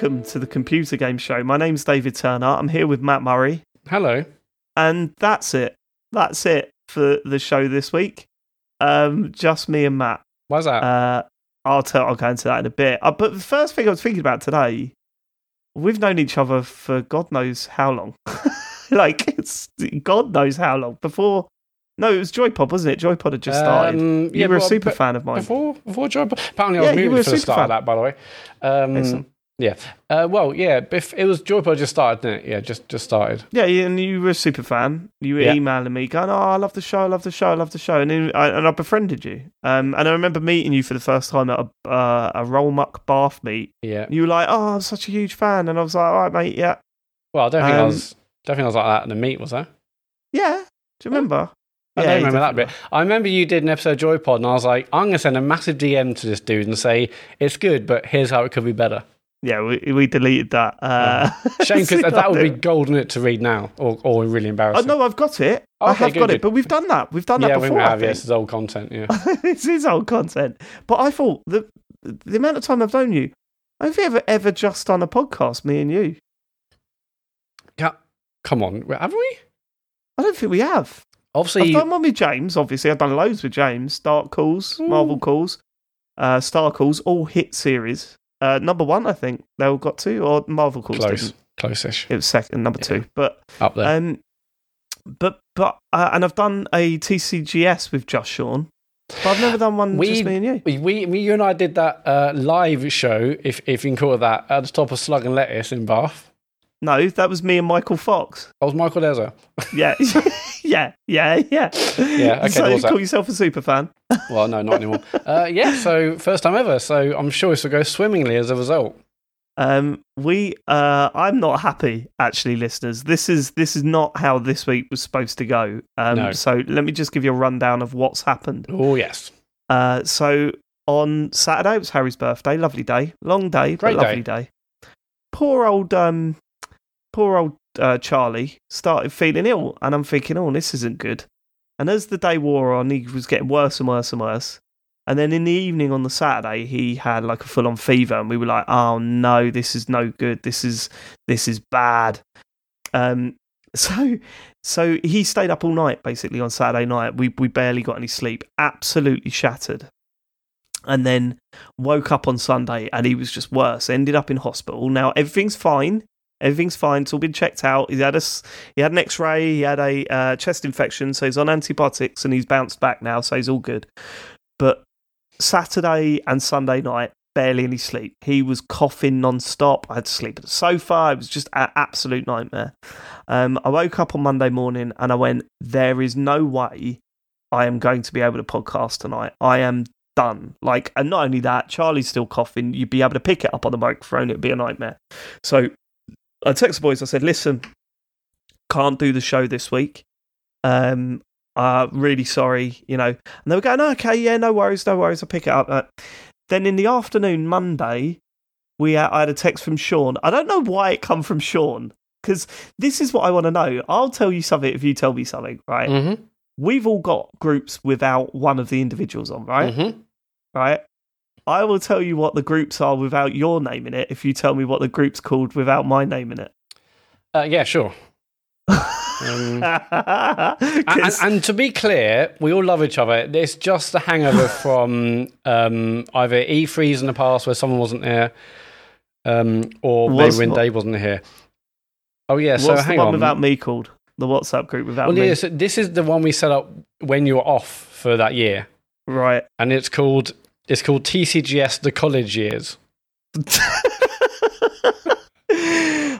Welcome to the Computer Game Show. My name's David Turner. I'm here with Matt Murray, Hello. and that's it. That's it for the show this week. Um, just me and Matt. Why's that? Uh, I'll tell. I'll go into that in a bit. Uh, but the first thing I was thinking about today, we've known each other for God knows how long. like it's God knows how long before. No, it was Joypod, wasn't it? Joypod had just started. Um, you were a super fan of mine. Before, before Joy. Apparently, I Yeah, was were a for the start fan. of that, by the way. Um. Yeah. Uh, well, yeah. Bef- it was Joypod just started, didn't it? Yeah, just just started. Yeah, and you were a super fan. You were Yeah. emailing me, going, "Oh, I love the show, I love the show, I love the show," and then I, and I befriended you. Um, and I remember meeting you for the first time at a uh, a Rllmuk bath meet. Yeah. You were like, "Oh, I'm such a huge fan," and I was like, "All right, mate, yeah, Well, I don't think I Um, was. Don't think I was like that in the meet, was I? yeah." Do you remember? I Yeah, don't remember that bit. I remember you did an episode of Joypod, and I was like, I'm going to send a massive DM to this dude and say it's good, but here's how it could be better. Yeah, we we deleted that. Uh, Shame because that would be golden it to read now, or or really Oh embarrassing. no, I've got it. I Okay, have good, got it, but we've done that. We've done yeah, that we before. I have. think. Yes, it's old content. Yeah. this is old content. But I thought the the amount of time I've known you, have you ever ever just done a podcast, me and you? Yeah. Come on, have we? I don't think we have. Obviously, I've done one with James, obviously. I've done loads with James. Dark Calls, Marvel Calls, uh, Star Calls, all hit series. Uh, number one, I think they all got two, or Marvel Calls close, didn't. close-ish, It was second, number Yeah. two. But up there. um, but but uh, and I've done a TCGS with Just Sean, but I've never done one We- just me and you. we, we, we, you and I did that uh, live show, if if you can call it that, at the top of Slug and Lettuce in Bath. No, that was me and Michael Fox. I was Michael Dezza. Yeah, yeah, yeah, yeah. Yeah, okay, So you call yourself a super fan? Well, no, not anymore. uh, yeah, so first time ever. So I'm sure this will go swimmingly as a result. Um, we, uh, I'm not happy actually, listeners. This is this is not how this week was supposed to go. Um, No. so let me just give you a rundown of what's happened. Oh yes, Uh, so on Saturday it was Harry's birthday. Lovely day, long day, Great but lovely day. Poor old, um, poor old uh, Charlie started feeling ill, and I'm thinking, oh, this isn't good. And as the day wore on, he was getting worse and worse and worse. And then in the evening on the Saturday, he had like a full on fever, and we were like, "Oh no, this is no good. This is this is bad." Um, so so he stayed up all night basically on Saturday night. We we barely got any sleep, absolutely shattered. And then woke up on Sunday, and he was just worse. Ended up in hospital. Now everything's fine. Everything's fine. It's all been checked out. He had a he had an X-ray. He had a uh, chest infection, so he's on antibiotics, and he's bounced back now, so he's all good. But Saturday and Sunday night, barely any sleep. He was coughing non-stop. I had to sleep at the sofa. It was just an absolute nightmare. Um, I woke up on Monday morning and I went, "There is no way I am going to be able to podcast tonight. I am done." Like, and not only that, Charlie's still coughing. You'd be able to pick it up on the microphone. It'd be a nightmare. So I texted the boys. I said, "Listen, can't do the show this week. Um, uh, really sorry, you know." And they were going, "Okay, yeah, no worries, no worries. I'll pick it up." Uh, then in the afternoon, Monday, we had, I had a text from Sean. I don't know why it come from Sean because this is what I want to know. I'll tell you something if you tell me something, right? mm-hmm. We've all got groups without one of the individuals on, right? Mm-hmm. Right. I will tell you what the groups are without your name in it if you tell me what the group's called without my name in it. Uh, yeah, sure. Um, and, and to be clear, we all love each other. It's just a hangover from um, either E3s in the past where someone wasn't here, um, or maybe when Dave wasn't here. Oh yeah, so What's hang the one on. without me called? The WhatsApp group without well, me. yeah, so this is the one we set up when you were off for that year, Right. and it's called it's called TCGS the College Years.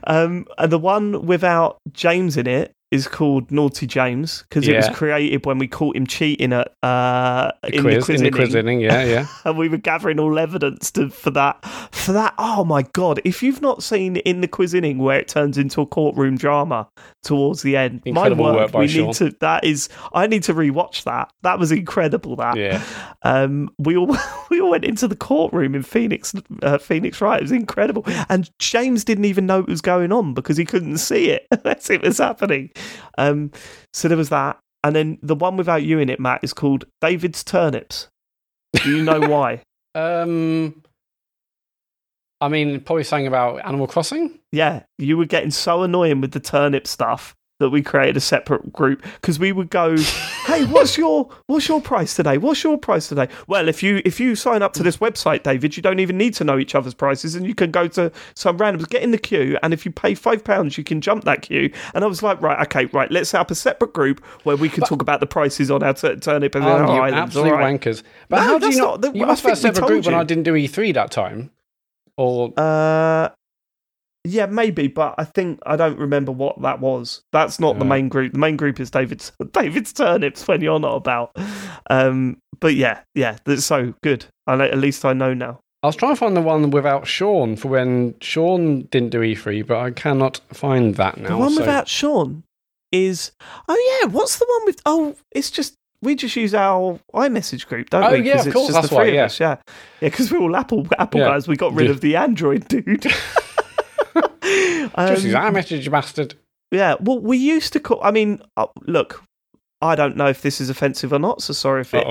um, and the one without James in it is called Naughty James because it was created when we caught him cheating at uh, The in quiz, the quiz in the quiz inning, yeah, yeah. and we were gathering all evidence to, for that. For that, oh my god! If you've not seen in the quiz inning where it turns into a courtroom drama towards the end, Incredible my word, work by we Sean. need to. That is, I need to rewatch that. That was incredible. That Yeah. um, we all we all went into the courtroom in Phoenix, uh, Phoenix, right? It was incredible, and James didn't even know it was going on because he couldn't see it as it was happening. Um, so there was that, and then the one without you in it, Matt, is called David's Turnips. Do you know why? Um, I mean, probably something about Animal Crossing. Yeah, you were getting so annoying with the turnip stuff that we created a separate group because we would go, "Hey, what's your what's your price today? What's your price today?" Well, if you if you sign up to this website, David, you don't even need to know each other's prices, and you can go to some randoms, get in the queue, and if you pay five pounds, you can jump that queue. And I was like, right, okay, right, let's set up a separate group where we can talk about the prices on our t- turnip and Oh, our you islands. absolute right? wankers. But No, how do you not the- you I must have a separate group told when I didn't do E3 that time. Or Uh, yeah, maybe, but I think I don't remember what that was. That's not the main group. The main group is David's David's turnips when you're not about. Um, but yeah, yeah, that's so good. I know, at least I know now. I was trying to find the one without Sean for when Sean didn't do E3, but I cannot find that now. the one so- without Sean is oh yeah, what's the one with? Oh, it's just. We just use our iMessage group, don't Oh, we? yeah, of it's course, just that's the three right, of yeah. us. Yeah, yeah, because we're all Apple Apple Yeah. guys. We got rid Yeah. of the Android dude. Just Um, use our message, you bastard. Yeah, well, we used to call. I mean, uh, look, I don't know if this is offensive or not, so sorry if it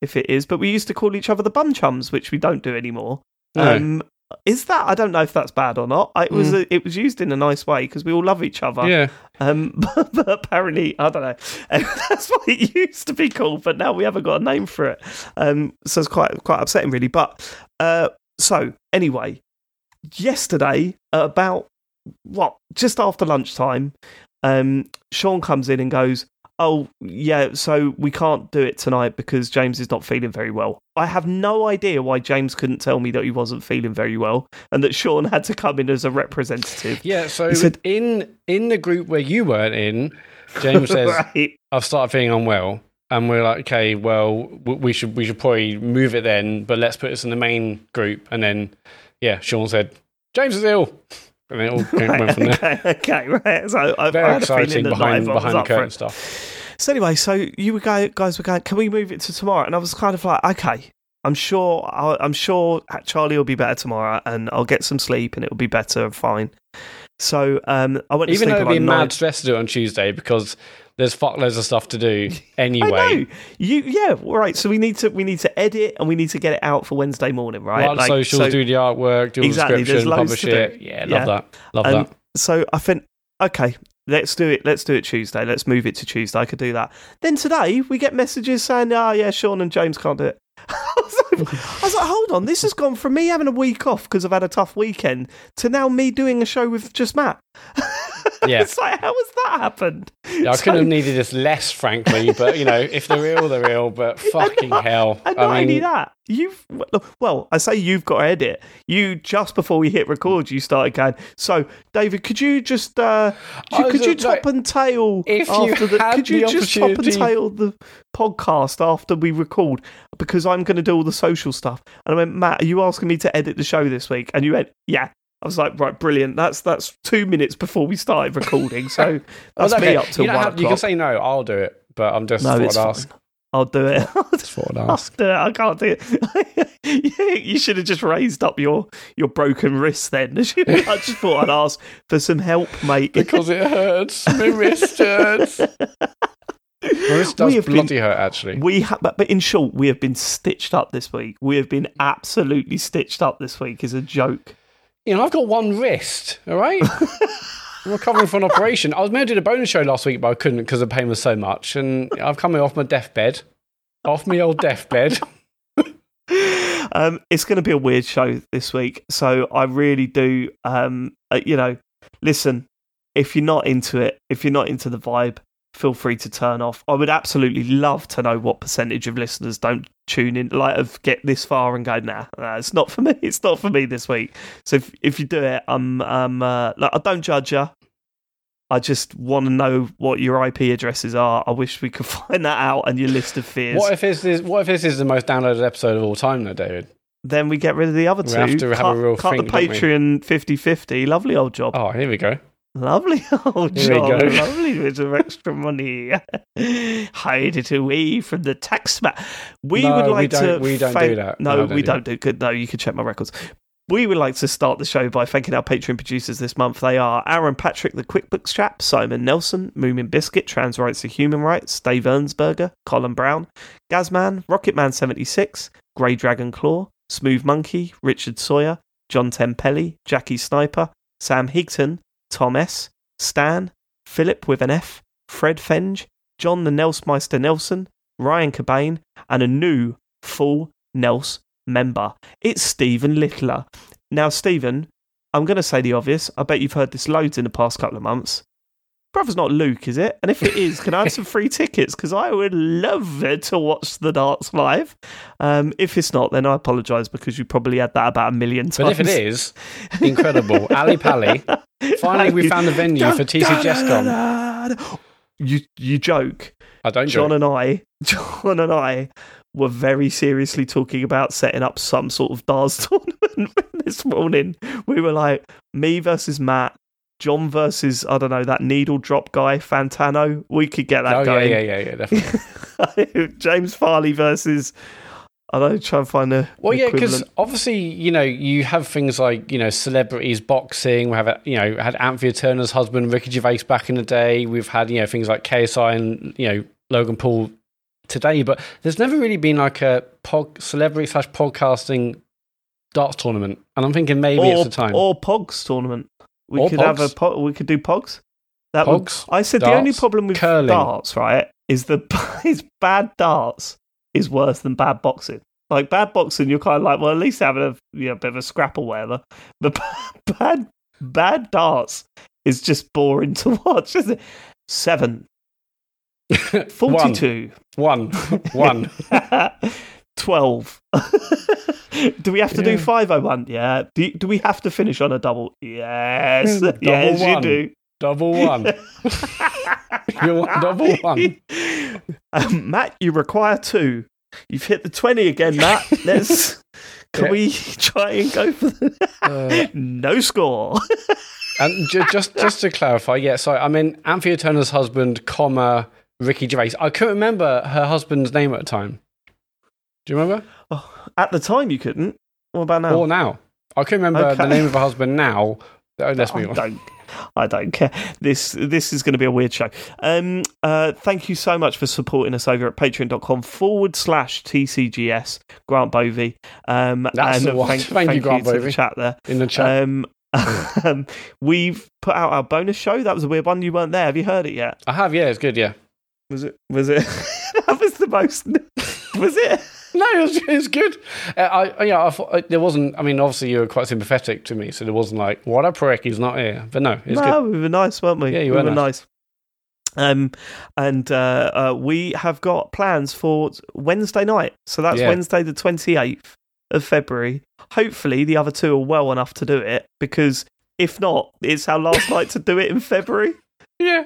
if it is. But we used to call each other the bum chums, which we don't do anymore. No. Um, is that? I don't know if that's bad or not. It was a, it was used in a nice way because we all love each other. yeah. Um, but, but apparently, I don't know. that's what it used to be called, but now we haven't got a name for it. Um, so it's quite quite upsetting, really. But uh, so anyway, yesterday at about what just after lunchtime, um, Sean comes in and goes, "Oh yeah, so we can't do it tonight because James is not feeling very well." I have no idea why James couldn't tell me that he wasn't feeling very well and that Sean had to come in as a representative. Yeah, so said- in in the group where you weren't in, James says, right. I've started feeling unwell. And we're like, okay, well, we should we should probably move it then, but let's put this in the main group. And then, yeah, Sean said, James is ill. And it all came, went from there. okay, okay, right. So I, I Very had a feeling exciting that behind, behind the curtain stuff. So anyway, so you guys were going, can we move it to tomorrow? And I was kind of like, okay, I'm sure, I'll, I'm sure Charlie will be better tomorrow, and I'll get some sleep, and it'll be better and fine. So um, I went to Even sleep though it'd be mad stress to do it on Tuesday because there's fuckloads of stuff to do I anyway. know you, yeah, right. So we need to we need to edit and we need to get it out for Wednesday morning, right? Write Like, socials, so- do the artwork, do all Exactly, the description, publish it. Yeah, love Yeah. that. Love Um, that. So I think, okay, let's do it. Let's do it Tuesday. Let's move it to Tuesday. I could do that. Then today we get messages saying, "Oh yeah, Sean and James can't do it." I was, like, I was like, hold on, this has gone from me having a week off because I've had a tough weekend to now me doing a show with just Matt. Yeah. it's like, how has that happened? Yeah, I So- couldn't have needed this less, frankly, but you know, if they're ill, they're ill. But fucking hell, And not I only that, you've well, I say you've got to edit. You just before we hit record, you started going. So, David, could you just uh, could, could you just like, top and tail if you after the? had Could you the just top and tail the podcast after we record because I'm going to do all the social stuff. And I went, Matt, are you asking me to edit the show this week? And you went, yeah. I was like, right, brilliant. That's that's two minutes before we started recording, so well, that's okay, me up till you, one have- you can say no. I'll do it, but I'm just No, thought I'd ask. I'll do it. Just thought I'd I'll ask. do it. I can't do it. you should have just raised up your, your broken wrist then. I just thought I'd ask for some help, mate. because it hurts. My wrist hurts. My wrist We does have been- bloody hurt, actually. we ha- but, but in short, we have been stitched up this week. We have been absolutely stitched up this week. Is a joke. You know, I've got one wrist. All right. I'm recovering from an operation. I was meant to do a bonus show last week, but I couldn't because the pain was so much. And I've come off my deathbed, off my old deathbed. um, it's going to be a weird show this week. So I really do, um, uh, you know, listen, if you're not into it, if you're not into the vibe, feel free to turn off. I would absolutely love to know what percentage of listeners don't tune in, like, of get this far and go, nah, nah, it's not for me. It's not for me this week. So if, if you do it, um, um, uh, like, I don't judge you. I just want to know what your IP addresses are. I wish we could find that out and your list of fears. What if this is what if this is the most downloaded episode of all time, though, David? then we get rid of the other We two. have to have a real cut think, the? Patreon 50 50. Lovely old job. Oh, here we go. Lovely old Here job. Lovely bit of extra money. Hide it away from the tax man. We No, would we like don't- to. we don't thank- do that. No, No, don't we do don't do good. No, you can check my records. We would like to start the show by thanking our Patreon producers this month. They are Aaron Patrick, the QuickBooks chap, Simon Nelson, Moomin Biscuit, Trans Rights to Human Rights, Dave Ernsberger, Colin Brown, Gazman, Rocketman76, Grey Dragon Claw, Smooth Monkey, Richard Sawyer, John Tempelli, Jackie Sniper, Sam Higton, Tom S, Stan, Philip with an F, Fred Fenge, John the Nelsmeister Nelson, Ryan Cobain, and a new full Nels member. It's Stephen Littler. Now, Stephen, I'm going to say the obvious. I bet you've heard this loads in the past couple of months. Brother's not Luke, is it? And if it is, can I have some free tickets? Because I would love to watch the darts live. Um, if it's not, then I apologise because you probably had that about a million times. But if it is, incredible. Ali Pally. Finally, we found a venue for TC TCGSCon. You you joke. I don't John joke. and I, John and I, were very seriously talking about setting up some sort of darts tournament this morning. We were like, me versus Matt, John versus I don't know that needle drop guy Fantano. We could get that Oh, yeah, going. yeah, yeah, yeah, definitely. James Farley versus I don't know. Try and find a Well, yeah, because obviously, you know, you have things like, you know, celebrities boxing. We have, uh, you know, had Anthea Turner's husband, Ricky Gervais, back in the day. We've had, you know, things like KSI and, you know, Logan Paul today. But there's never really been like a pod, celebrity slash podcasting darts tournament. And I'm thinking maybe or, it's the time. or Pogs tournament. We Or could have a Pogs. po- we could do Pogs. That would- I said the only problem with curling. darts, right, is that is bad darts is worse than bad boxing. Like bad boxing, you're kind of like, well, at least having a you know, bit of a scrap or whatever. But bad bad darts is just boring to watch, isn't it? Seven. Forty-two. One. One. 12. do we have to do Yeah. 501? Yeah. Do, do we have to finish on a double? Yes. Double yes, you do. Double one. You want double one? Um, Matt, you require two. You've hit the 20 again, Matt. Let's. Can Yeah. we try and go for the. Uh, no score. And ju- just just to clarify, yeah, so I mean Anthea Turner's husband, comma Ricky Gervais. I couldn't remember her husband's name at the time. Do you remember? Oh, at the time, you couldn't. What about now? Or now? I couldn't remember the name of her husband now. Oh, let's I move on. don't. I don't care. This this is going to be a weird show. Um, uh, thank you so much for supporting us over at patreon.com forward slash TCGS. Grant Bovey. Um, That's and the one. Thank, Thank you, Grant to the chat there. In the chat, Um, um, we've put out our bonus show. That was a weird one. You weren't there. Have you heard it yet? I have. Yeah, it's good. Yeah. Was it? Was it? that was the most. Was it? No, it was, it was good. Uh, I, yeah, I thought uh, there wasn't. I mean, obviously you were quite sympathetic to me, so there wasn't like, what a prick, he's not here. But no, it's no, good. we were nice, weren't we? Yeah, you we were were nice. nice. Um, and uh, uh, we have got plans for Wednesday night. So that's Yeah. Wednesday, the twenty eighth of February. Hopefully, the other two are well enough to do it because if not, it's our last night to do it in February. Yeah.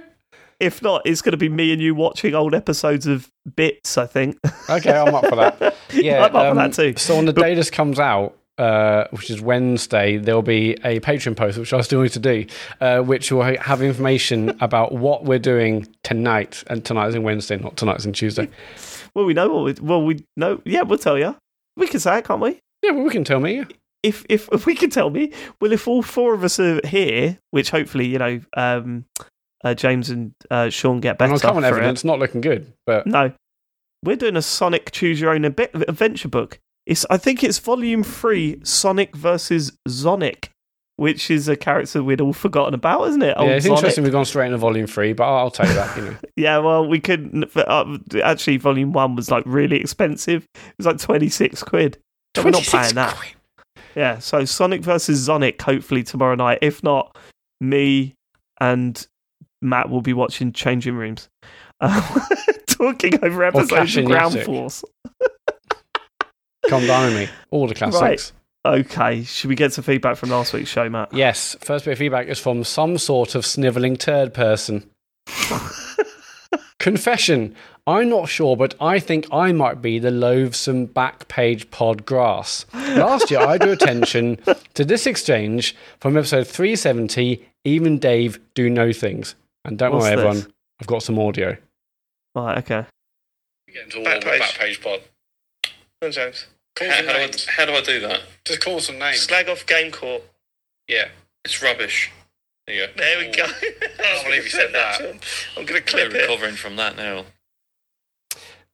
If not, it's going to be me and you watching old episodes of Bits. I think. Okay, I'm up for that. Yeah, I'm up um, for that too. So when the day this comes out, uh, which is Wednesday, there will be a Patreon post, which I still need to do, uh, which will have information about what we're doing tonight. And tonight is in Wednesday, not tonight is in Tuesday. Well, we know what. We, well, we know. Yeah, we'll tell you. We can say it, can't we? Yeah, well, we can tell me. yeah. if if if we can tell me, well, if all four of us are here, which hopefully you know, um, uh, James and uh, Sean get better. And on common for it. evidence, not looking good, but No, we're doing a Sonic Choose Your Own Adventure book. It's I think it's volume three, Sonic versus Zonic, which is a character we'd all forgotten about, isn't it? yeah, Old it's Sonic. interesting we've gone straight into volume three, but I'll, I'll take that. You know, Yeah, well, we could uh, actually. Volume one was like really expensive. It was like twenty six quid. But We're not paying that. quid. Yeah, so Sonic versus Zonic, hopefully tomorrow night. If not, me and Matt will be watching Changing Rooms, um, talking over episodes of Ground Force. Come down with me. All the classics. Okay, should we get some feedback from last week's show, Matt? Yes, first bit of feedback is from some sort of snivelling turd person. Confession. I'm not sure, but I think I might be the loathsome back page pod grass. Last year, I drew attention to this exchange from episode 370 Even Dave Do Know Things. And don't What's worry, this? everyone, I've got some audio. Right, okay. Back page. page pod. Come on, James. Call How, some how, do I, how do I do that? Just call some names. Slag off Game Court. Yeah. It's rubbish. There you go. There we go. I can't believe you said that. I'm going to clip We're it. recovering from that now.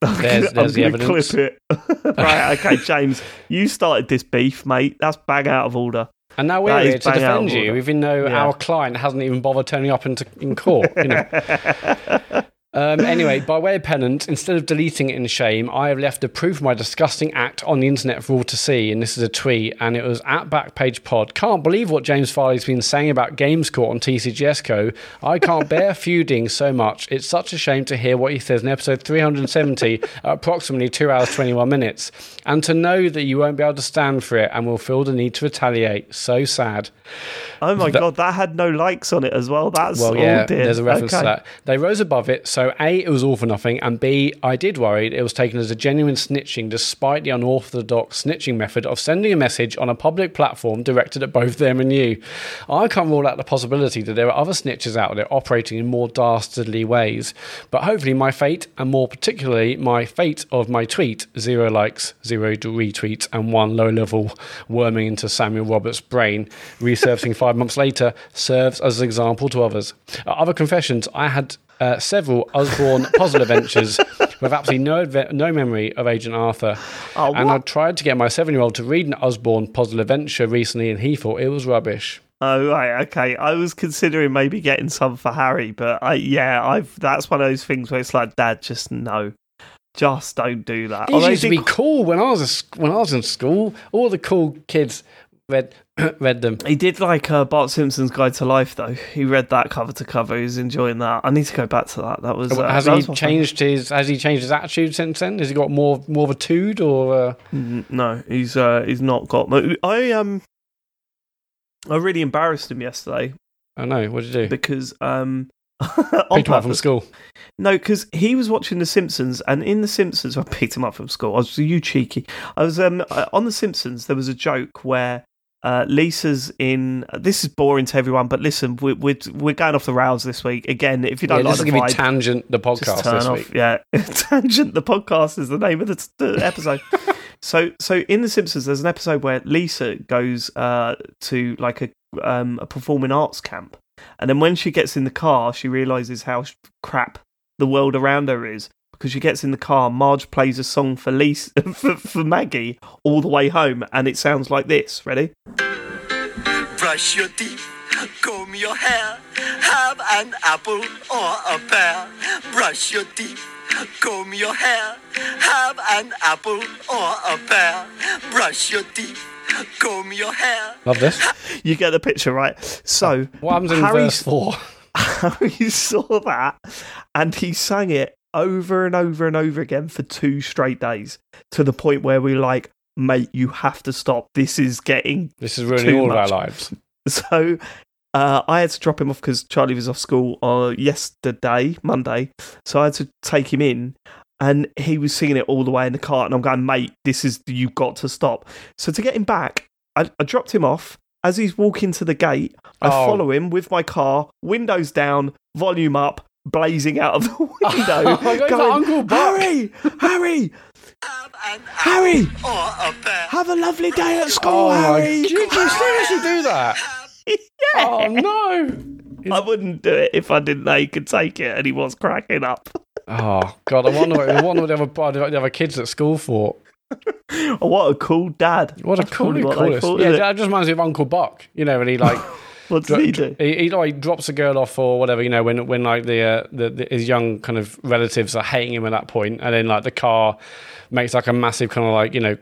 There's- gonna- there's I'm gonna evidence. Clip it. right, okay, James, you started this beef, mate. That's bang out of order. And now we're here to bang out of defend you, even though Yeah. our client hasn't even bothered turning up into in court. You know. Um, anyway, by way of penance, instead of deleting it in shame, I have left a proof of my disgusting act on the internet for all to see. And this is a tweet, and it was at Backpage Pod. Can't believe what James Farley's been saying about Games Court on TCGS Co. I can't bear feuding so much. It's such a shame to hear what he says in episode 370 at approximately 2 hours 21 minutes. And to know that you won't be able to stand for it and will feel the need to retaliate. So sad. Oh my That- god, that had no likes on it as well. That's Well, oh yeah, dear. there's a reference okay. to that. They rose above it, so A, it was all for nothing, and B, I did worry it was taken as a genuine snitching despite the unorthodox snitching method of sending a message on a public platform directed at both them and you. I can't rule out the possibility that there are other snitches out there operating in more dastardly ways, but hopefully my fate, and more particularly my fate of my tweet, zero likes, zero retweets, and one low level worming into Samuel Roberts' brain, resurfacing five months later, serves as an example to others. Uh, other confessions, I had uh, several Usborne puzzle adventures with absolutely no adve- no memory of Agent Arthur. Oh, and I tried to get my seven year old to read an Usborne puzzle adventure recently, and he thought it was rubbish. Oh right, okay. I was considering maybe getting some for Harry, but I yeah, I've that's one of those things where it's like, Dad, just no, just don't do that. It used to be cool when I was a, when I was in school. All the cool kids read read them. He did like uh, Bart Simpson's Guide to Life, though. He read that cover to cover. He was enjoying that. I need to go back to that. That was uh, has that he was changed his Has he changed his attitude since then? Has he got more more of a tude or? Uh... No, he's uh, he's not got. I um, I really embarrassed him yesterday I know. What did you do? because um, Picked him up from school. No, because he was watching The Simpsons, and in The Simpsons, I picked him up from school. I was you cheeky. I was um uh, on The Simpsons. There was a joke where uh, Lisa's in. This is boring to everyone, but listen, we're we're, we're going off the rails this week again. If you don't like just the to give you vibe, tangent the podcast turn this off. week. Yeah, tangent. The podcast is the name of the, the episode. so, so in The Simpsons, there's an episode where Lisa goes uh, to like a um, a performing arts camp, and then when she gets in the car, she realizes how crap the world around her is. Because she gets in the car, Marge plays a song for Lisa for, for Maggie all the way home, and it sounds like this. Ready? Brush your teeth, comb your hair, have an apple or a pear. Brush your teeth, comb your hair, have an apple or a pear. Brush your teeth, comb your hair. Love this. You get the picture, right? So What happens in Harry verse four? Harry saw that and he sang it over and over and over again for two straight days to the point where we are like, mate, you have to stop. This is getting This is ruining all much. of our lives. so. Uh, I had to drop him off because Charlie was off school uh, yesterday, Monday. So I had to take him in, and he was singing it all the way in the car. And I'm going, mate, this is you've got to stop. So to get him back, I, I dropped him off. As he's walking to the gate, I Oh. follow him with my car, windows down, volume up, blazing out of the window. Oh my God, he's like Uncle Buck. Harry, Harry, Have an apple Harry, or a pear. have a lovely day at school, Oh! Harry. Did you seriously do that? Oh no! I wouldn't do it if I didn't know he could take it, and he was cracking up. Oh god! I wonder. What, I wonder what the other, the other kids at school thought. Oh, what a cool dad! What a That's cool, what coolest. thought, Yeah, it? that just reminds me of Uncle Buck. You know, when he like What did he do? he, he like drops a girl off or whatever. You know, when when like the, uh, the, the his young kind of relatives are hating him at that point, and then like the car makes like a massive kind of like you know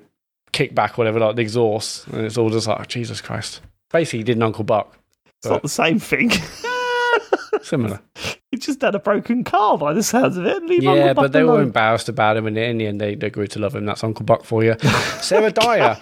kickback, whatever, like the exhaust, and it's all just like Jesus Christ. Basically, he did an Uncle Buck. It's not the same thing. Similar. he just had a broken car by the sounds of it. Leave Yeah, but they were embarrassed about him, and in the end, they, they grew to love him. That's Uncle Buck for you. Sarah Dyer.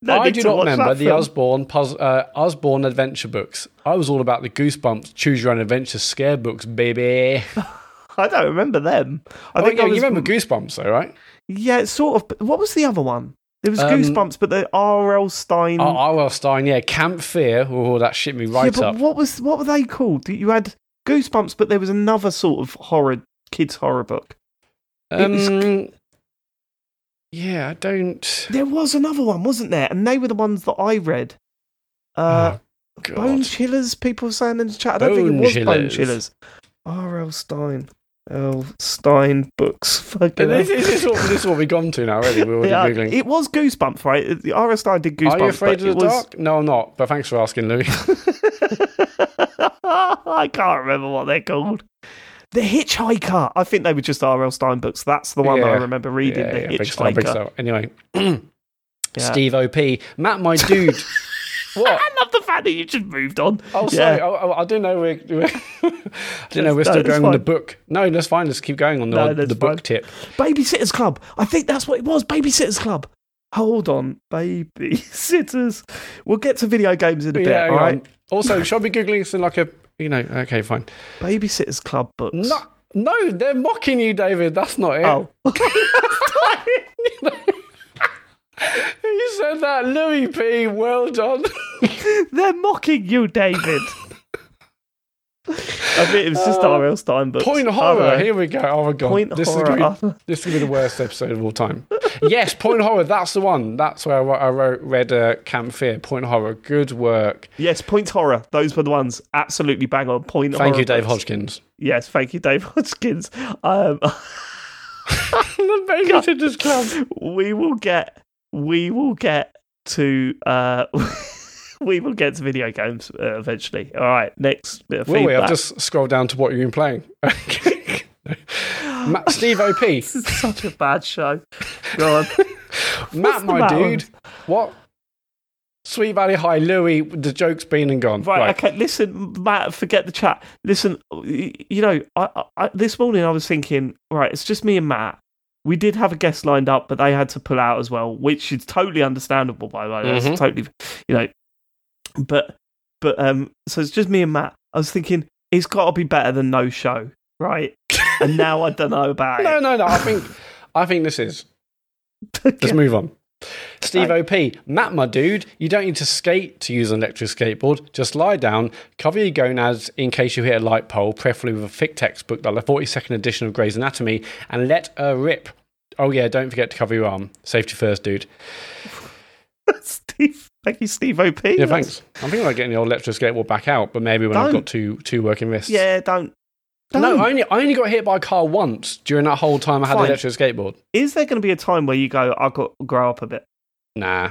No I do not remember the. Usborne uh, Usborne adventure books. I was all about the Goosebumps Choose Your Own Adventure scare books, baby. I don't remember them. I I think oh, yeah, I was, you remember Goosebumps, though, right? Yeah, sort of. What was the other one? It was Um, Goosebumps, but the R.L. Stine. Oh, R.L. Stine, yeah, Camp Fear. Oh, that shit me yeah, right but up. what was what were they called? You had Goosebumps, but there was another sort of horror kids horror book. Um, yeah, I don't. There was another one, wasn't there? And they were the ones that I read. Uh, oh. Bone Chillers, people saying in the chat. I don't think it Bone was Bone Chillers. Chillers. R.L. Stine. L. Stine books. Fucking This, this, is what, this is what we've gone to now, already. We're already Yeah, Googling. it was Goosebumps, right? The R.S. Stine did Goosebumps. Are you afraid of the was... dark? No, I'm not. But thanks for asking, Louis. I can't remember what they're called. The Hitchhiker. I think they were just R.L. Stine books. That's the one that I remember reading. yeah, the yeah, big style, big Hitchhiker. style. Anyway, Yeah. Steve OP, Matt, my dude. what? I love the fact that you just moved on. Oh, Yeah. sorry. Oh, oh, I didn't know we're. we're I didn't know we're still that's going on the book. No, that's fine. Let's keep going on the, No, the book tip. Babysitters Club. I think that's what it was. Babysitters Club. Hold on, babysitters. We'll get to video games in a bit. Yeah, all on. Also, shall I be googling something like a, you know? Okay, fine. Babysitters Club books. No, no, they're mocking you, David. That's not it. Oh. You said that, Louis P. Well done. They're mocking you, David. I think it was just R.L. Stine books. Point horror. Here we go. Oh my god. Point this horror. Is be, this is gonna be the worst episode of all time. yes, point horror. That's the one. That's where I wrote, I wrote read uh, Camp Fear. Point horror. Good work. Yes, Point Horror. Those were the ones. Absolutely bang on. Point horror. Thank Horror you, Dave. Hodgkins. Yes, thank you, Dave Hodgkins. Um, the Club. we will get. We will get to. Uh, we will get to video games uh, eventually. All right. Next bit of Will we? I've just scrolled down to what you've been playing. Matt, Steve OP. This is such a bad show. Go on. Matt, my dude. What? Sweet Valley High, Louis. The joke's been and gone. Right, Right. okay. Listen, Matt. Forget the chat. Listen, you know, I, I, this morning I was thinking, right, it's just me and Matt. We did have a guest lined up, but they had to pull out as well, which is totally understandable. By the way, Mhm. that's totally, you know. But, but um, so it's just me and Matt. I was thinking it's got to be better than no show, right? and now I don't know about No, it. no, no. No. I think, I think this is. Let's move on. Steve OP, Matt, my dude, you don't need to skate to use an electric skateboard. Just lie down, cover your gonads in case you hit a light pole, preferably with a thick textbook like the 42nd edition of Grey's Anatomy, and let her rip. Oh, yeah, don't forget to cover your arm. Safety first, dude. Steve, thank you, Steve Op. Yeah, thanks. I'm thinking about getting the old electric skateboard back out, but maybe when I've got two two working wrists. Yeah, don't. No, don't. I only, I only got hit by a car once during that whole time I had Fine. an electric skateboard. Is there going to be a time where you go, I've got to grow up a bit? Nah.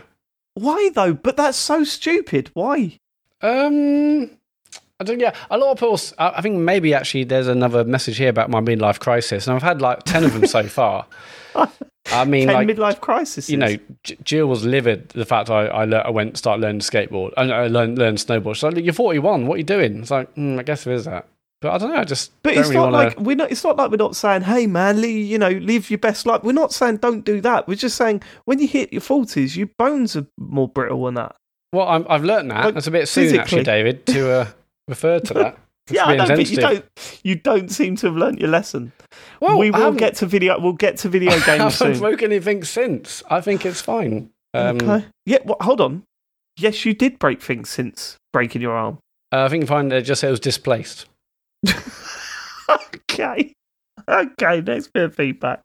Why though? But that's so stupid. Why? Um, I don't. Yeah, a lot of people. I think maybe actually there's another message here about my midlife crisis, and I've had like ten of them so far. I mean, like midlife crisis. you know, J- Jill was livid the fact I I, lear- I went start learning skateboard. and I learned learned snowboard. She's like, "You're 41. What are you doing?" It's like, mm, I guess there is that. But I don't know. I just but it's really not want like we're not. It's not like we're not saying, "Hey, man, li- you know, live your best life." We're not saying don't do that. We're just saying when you hit your forties, your bones are more brittle than that. Well, I'm, I've learned that. Like, That's a bit soon, actually. David, to uh, refer to that. Yeah, I know, but you don't. You don't seem to have learnt your lesson. Well, we will get to video. We'll get to video games. I haven't soon. broke anything since. I think it's fine. Um, okay. Yeah. Well, hold on. Yes, you did break things since breaking your arm. uh, I think fine. It just said it was displaced. okay. Okay. Next bit of feedback.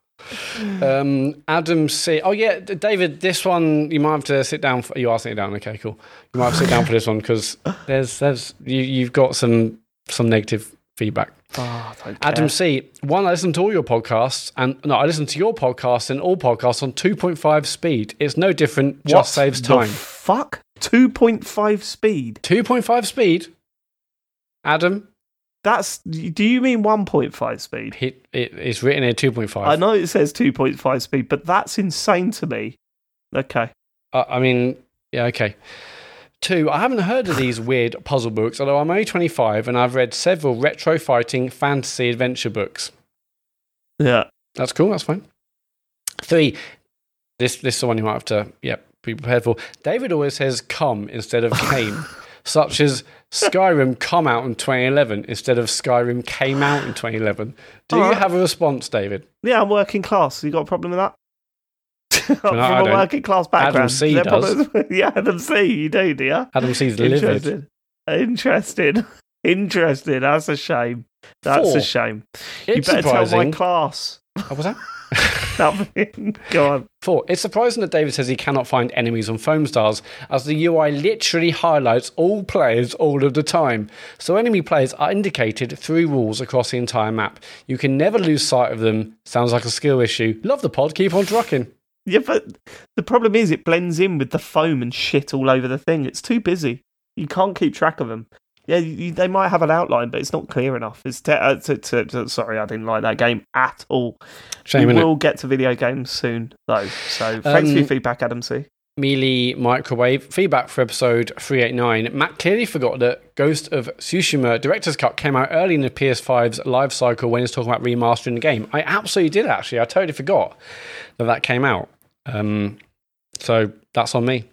Um, Adam C. Oh yeah, David. This one you might have to sit down. For, you are sitting down. Okay, cool. You might have to sit down for this one because there's there's you you've got some some negative feedback. Oh, Adam. C. One, I listen to all your podcasts, and no, I listen to your podcast and all podcasts on 2.5 speed. It's no different. Just What saves the time. fuck? 2.5 speed. 2.5 speed. Adam, That's. Do you mean 1.5 speed? it, it, it's written here 2.5. I know it says 2.5 speed, but that's insane to me. Okay. Uh, I mean, yeah, okay. Two, I haven't heard of these weird puzzle books, although I'm only 25 and I've read several retro fighting fantasy adventure books. Yeah. That's cool, that's fine. Three, this, this is the one you might have to, yep, be prepared for. David always says come instead of came, such as Skyrim come out in 2011 instead of Skyrim came out in 2011. Do you Alright. have a response, David? Yeah, I'm working class. You got a problem with that? From I a don't. working class background. Adam C does. problems? yeah, Adam C. You do, do you? Adam sees livid. Interesting. Interested. That's a shame. That's Four. a shame. It's you better tell my class. Oh, was that? Nothing. Go on. Four. It's surprising that David says he cannot find enemies on Foamstars, as the UI literally highlights all players all of the time. So enemy players are indicated through rules across the entire map. You can never lose sight of them. Sounds like a skill issue. Love the pod. Keep on trucking. Yeah, but the problem is it blends in with the foam and shit all over the thing. It's too busy. You can't keep track of them. Yeah, you, they might have an outline, but it's not clear enough. It's te- uh, to, to, to- sorry, I didn't like that game at all. Shame, we will get to video games soon, though. So thanks for your Um, feedback, Adam C. Mealy Microwave. Feedback for episode 389. Matt clearly forgot that Ghost of Tsushima Director's Cut came out early in the PS5's life cycle when he's talking about remastering the game. I absolutely did, actually. I totally forgot that that came out. Um, so that's on me.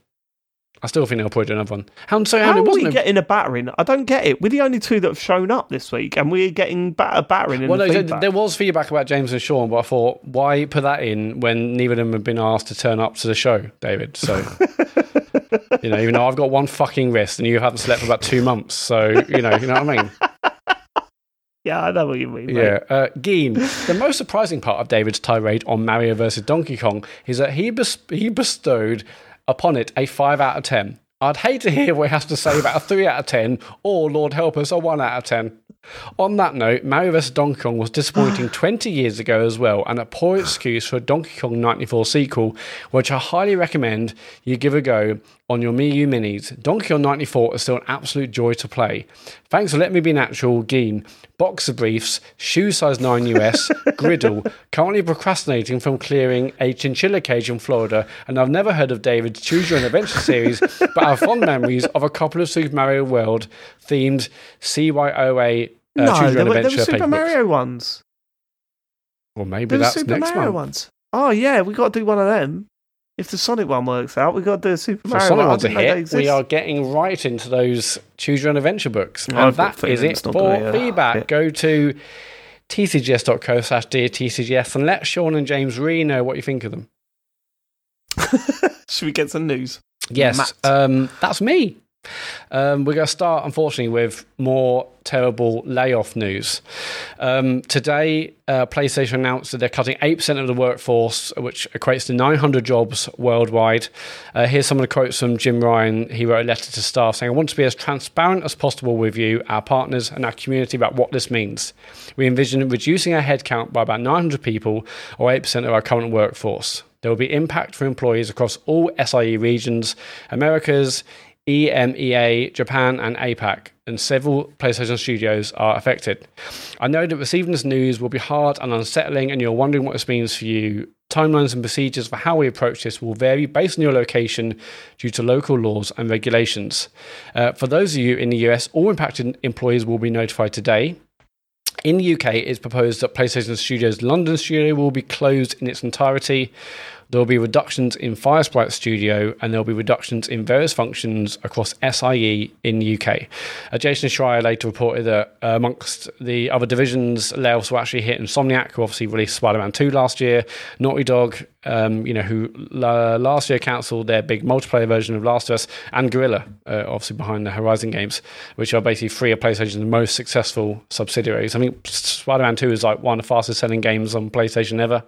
I still think they'll probably do another one. How, so, How Andy, are we a- getting a battering? I don't get it. We're the only two that have shown up this week, and we're getting bat- a battering in Well, the no, there, there was feedback about James and Sean, but I thought, why put that in when neither of them have been asked to turn up to the show, David? So, you know, even though I've got one fucking wrist and you haven't slept for about two months, so you know, you know what I mean? yeah, I know what you mean. mate. Yeah, uh, Geen. The most surprising part of David's tirade on Mario versus Donkey Kong is that he bes- he bestowed upon it a five out of ten. I'd hate to hear what he has to say about a three out of ten, or Lord help us, a one out of ten. On that note, Mario vs. Donkey Kong was disappointing 20 years ago as well, and a poor excuse for a Donkey Kong 94 sequel, which I highly recommend you give a go on your Wii U Minis. Donkey Kong 94 is still an absolute joy to play. Thanks for letting me be natural, Geen. Boxer briefs, shoe size 9 US, griddle, currently procrastinating from clearing a chinchilla cage in Florida, and I've never heard of David's Choose Your Own Adventure series, but I have fond memories of a couple of Super Mario World themed CYOA uh, no, Choose Your there Own were, there Adventure were Super paperbooks. Mario ones. Well, maybe There that's Super next Mario month. ones. Oh yeah, we got to do one of them. If the Sonic one works out, we've got to do a Super Mario Sonic one. Ones are didn't know they hit. We are getting right into those Choose Your Own Adventure books. And I've that a is it for feedback. Go to tcgs.co slash dear tcgs and let Sean and James really know what you think of them. Should we get some news? Yes, um, that's me. Um, we're going to start, unfortunately, with more terrible layoff news. Um, today, uh, PlayStation announced that they're cutting 8% of the workforce, which equates to 900 jobs worldwide. Uh, here's some of the quotes from Jim Ryan. He wrote a letter to staff saying, I want to be as transparent as possible with you, our partners, and our community about what this means. We envision reducing our headcount by about 900 people, or 8% of our current workforce. There will be impact for employees across all SIE regions, Americas, EMEA, Japan, and APAC, and several PlayStation studios are affected. I know that receiving this news will be hard and unsettling, and you're wondering what this means for you. Timelines and procedures for how we approach this will vary based on your location due to local laws and regulations. Uh, for those of you in the US, all impacted employees will be notified today. In the UK, it's proposed that PlayStation Studios' London studio will be closed in its entirety. There will be reductions in Firesprite Studio, and there will be reductions in various functions across SIE in the UK. Uh, Jason Schreier later reported that uh, amongst the other divisions, layoffs will actually hit Insomniac, who obviously released Spider-Man 2 last year, Naughty Dog, um, you know, who last year cancelled their big multiplayer version of Last of Us, and Guerrilla, uh, obviously behind the Horizon games, which are basically three of PlayStation's most successful subsidiaries. I think Spider-Man 2 is like one of the fastest selling games on PlayStation ever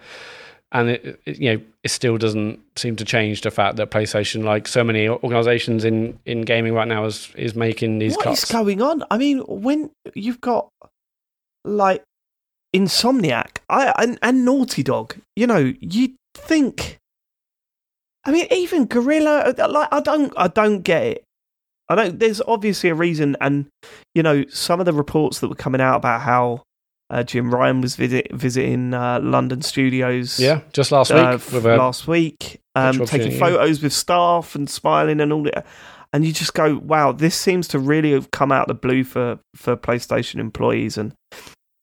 and it, it, you know it still doesn't seem to change the fact that PlayStation, like so many organisations in, in gaming right now, is is making these What is cuts. going on? I mean, when you've got like Insomniac I, and, and Naughty Dog, you know, you'd think. I mean, even Guerrilla, uh, uh, like I don't, I don't get it. I don't. There's obviously a reason, and you know, some of the reports that were coming out about how uh, Jim Ryan was visit, visiting uh, London studios. yeah, just last week uh, with a last week, um, taking opportunity, yeah. photos with staff and smiling and all that. And you just go, wow, this seems to really have come out of the blue for, for PlayStation employees. And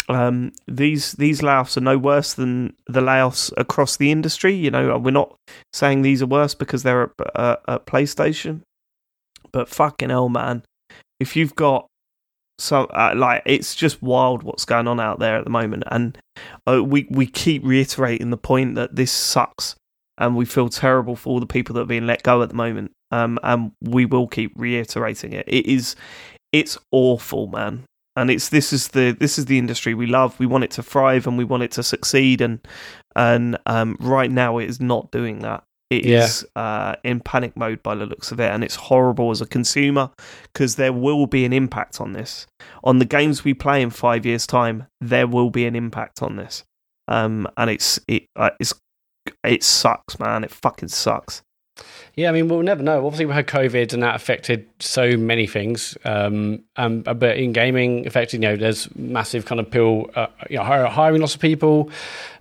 um, these these layoffs are no worse than the layoffs across the industry. You know, we're not saying these are worse because they're at, uh, at PlayStation, but fucking hell, man, if you've got so uh, like it's just wild what's going on out there at the moment, and uh, we we keep reiterating the point that this sucks, and we feel terrible for all the people that are being let go at the moment. Um, and we will keep reiterating it. It is, it's awful, man. and it's this is the this is the industry we love. We want it to thrive and we want it to succeed. And and um, right now, it is not doing that. It Yeah. is uh, in panic mode by the looks of it, and it's horrible as a consumer because there will be an impact on this on the games we play in five years' time. There will be an impact on this, um, and it's it uh, it's it sucks, man. It fucking sucks. Yeah, I mean, we'll never know. Obviously, we had COVID, and that affected so many things. Um, um, but in gaming, affected, you know, there's massive kind of pill, uh, you know, hiring lots of people,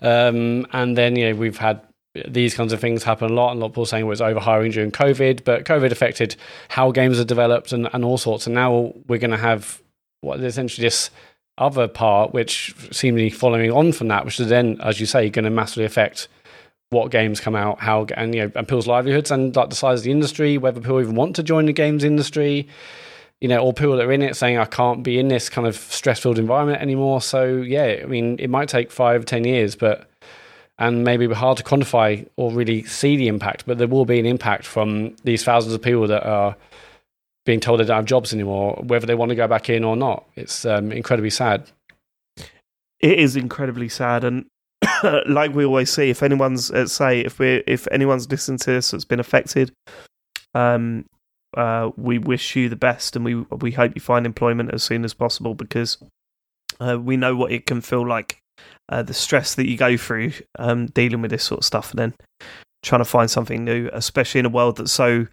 um, and then you know we've had these kinds of things happen a lot. And a lot of people saying it was overhiring during COVID, but COVID affected how games are developed and, and all sorts. And now we're going to have what essentially this other part, which seemingly following on from that, which is then, as you say, going to massively affect what games come out, how and you know, and people's livelihoods and like the size of the industry, whether people even want to join the games industry, you know, or people that are in it saying I can't be in this kind of stress-filled environment anymore. So yeah, I mean, it might take five, ten years, but and maybe hard to quantify or really see the impact, but there will be an impact from these thousands of people that are being told they don't have jobs anymore, whether they want to go back in or not. It's um, incredibly sad. it is incredibly sad and like we always see if anyone's uh, say if we if anyone's listened to this that's been affected um uh we wish you the best and we we hope you find employment as soon as possible because uh, we know what it can feel like uh, the stress that you go through um dealing with this sort of stuff and then trying to find something new especially in a world that's so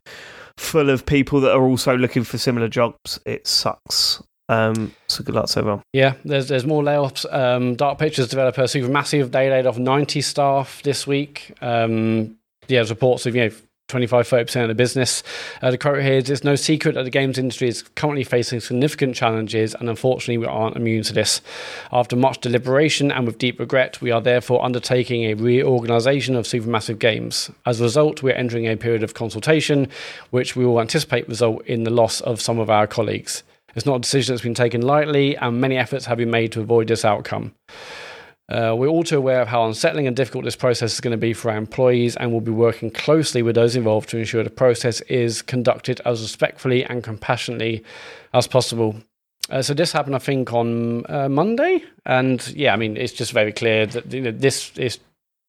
full of people that are also looking for similar jobs it sucks um so good luck to everyone Yeah, there's there's more layoffs. Um, Dark Pictures developer Supermassive they laid off 90 staff this week. Um, yeah, reports of you know 25 30 percent of the business. Uh, the quote here is: "It's no secret that the games industry is currently facing significant challenges, and unfortunately, we aren't immune to this. After much deliberation and with deep regret, we are therefore undertaking a reorganisation of Supermassive Games. As a result, we are entering a period of consultation, which we will anticipate result in the loss of some of our colleagues." It's not a decision that's been taken lightly, and many efforts have been made to avoid this outcome. Uh, we're also aware of how unsettling and difficult this process is going to be for our employees, and we'll be working closely with those involved to ensure the process is conducted as respectfully and compassionately as possible. Uh, so this happened, I think, on uh, Monday, and yeah, I mean, it's just very clear that you know this is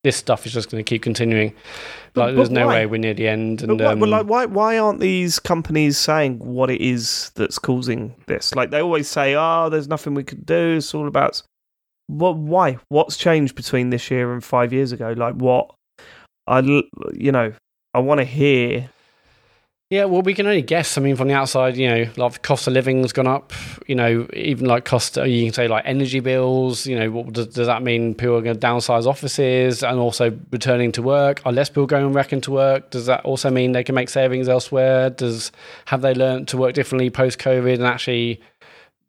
this stuff is just going to keep continuing. But- Like, there's no why? way we're near the end. But And why, um, but like, why why aren't these companies saying what it is that's causing this? Like they always say, "Oh, there's nothing we could do. It's all about." What? Why? What's changed between this year and five years ago? Like what? I you know, I want to hear. Yeah, well, we can only guess. I mean, from the outside, you know, like cost of living's gone up. You know, even like cost, uh, you can say like energy bills. You know, what does, does that mean? People are going to downsize offices and also returning to work. Are less people going back into work? Does that also mean they can make savings elsewhere? Does have they learned to work differently post COVID and actually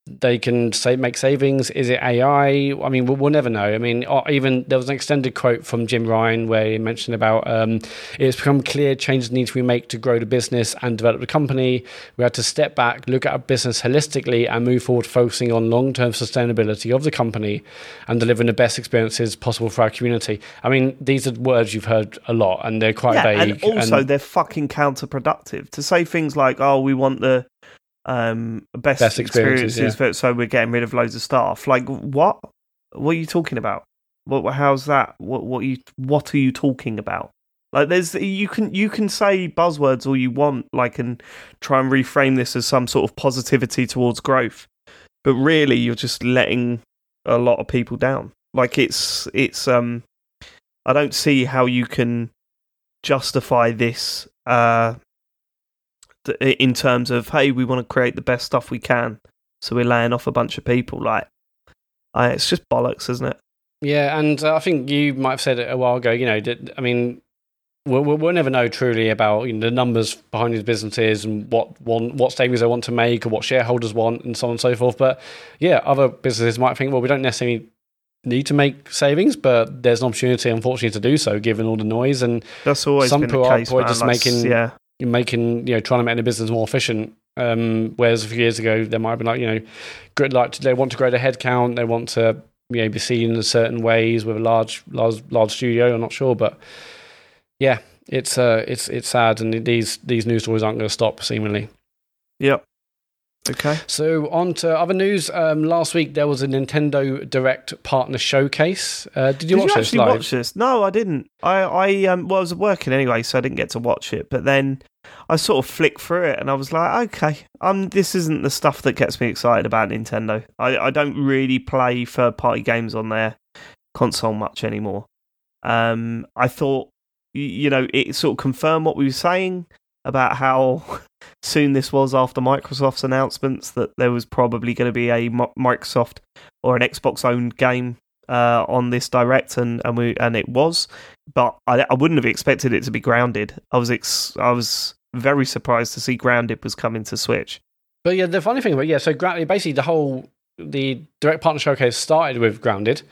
they can say make savings? Is it AI? I mean, we'll, we'll never know. I mean, or even there was an extended quote from Jim Ryan where he mentioned about um, it's become clear changes need to be made to grow the business and develop the company. We had to step back, look at our business holistically, and move forward, focusing on long term sustainability of the company and delivering the best experiences possible for our community. I mean, these are words you've heard a lot, and they're quite yeah, vague. and also and- they're fucking counterproductive to say things like, "Oh, we want the um, best, Best experiences, experiences, but so we're getting rid of loads of staff." Like what? What are you talking about? What? How's that? What? What you? What are you talking about? Like there's you can you can say buzzwords all you want, like and try and reframe this as some sort of positivity towards growth, but really you're just letting a lot of people down. Like it's it's um, I don't see how you can justify this uh in terms of hey we want to create the best stuff we can so we're laying off a bunch of people like I, it's just bollocks isn't it Yeah, and uh, I think you might have said it a while ago. You know, I mean, we'll, we'll never know truly about you know, the numbers behind these businesses and what want, what savings they want to make or what shareholders want and so on and so forth. But yeah, other businesses might think, well, we don't necessarily need to make savings, but there's an opportunity, unfortunately, to do so given all the noise and that's always Some been people the are case probably man. just Like, making- yeah making you know trying to make the business more efficient. Um, whereas a few years ago, they might have been like you know, good like they want to grow their headcount, they want to you know be seen in certain ways with a large large large studio. I'm not sure, but yeah, it's uh it's it's sad, and these these news stories aren't going to stop seemingly. Yep. Okay. So on to other news. Um, last week there was a Nintendo Direct partner showcase. Uh, did you Did watch you this actually live? watch this? No, I didn't. I, I um, well, I was working anyway, so I didn't get to watch it. But then I sort of flicked through it, and I was like, okay, um, this isn't the stuff that gets me excited about Nintendo. I, I don't really play third party games on their console much anymore. Um, I thought, you know, it sort of confirmed what we were saying about how soon this was after Microsoft's announcements that there was probably going to be a Microsoft or an Xbox owned game uh, on this direct, and and we and it was, but I, I wouldn't have expected it to be grounded. I was ex- I was very surprised to see grounded was coming to Switch. But yeah, the funny thing about yeah, so basically the whole the direct partner showcase started with Grounded.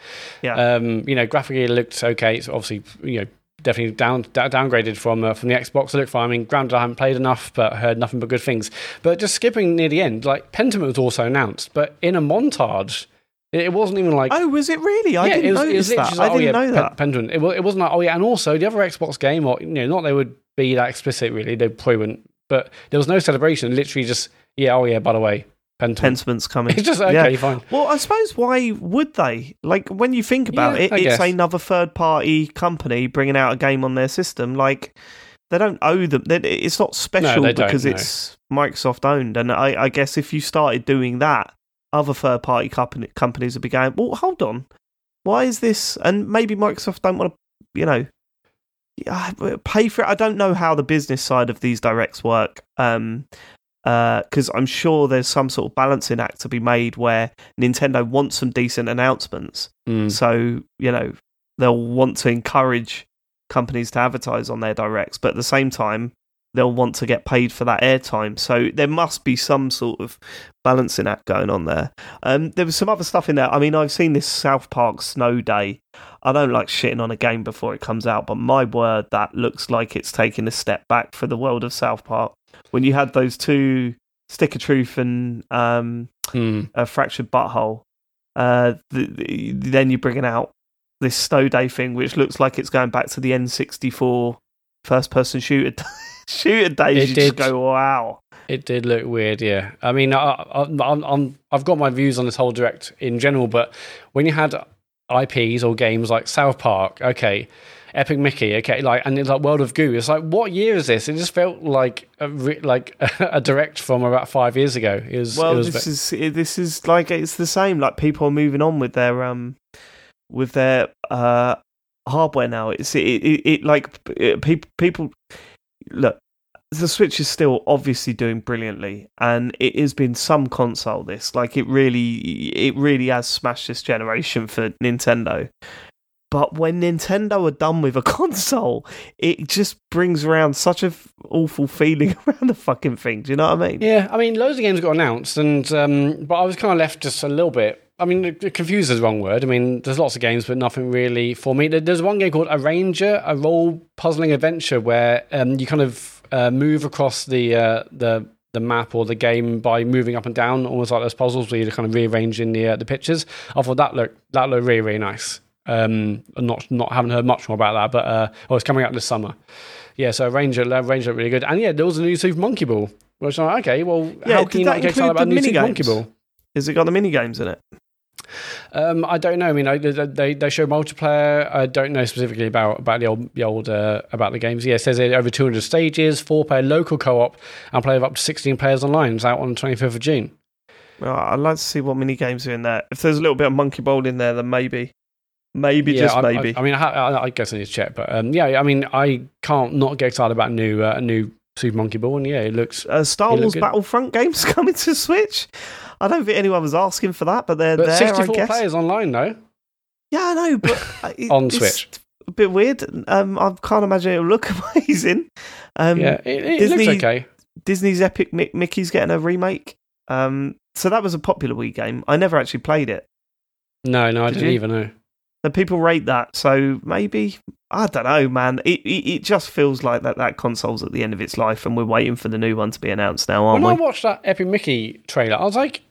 Yeah. Um, you know, graphically it looked okay. It's obviously you know definitely down downgraded from uh, from the Xbox. I looked fine. I mean, granted, I haven't played enough, but heard nothing but good things. But just skipping near the end, like Pentiment was also announced, but in a montage. It it wasn't even like oh, was it really? I didn't notice that. literally I oh, didn't yeah, know that. Pen- Pentiment. It, it wasn't like, oh yeah, and also the other Xbox game, or you know, not they would be that explicit really. They probably wouldn't. But there was no celebration. Literally just yeah, oh yeah, by the way, Pentiment. Pentiment's coming. It's just okay, Yeah. fine. Well, I suppose why would they? Like when you think about Yeah, it, I it's guess. another third-party company bringing out a game on their system. Like they don't owe them. It's not special don't, because no. it's Microsoft owned. And I, I guess if you started doing that, other third-party company, companies would be going, "Well, hold on, why is this?" And maybe Microsoft don't want to, you know, pay for it. I don't know how the business side of these directs work. Um, because I'm sure there's some sort of balancing act to be made where Nintendo wants some decent announcements. Mm. So, you know, they'll want to encourage companies to advertise on their directs, but at the same time, they'll want to get paid for that airtime. So there must be some sort of balancing act going on there. Um, there was some other stuff in there. I mean, I've seen this South Park Snow Day. I don't like shitting on a game before it comes out, but my word, that looks like it's taking a step back for the world of South Park. When you had those two, Stick of Truth and um, Mm. a Fractured But Whole. Uh, the, the, then you're bringing out this Snow Day thing, which looks like it's going back to the N64 first person shooter shooter days. It you did. just go, wow. It did look weird, yeah. I mean, I, I, I'm, I'm, I've got my views on this whole direct in general, but when you had IPs or games like South Park, okay, Epic Mickey, okay, like, and it's like World of Goo, it's like, what year is this? It just felt like a, re- like a direct from about five years ago. It was, Well, it was this is it- this is like it's the same. Like people are moving on with their um with their uh hardware now. It's it it, it like people people look. The Switch is still obviously doing brilliantly, and it has been some console. This like it really it really has smashed this generation for Nintendo. But when Nintendo are done with a console, it just brings around such a f- awful feeling around the fucking thing. Do you know what I mean? Yeah, I mean, loads of games got announced, and um, but I was kind of left just a little bit. I mean, confused is the wrong word. I mean, there's lots of games, but nothing really for me. There's one game called Arranger, a role puzzling adventure where um, you kind of uh, move across the uh, the the map or the game by moving up and down, almost like those puzzles where you're kind of rearranging the uh, the pictures. I thought that looked that looked really really nice. Um, not not haven't heard much more about that, but uh, oh, it's coming out this summer. Yeah, so Ranger Ranger looked really good, and yeah, there was a new Super Monkey Ball. Which I'm like, okay, well, Yeah, how can you that not get excited about the new Super? Monkey Ball? Has it got the mini games in it? Um, I don't know. I mean, I, they they show multiplayer. I don't know specifically about about the old the old uh, about the games. Yeah, it says over 200 stages, four player local co op, and play with up to 16 players online. It's out on the 25th of June. Well, I'd like to see what mini games are in there. If there's a little bit of Monkey Ball in there, then maybe, maybe just I, maybe. I, I mean, I, I, I guess I need to check, but um, yeah, I mean, I can't not get excited about a new uh, a new Super Monkey Ball, and yeah, it looks. uh, Star look Wars good. Battlefront games coming to Switch. I don't think anyone was asking for that, but they're But there. 64 I guess. players online though. Yeah, I know, but uh, it- On it's Switch. a bit weird. Um, I can't imagine it'll look amazing. Um, yeah, it, it Disney- looks okay. Disney's Epic Mickey's getting a remake. Um, so that was a popular Wii game. I never actually played it. No, no, I Did didn't you? even know. The people rate that, so maybe I don't know, man. It, it it just feels like that that console's at the end of its life, and we're waiting for the new one to be announced now, aren't when we? I watched that Epic Mickey trailer, I was like,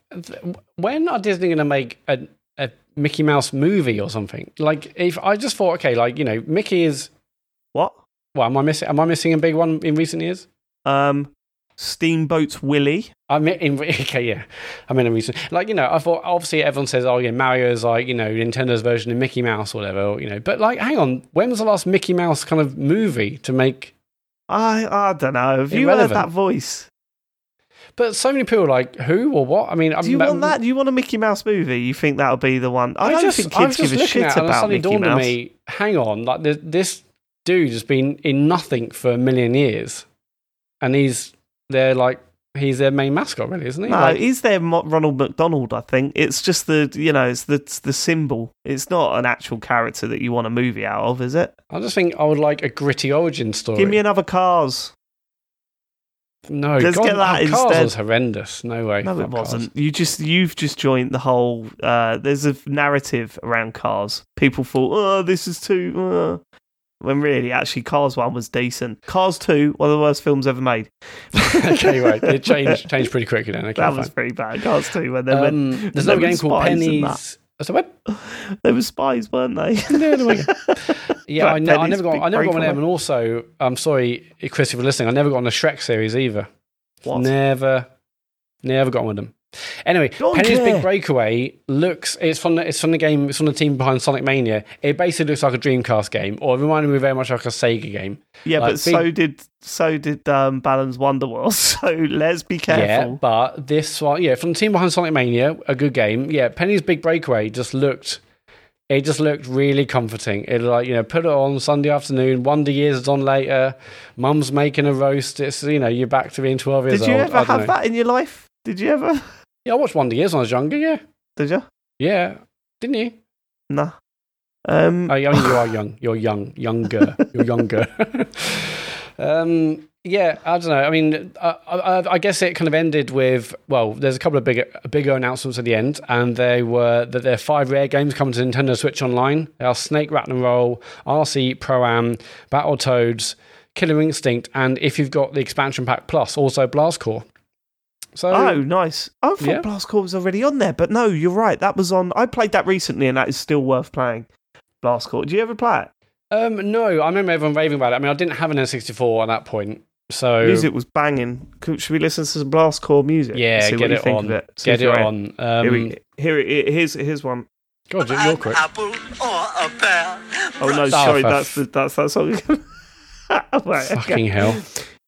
when are Disney going to make a, a Mickey Mouse movie or something? Like, if I just thought, okay, like you know, Mickey is. what? Well, am I missing? Am I missing a big one in recent years? Um, Steamboat Willie I mean, in, okay, yeah. I mean, a reason. Like, you know, I thought obviously everyone says, oh, yeah, Mario's like, you know, Nintendo's version of Mickey Mouse or whatever, or, you know. But, like, hang on, when was the last Mickey Mouse kind of movie to make. I I don't know. Have you Irrelevant. heard that voice? But so many people are like, who or what? I mean, Do you want that? Do you want a Mickey Mouse movie? You think that'll be the one? I, I, don't just, think I kids just give a looking shit at it and it about suddenly Mickey dawned on Mouse. me, hang on, like this, this dude has been in nothing for a million years. And he's their, like, he's their main mascot, really, isn't he? No, Like, there Mo- Ronald McDonald? I think it's just the you know it's the it's the symbol. It's not an actual character that you want a movie out of, is it? I just think I would like a gritty origin story. Give me another Cars. No, Let's God, get that Cars instead. was horrendous. No way. No, it wasn't. You just you've just joined the whole. Uh, there's a narrative around Cars. People thought, oh, this is too. Uh, when really, actually, Cars one was decent. Cars two, one of the worst films ever made. okay, right. It changed changed pretty quickly then. Okay, that fine. was pretty bad. Cars two, when they went, Um, there's there another game called spies in that. Penny's. So what? they were spies, weren't they? Yeah, I, know, I never got. I never got one of them, and also, I'm sorry, Chris, if you're listening, I never got on the Shrek series either. What? Never, never got one of them. Anyway, Don't Penny's care. Big Breakaway looks. It's from the. It's from the game. It's from the team behind Sonic Mania. It basically looks like a Dreamcast game, or it reminded me very much like a Sega game. Yeah, Like, but so did so did um, Balan's Wonderworld. So let's be careful. Yeah, but this one, yeah, from the team behind Sonic Mania, a good game. Yeah, Penny's Big Breakaway just looked. It just looked really comforting. It like you know, put it on Sunday afternoon. Wonder Years is on later. Mum's making a roast. It's you know, you're back to being twelve years old. Did you ever have know. that in your life? Did you ever? Yeah, I watched Wonder Years when I was younger. Yeah, Did you? yeah, didn't you? No. Um, Oh, yeah, you are young. You're young, younger. You're younger. um, yeah, I don't know. I mean, I, I, I guess it kind of ended with well, there's a couple of bigger bigger announcements at the end, and they were that there are five rare games coming to Nintendo Switch Online. They are Snake Rattle and Roll, RC Pro Am, Battletoads, Killer Instinct, and if you've got the expansion pack plus, also Blast Corps. So oh, nice. I thought Yeah. Blast Corps was already on there, but no, you're right. That was on. I played that recently, and that is still worth playing. Blast Corps. Did you ever play it? um, no, I remember everyone raving about it. I mean, I didn't have an N64 at that point, so Music was banging. Could- Should we listen to some Blast Corps music? Yeah, See what get you it think on. Of it. See Get it you're in. on. Here, Um, we, here, here's here's one. God, you're An quick. apple or a pear. Oh no, Oh, sorry, for that's the that's that song. right, okay. Fucking hell.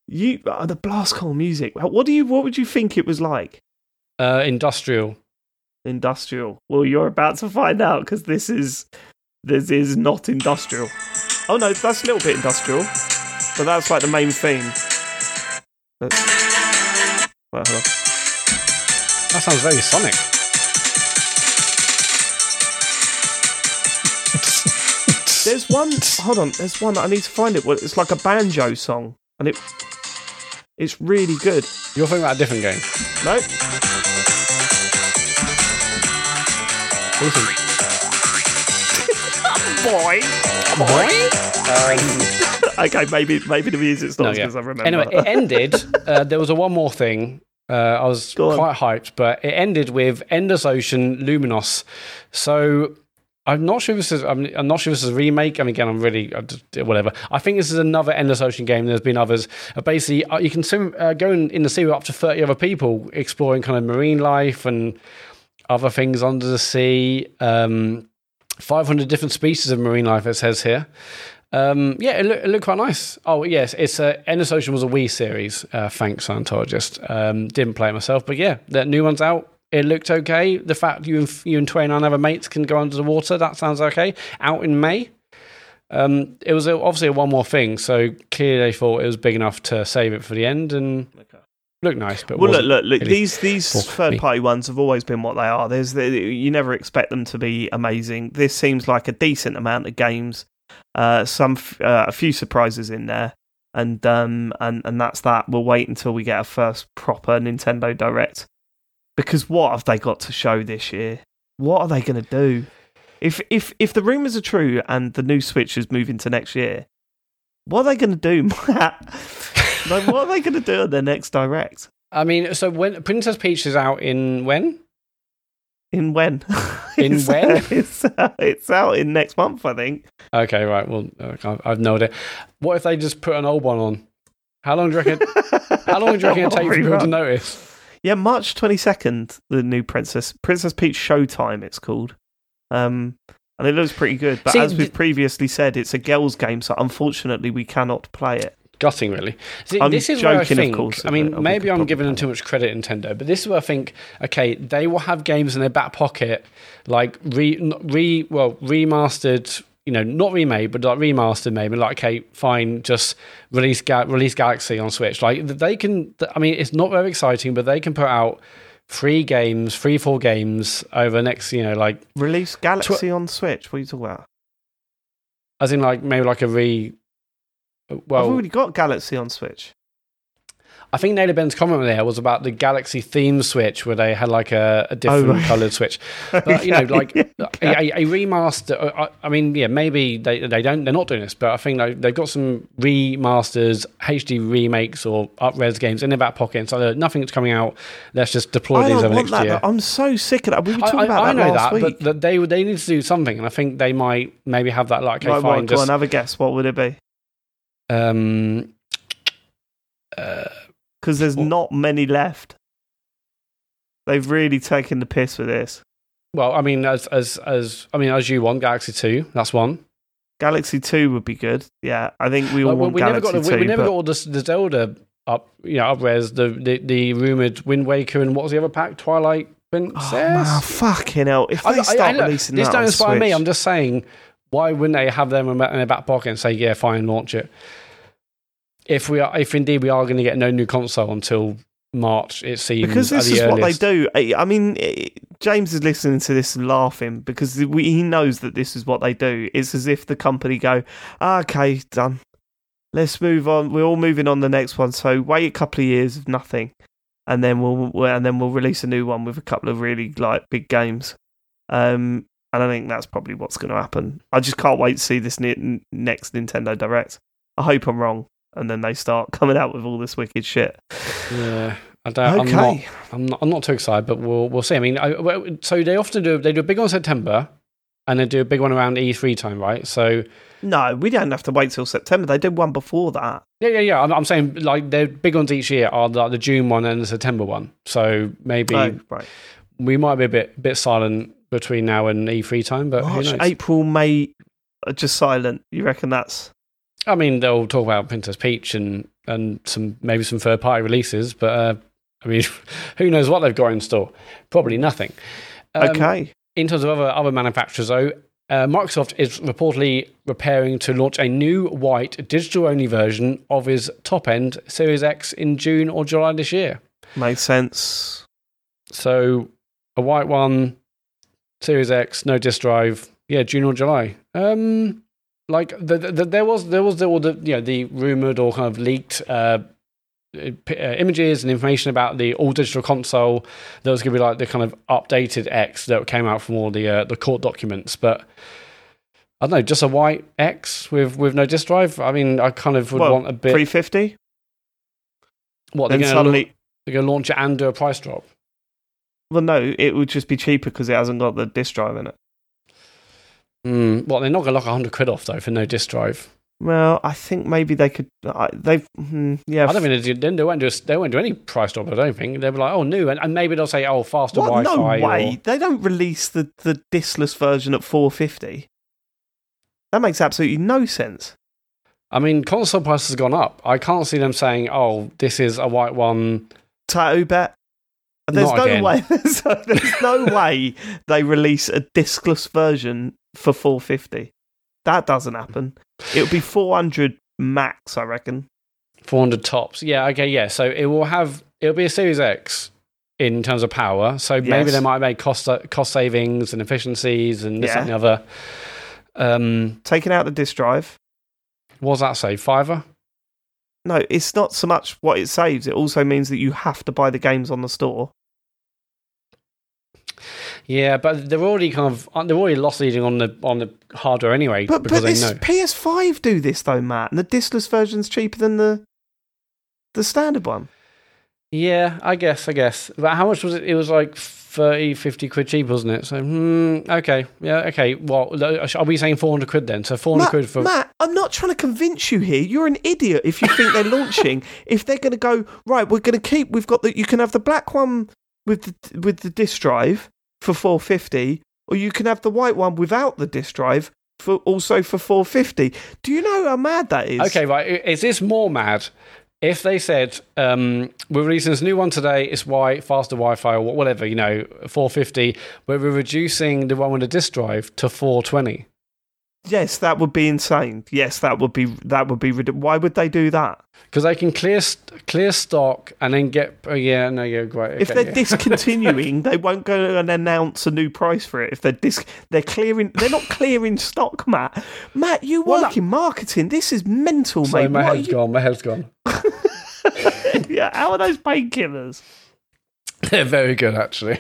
You uh, the Blast Corps music. What do you? What would you think it was like? Uh, industrial. Industrial. Well, you're about to find out because this is this is not industrial. Oh no, that's a little bit industrial, but that's like the main theme. But- Well, on. That sounds very Sonic. There's one. Hold on. There's one. I need to find it. Well, It's like a banjo song, and it it's really good. You're thinking about a different game. No, Listen. boy. Um, Okay, maybe maybe the music's no, yeah. because I remember. Anyway, it ended. Uh, there was a one more thing. Uh, I was quite hyped, but it ended with Endless Ocean Luminos. So I'm not sure if this is. I'm, I'm not sure this is a remake. I mean, again, I'm really whatever. I think this is another Endless Ocean game. There's been others. Uh, basically, uh, you can swim, uh, go in, in the sea with up to 30 other people, exploring kind of marine life and other things under the sea. Um, 500 different species of marine life. It says here. Um, yeah, it, look, it looked quite nice. Oh yes, it's uh, Endless Ocean was a Wii series. Uh, thanks, Scientologist. Um, didn't play it myself, but yeah, that new one's out. It looked okay. The fact you and you and twenty nine other mates can go under the water that sounds okay. Out in May. Um, it was obviously one more thing, so clearly they thought it was big enough to save it for the end and looked nice. But Well, look, look, look. really These these third party ones have always been what they are. There's the, you never expect them to be amazing. This seems like a decent amount of games. Uh, some uh, a few surprises in there, and um and and that's that. We'll wait until we get a first proper Nintendo Direct, because what have they got to show this year? What are they going to do? If if if the rumors are true and the new Switch is moving to next year, what are they going to do, Matt? like, what are they going to do at their next Direct? I mean, so when Princess Peach is out in when? In when? In It's- when? It's, uh, it's out in next month, I think. Okay, right. Well, I've- I've no idea. What if they just put an old one on? How long do you reckon? How long do you reckon it takes for people to notice? Yeah, March twenty second, the new Princess Princess Peach Showtime. It's called, um, and it looks pretty good. But See, as we've previously said, it's a girls' game, so unfortunately we cannot play it. Gutting, really. See, I'm this is where I joking, of think. course, I mean, but maybe I'm giving them too much credit, Nintendo, but this is where I think. Okay, they will have games in their back pocket, like re, re, well, remastered. You know, not remade, but like remastered, maybe. Like, okay, fine, just release Ga- release Galaxy on Switch. Like, they can. I mean, it's not very exciting, but they can put out three games, three, four games over the next. You know, like Release Galaxy on Switch. What are you talking about? as in like maybe like a re. Well, I've already got Galaxy on Switch. I think Naylor Ben's comment there was about the Galaxy theme switch, where they had like a, a different Oh, right. coloured switch. But you know, like yeah. a, a, remaster. uh, I, I mean, yeah, maybe they they don't they're not doing this, but I think like, they've got some remasters, HD remakes, or upres games in their back pocket. And so uh, nothing's coming out. Let's just deploy I these over next that. year. I'm so sick of that. We were I, talking I, about I that know last that, week. but that they they need to do something, and I think they might maybe have that like okay, right, fine, go just on, have a guess. What would it be? um, uh, Because there's Well- not many left. They've really taken the piss with this. well, I mean, as as as I mean, as you want Galaxy Two, that's one. Galaxy Two would be good. Yeah, I think we all Like, want we Galaxy never got Two. we never but- got all the, the Zelda up, you know, upres the, the the rumored Wind Waker and what was the other pack? Twilight Princess. Oh, man, fucking hell! If they I- start I- look, releasing this that don't on inspire me. I'm just saying, why wouldn't they have them in their back pocket and say, yeah, fine, launch it? If we are, if indeed we are going to get no new console until March, it seems because this is what they do. I mean, eh, James is listening to this and laughing because we, he knows that this is what they do. It's as if the company go, "Ah, "Okay, done. Let's move on. We're all moving on the next one. So wait a couple of years of nothing, and then we'll we'll- and then we'll release a new one with a couple of really like big games." Um, and I think that's probably what's going to happen. I just can't wait to see this ne- next Nintendo Direct. I hope I'm wrong, and then they start coming out with all this wicked shit. Yeah, I don't. I'm not. Okay. I'm not. I'm not too excited, but we'll we'll see. I mean, I, so they often do. They do a big one in September, and they do a big one around E3 time, right? So No, we don't have to wait till September. They did one before that. yeah, yeah, yeah. I'm, I'm saying like the big ones each year are the, the June one and the September one. So maybe Oh, right. we might be a bit bit silent between now and E3 time, but who March, knows? April, May are just silent. You reckon that's I mean, they'll talk about Princess Peach and and some maybe some third party releases, but uh, I mean, who knows what they've got in store? Probably nothing. Um, okay? In terms of other other manufacturers, though, uh, Microsoft is reportedly preparing to launch a new white digital only version of his top end Series X in June or July this year. Makes sense. So a white one, Series X, no disk drive. Yeah, June or July. Um, like the, the, the, there was there was the, all the you know the rumored or kind of leaked uh, uh, images and information about the all digital console that was going to be like the kind of updated X that came out from all the uh, the court documents, but. I don't know, just a white X with, with no disk drive. I mean, I kind of would Well, want a bit. Three fifty. what they're Then going suddenly, they're going to launch it and do a price drop. well, no, it would just be cheaper because it hasn't got the disk drive in it. Mm, well, they're not going to lock hundred quid off though for no disk drive. Well, I think maybe they could. I they've hmm, yeah. I don't think they, do, they won't do. A, they won't do any price drop. I don't think they'll be like, oh, new, and, and maybe they'll say, oh, faster what? Wi-Fi. No way. or- They don't release the the diskless version at four fifty. That makes absolutely no sense. I mean, console prices have gone up. I can't see them saying, oh, this is a white one. Tattoo bet. There's Not no again. way. There's, there's no way they release a diskless version for 450. That doesn't happen. It would be 400 max, I reckon. 400 tops. Yeah, okay, yeah. So it will have, it'll be a Series X in terms of power. So maybe they might make cost cost savings and efficiencies and this Yeah. and the other. Um, Taking out the disk drive. does that say? Fiver? No, it's not so much what it saves. It also means that you have to buy the games on the store. Yeah, but they're already kind of they're already loss leading on the on the hardware anyway But, but this know. PS5 do this though, Matt, and the diskless version's cheaper than the the standard one. Yeah, I guess, I guess. But how much was it? It was like 30, 50 quid cheap, wasn't it? So, hmm, okay, yeah, okay. Well, are we saying 400 quid then? So 400 Matt, quid for. Matt, I'm not trying to convince you here. You're an idiot if you think they're launching. if they're going to go right, we're going to keep. We've got the. You can have the black one with the with the disk drive for 450, or you can have the white one without the disk drive for also for 450. Do you know how mad that is? Okay, right. Is this more mad if they said um, we're releasing this new one today? It's white, faster Wi-Fi, or whatever. You know, 450. But we're reducing the one with the disk drive to 420. Yes, that would be insane. Yes, that would be that would be. Why would they do that? Because they can clear clear stock and then get. Oh, yeah, no, yeah, great. If they're yeah. discontinuing, they won't go and announce a new price for it. If they're dis- they're clearing, they're not clearing stock, Matt. Matt, you Well, work in marketing. This is mental, Sorry, mate. my What head's you- gone. My head's gone. yeah, how are those painkillers? They're very good, actually.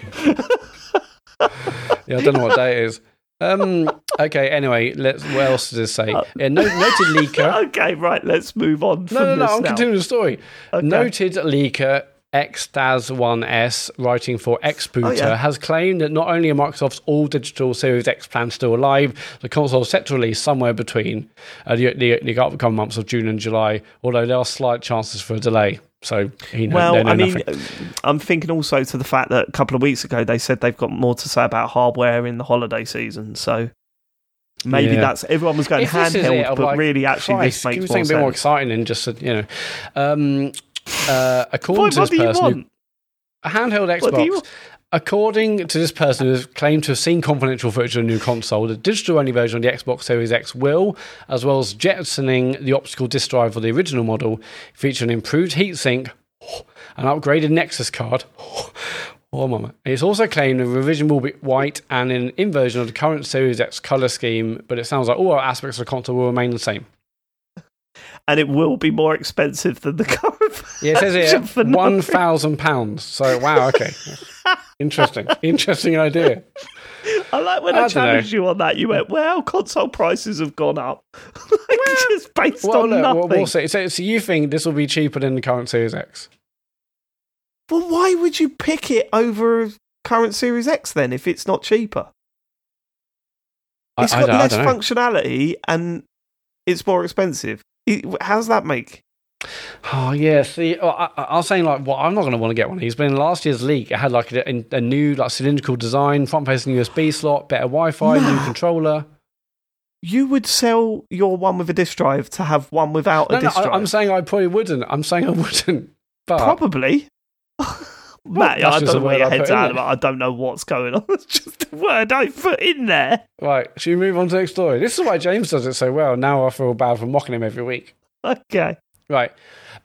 yeah, I don't know what day it is. Um, okay, anyway, let's. What else does it say? Yeah, no, noted leaker. okay, right. Let's move on. From No, no, no. I'm now. continuing the story. Okay. Noted leaker eXtas1s, writing for Xbooter, Oh, yeah. has claimed that not only are Microsoft's all digital Series X plans still alive, the console is set to release somewhere between uh, the, the, the upcoming months of June and July, although there are slight chances for a delay. So, he know, they Well, know I mean, nothing. I'm thinking also to the fact that a couple of weeks ago they said they've got more to say about hardware in the holiday season. So maybe Yeah. that's everyone was going If handheld, it, but like, really, actually, Christ, this give makes more something a bit more exciting than just, you know. Um, uh, according What, to what this do you person, who- want? a handheld What do you Xbox. According to this person who has claimed to have seen confidential footage of a new console, the digital only version of the Xbox Series X will, as well as jettisoning the optical disk drive for the original model, feature an improved heatsink, an upgraded Nexus card. Oh, mama. It's also claimed the revision will be white and an inversion of the current Series X color scheme, but it sounds like all aspects of the console will remain the same. and it will be more expensive than the current. Yeah, it says here one thousand pounds. So wow, okay, interesting, interesting idea. I like when I I, challenged you on that. You went, "Well, console prices have gone up, like, just based Well, on look, nothing." we'll, we'll see. So, so you think this will be cheaper than the current Series X? Well, why would you pick it over current Series X then if it's not cheaper? It's I got I less functionality and it's more expensive. It, how's that make? Oh yeah, see, oh, I, I I was saying like, well, I'm not going to want to get one of these. But in last year's leak, it had like a, a new like cylindrical design, front-facing USB slot, better Wi-Fi, new controller. You would sell your one with a disk drive to have one without No, a disk I, drive. I'm saying I probably wouldn't. I'm saying I wouldn't. But Probably. Matt, that's I don't know where your head's at, but I don't know what's going on. It's just a word I put in there. right, should we move on to the next story? This is why James does it so well. Now I feel bad for mocking him every week. Okay. Right,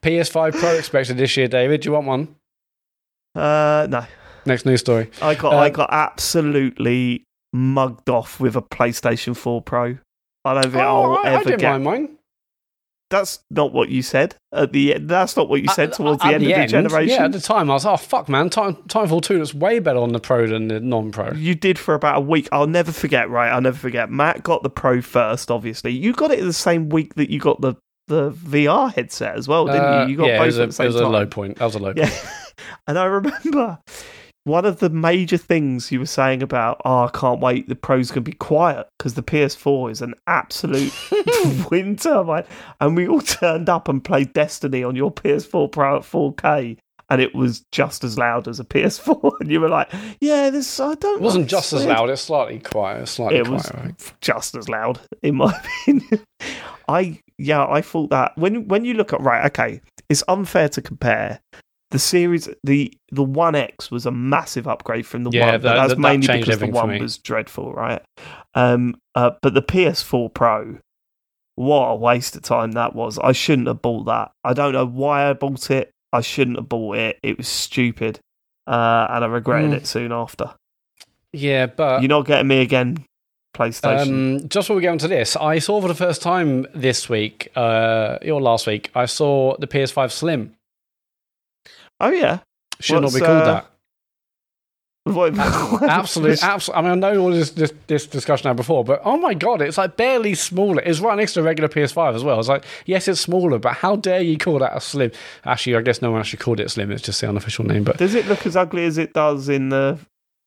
PS5 Pro expected this year. David, do you want one? Uh, no. Next news story. I got Uh, I got absolutely mugged off with a PlayStation 4 Pro. I don't think Oh, I'll I, I ever didn't get. mine. That's not what you said at the end. That's not what you said At- towards at the end of the generation. Yeah, at the time I was, oh fuck, man, Time Titanfall two looks way better on the Pro than the non-Pro. You did for about a week. I'll never forget. Right, I'll never forget. Matt got the Pro first. Obviously, you got it the same week that you got the the VR headset as well, didn't Uh, you? You got yeah, both it was, a, at the same it was a time. low point. That was a low Yeah. point. and I remember one of the major things you were saying about, oh, I can't wait, the Pro's going to be quiet because the PS4 is an absolute wind turbine. And we all turned up and played Destiny on your PS4 Pro at 4K. And it was just as loud as a PS4. And you were like, yeah, this, I don't It wasn't just as loud. It's slightly quieter. Slightly It was. Right? just as loud, in my opinion. I yeah, I thought that when when you look at right, okay, it's unfair to compare. The series, the the One X was a massive upgrade from the Yeah, one, but that- that's that- that mainly changed because the one was dreadful, right? Um, uh, but the PS4 Pro, what a waste of time that was. I shouldn't have bought that. I don't know why I bought it. I shouldn't have bought it. It was stupid, uh, and I regretted Mm. it soon after. Yeah, but You're not getting me again, PlayStation. Um, just before we get onto this, I saw for the first time this week, uh, or last week, I saw the PS5 Slim. oh yeah, Should What's, not be called uh, that. What- Absolutely, absolutely. I mean, I know all this, this this discussion now before, but oh my god, it's like barely smaller. It's right next to a regular PS5 as well. It's like, yes, it's smaller, but how dare you call that a Slim? Actually, I guess no one actually called it Slim. It's just the unofficial name. But Does it look as ugly as it does in the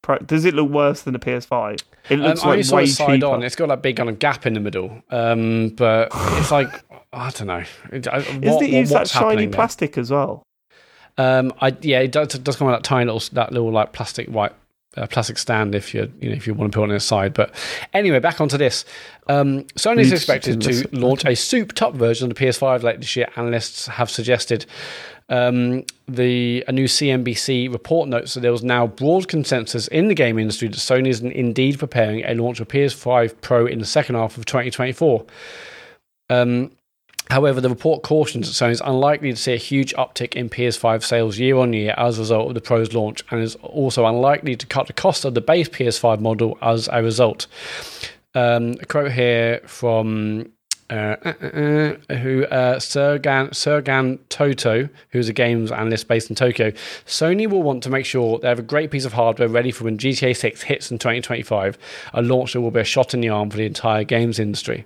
Pro? Does it look worse than the PS5? It Um, looks I only like saw way it side cheaper. on. It's got that big kind of gap in the middle. Um, but it's like I don't know. It- I- Isn't what- it use that shiny plastic as well? Um, I yeah, it does, it does come with that tiny little that little like plastic white uh, plastic stand if you you know if you want to put it on its side. But anyway, back onto this. Um, Sony is expected to launch a souped-up version of the PS5 later this year. Analysts have suggested. Um, the a new CNBC report notes that there was now broad consensus in the game industry that Sony is indeed preparing a launch of PS5 Pro in the second half of 2024. Um, However, the report cautions that Sony is unlikely to see a huge uptick in PS5 sales year on year as a result of the Pro's launch, and is also unlikely to cut the cost of the base PS5 model as a result. Um, a quote here from uh, uh, uh, uh, who uh, Serkan Serkan Toto, who's a games analyst based in Tokyo. Sony will want to make sure they have a great piece of hardware ready for when GTA 6 hits in 2025. A launch that will be a shot in the arm for the entire games industry.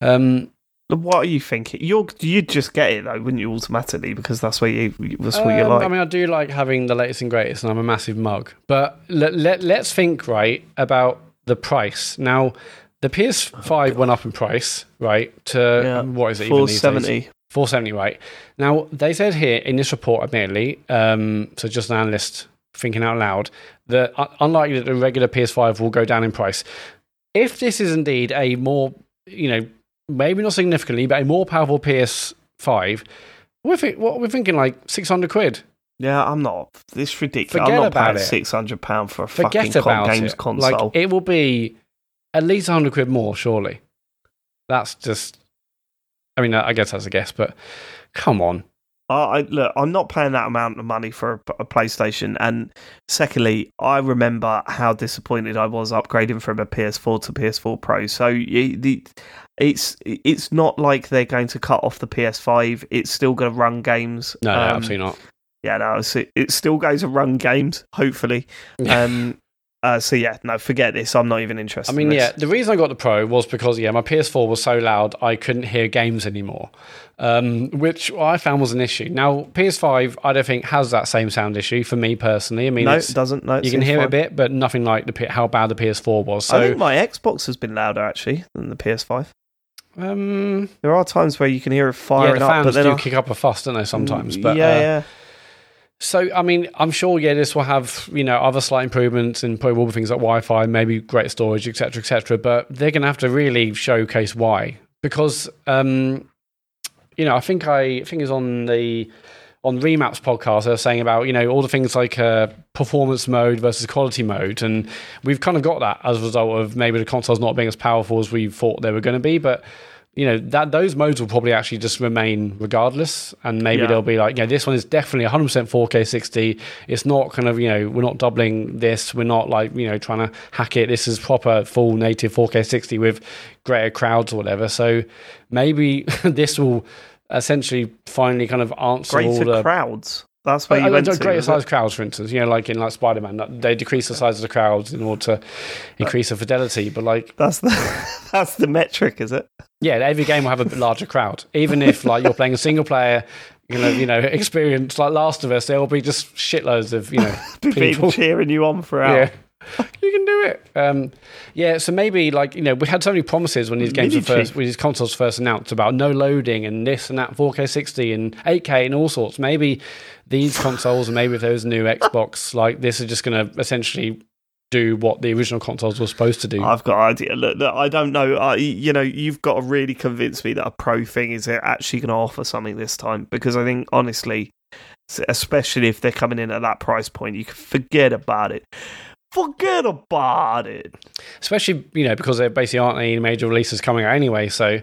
Um, What are you thinking? You're you'd just get it though, wouldn't you? Automatically because that's what you that's what you Um, like. I mean, I do like having the latest and greatest, and I'm a massive mug. But let, let, let's think, right, about the price. Now, the PS5 went up in price, right, to Yeah, what is it? even Four these days? seventy. 470, right? Now, they said here in this report, admittedly, um, so just an analyst thinking out loud, that uh, unlikely that the regular PS5 will go down in price. If this is indeed a more, you know, maybe not significantly, but a more powerful PS5, we're, think, what, we're thinking like 600 quid. Yeah, I'm not. It's ridiculous. Forget I'm not about paying six hundred pound for a Forget fucking about games it. console. Like, it will be at least 100 quid more, surely. That's just, I mean, I guess that's a guess, but come on. I, I look, I'm not paying that amount of money for a, a PlayStation. And secondly, I remember how disappointed I was upgrading from a PS4 to PS4 Pro. So it's it's not like they're going to cut off the PS5. It's still going to run games. No, no, Um, absolutely not. Yeah, no, it's, it still goes to run games. Hopefully. Um. Uh, so yeah, no, forget this. I'm not even interested. I mean, in yeah, the reason I got the Pro was because, yeah, my PS4 was so loud I couldn't hear games anymore, um, which I found was an issue. Now, PS5, I don't think has that same sound issue for me personally. I mean, no, it doesn't. No, it you can hear it a bit, but nothing like the how bad the PS4 was. I think my Xbox has been louder actually than the PS5. um, There are times where you can hear it yeah, firing the up, but then do I- kick up a fuss, don't they, sometimes? But, yeah, uh, yeah. So, I mean, I'm sure, yeah, this will have, you know, other slight improvements and probably things like Wi Fi, maybe great storage, etc., etc. but they're going to have to really showcase why. Because, um, you know, I think I, I think it's on the, on Remaps podcast, they were saying about, you know, all the things like uh, performance mode versus quality mode. And we've kind of got that as a result of maybe the consoles not being as powerful as we thought they were going to be. But, you know that those modes will probably actually just remain regardless and maybe Yeah. they'll be like you know this one is definitely 100% 4k 60 it's not kind of you know we're not doubling this we're not like you know trying to hack it this is proper full native 4k 60 with greater crowds or whatever so maybe this will essentially finally kind of answer all Greater the crowds. That's where uh, you uh, went to. greater size crowds, for instance, you know, like in like Spider Man, they decrease the size of the crowds in order to increase the fidelity. But like, That's the that's the metric, is it? Yeah, every game will have a larger crowd. Even if like you're playing a single player, you know, you know, experience like Last of Us, there will be just shitloads of you know People people. cheering you on throughout. Yeah. You can do it. Um, yeah, so maybe like you know we had so many promises when these games were first, when these consoles first announced about no loading and this and that, 4K 60 and 8K and all sorts. Maybe these consoles and maybe if there was a new Xbox, like this is just going to essentially do what the original consoles were supposed to do. I've got an idea. Look, look, I don't know. I, you know, you've got to really convince me that a pro thing is actually going to offer something this time because I think honestly, especially if they're coming in at that price point, you can forget about it. Forget about it. Especially you know because there basically aren't any major releases coming out anyway. So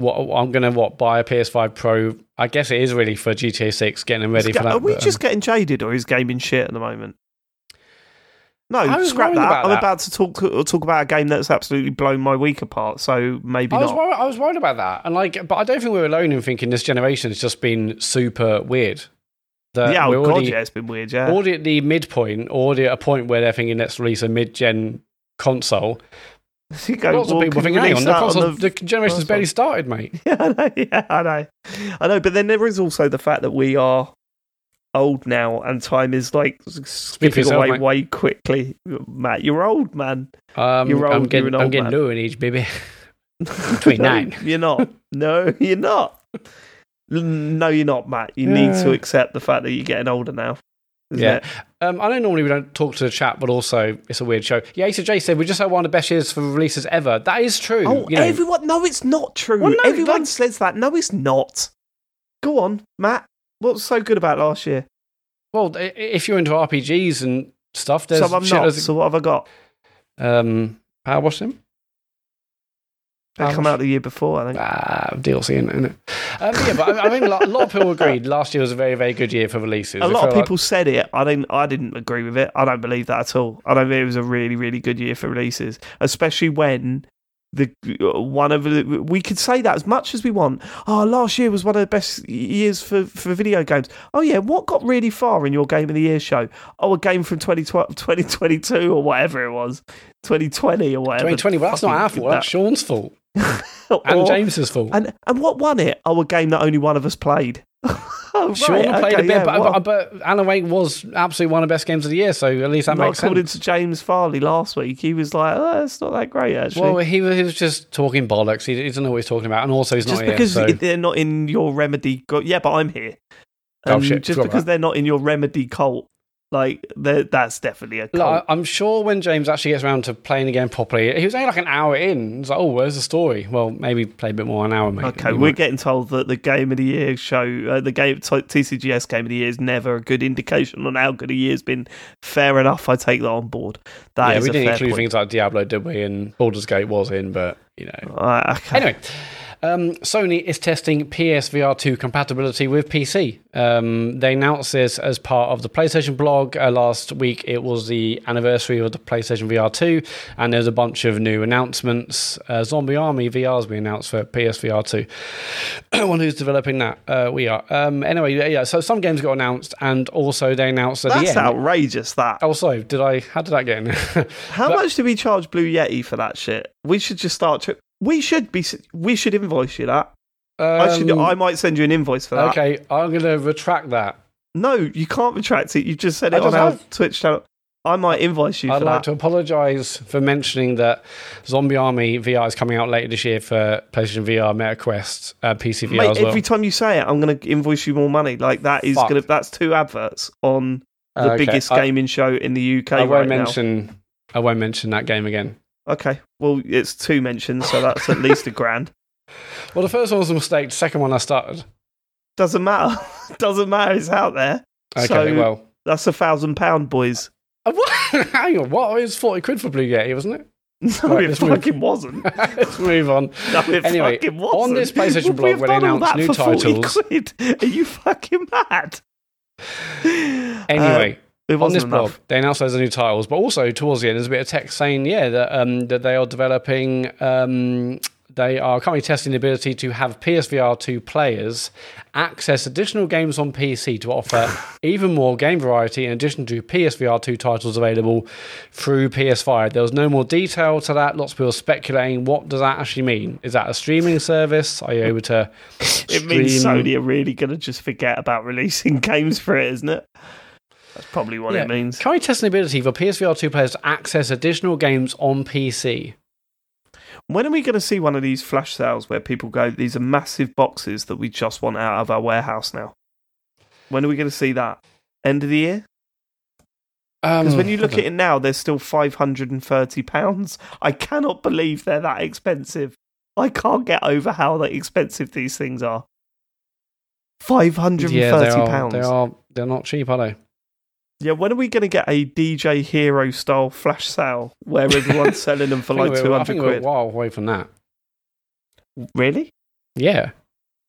what I'm going to what buy a PS5 Pro. I guess it is really for GTA 6, getting them ready for that. Are we but, um, just getting jaded, or is gaming shit at the moment? No, scrap that. About I'm that. about to talk talk about a game that's absolutely blown my week apart. So maybe I was, not. worried, I was worried about that, and like, but I don't think we're alone in thinking this generation has just been super weird. That yeah, oh god, yeah, it's been weird. Yeah, already at the midpoint, already at a point where they're thinking let's release a mid-gen console. You go, Lots of people thinking, hang on, the, that on the- the generation's barely started, mate. Yeah, I know. Yeah, I know. I know. But then there is also the fact that we are old now, and time is like skipping yourself, away mate. way quickly. Matt, you're old, man. Um, You're old, I'm getting, an I'm getting low in age, baby. 29. No, you're not. No, you're not. No, you're not, Matt. You need to accept the fact that you're getting older now. isn't Yeah. Um, I know normally we don't talk to the chat, but also it's a weird show. Yeah, Asa J said we just had one of the best years for releases ever. That is true. Oh, you know. everyone. No, it's not true. Well, no, everyone says that. No, it's not. Go on, Matt. What's so good about last year? well, if you're into RPGs and stuff, there's so I'm shit not. of- So what have I got? um, Power Wash Sim. They Power come Wash. out the year before, I think. Ah, DLC in, in it. Um, yeah, but I, I think a lot, a lot of people agreed last year was a very, very good year for releases. A lot of feel like- people said it. I didn't. I didn't agree with it. I don't believe that at all. I don't think it was a really, really good year for releases, especially when the uh, one of the, we could say that as much as we want. Oh, last year was one of the best years for for video games. Oh yeah, what got really far in your game of the year show? Oh, a game from 2012 2022 or whatever it was, 2020 or whatever. 2020, well, that's not our fault. That's Sean's fault that- and or- James's fault. And and what won it? Oh, a game that only one of us played. oh, right, Sean played okay, a bit, yeah, but, what- but, but Alan Wake was absolutely one of the best games of the year, so at least that makes according sense. to James Farley last week. He was like, "Oh, it's not that great actually." Well, he was, he was just talking bollocks. He, he doesn't know what he's talking about, and also he's just not here. because so- they're not in your remedy. Go- yeah, but I'm here. Oh, shit, just because they're not in your remedy cult, like that's definitely a cult. I- I'm sure when James actually gets around to playing the game properly, he was only like an hour in. It's like, oh, where's the story? Well, maybe play a bit more an hour, maybe. okay, we're might- getting told that the game of the year show, uh, the game TCGS game of the year, is never a good indication on how good a year's been. Fair enough, I take that on board. That yeah, is we didn't include point. things like Diablo, did we? And Baldur's Gate was in, but you know. Uh, okay. Anyway, um, Sony is testing PSVR 2 compatibility with PC. Um, they announced this as part of the PlayStation blog uh, last week. It was the anniversary of the PlayStation VR 2, and there's a bunch of new announcements. Uh, Zombie Army VR has been announced for PSVR 2. I wonder who's developing that. Uh, we are. Um, anyway, yeah, so some games got announced, and also they announced at That's the end. outrageous. That. Also, did I? How did that get in? How But- much do we charge Blue Yeti for that shit? We should just start. Tri- we should be. We should invoice you that. I should. Um, I might send you an invoice for that. okay, I'm going to retract that. No, you can't retract it. You just said it on our have. Twitch channel. I might invoice you I'd like that. to apologise for mentioning that Zombie Army VR is coming out later this year for PlayStation VR, MetaQuest, uh, PC VR Mate, as well. every time you say it, I'm going to invoice you more money. Like that is going to. That's two adverts on the Okay, biggest I- gaming show in the UK I won't right mention. I won't mention that game again. Now. Okay, well, it's two mentions, so that's at least a grand. Well, the first one was a mistake. The second one I started. Doesn't matter. Doesn't matter. It's out there. Okay, So- well, That's a thousand pound, boys. Uh, what? hang on. What? It was forty quid for Blue Yeti, wasn't it? No, Right, it let's move. fucking wasn't. Let's move on. No, it Anyway, fucking wasn't. on this PlayStation Would blog, we have when they done all announced that new for 40 titles- Quid? Are you fucking mad? Anyway, Uh, it on this enough. blog, they announced of new titles, but also towards the end, there's a bit of text saying, yeah, that um, that they are developing. Um, they are currently testing the ability to have PSVR 2 players access additional games on PC to offer even more game variety in addition to PSVR 2 titles available through PS5. There was no more detail to that. Lots of people speculating what does that actually mean? Is that a streaming service? Are you able to It means Sony are really going to just forget about releasing games for it, isn't it? That's probably what Yeah. it means. Currently testing the ability for PSVR 2 players to access additional games on PC. When are we going to see one of these flash sales where people go, these are massive boxes that we just want out of our warehouse now? When are we going to see that? End of the year? Um, because when you look at it now, they're still £530. I cannot believe they're that expensive. I can't get over how like, expensive these things are. £530. yeah, they are, they are. They're not cheap, are they? Yeah, when are we going to get a DJ Hero style flash sale where everyone's selling them for I think like we're- I 200 think we're a quid? while away from that. Really? Yeah,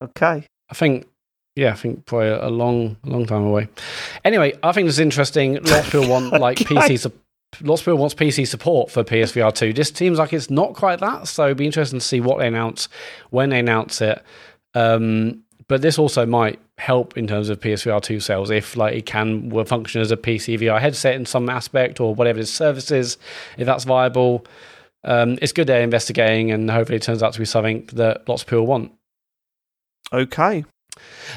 Okay. I think. Yeah, I think probably a long, long time away. Anyway, I think this is interesting. Lots of people want like. PC. Su- lots of people wants PC support for PSVR two. This seems like it's not quite that. So it'd be interesting to see what they announce when they announce it. Um, but this also might help in terms of PSVR two sales if like it can function as a PC VR headset in some aspect or whatever its service is, if that's viable. Um, it's good they're investigating, and hopefully it turns out to be something that lots of people want. Okay.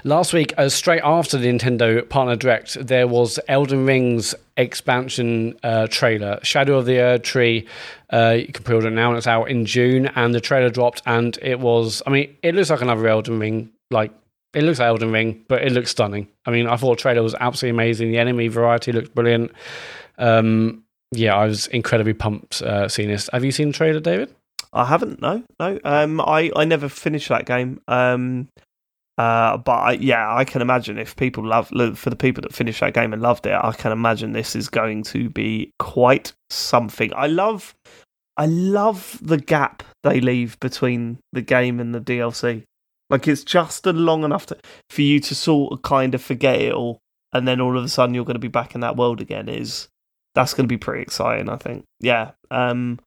Last week, uh, straight after the Nintendo Partner Direct, there was Elden Ring's expansion uh, trailer, Shadow of the Erdtree. Uh, you can pre-order it now, and it's out in June. And the trailer dropped, and it was. I mean, it looks like another Elden Ring. Like it looks like Elden Ring, but it looks stunning. I mean, I thought the trailer was absolutely amazing. The enemy variety looked brilliant. Um, yeah, I was incredibly pumped uh, seeing this. Have you seen the trailer, David? I haven't. No, no. Um, I I never finished that game. Um, uh, but I, yeah, I can imagine if people love for the people that finished that game and loved it, I can imagine this is going to be quite something. I love, I love the gap they leave between the game and the DLC. Like it's just a long enough to, for you to sort of kind of forget it all, and then all of a sudden you're going to be back in that world again. Is that's going to be pretty exciting? I think. Yeah. Um,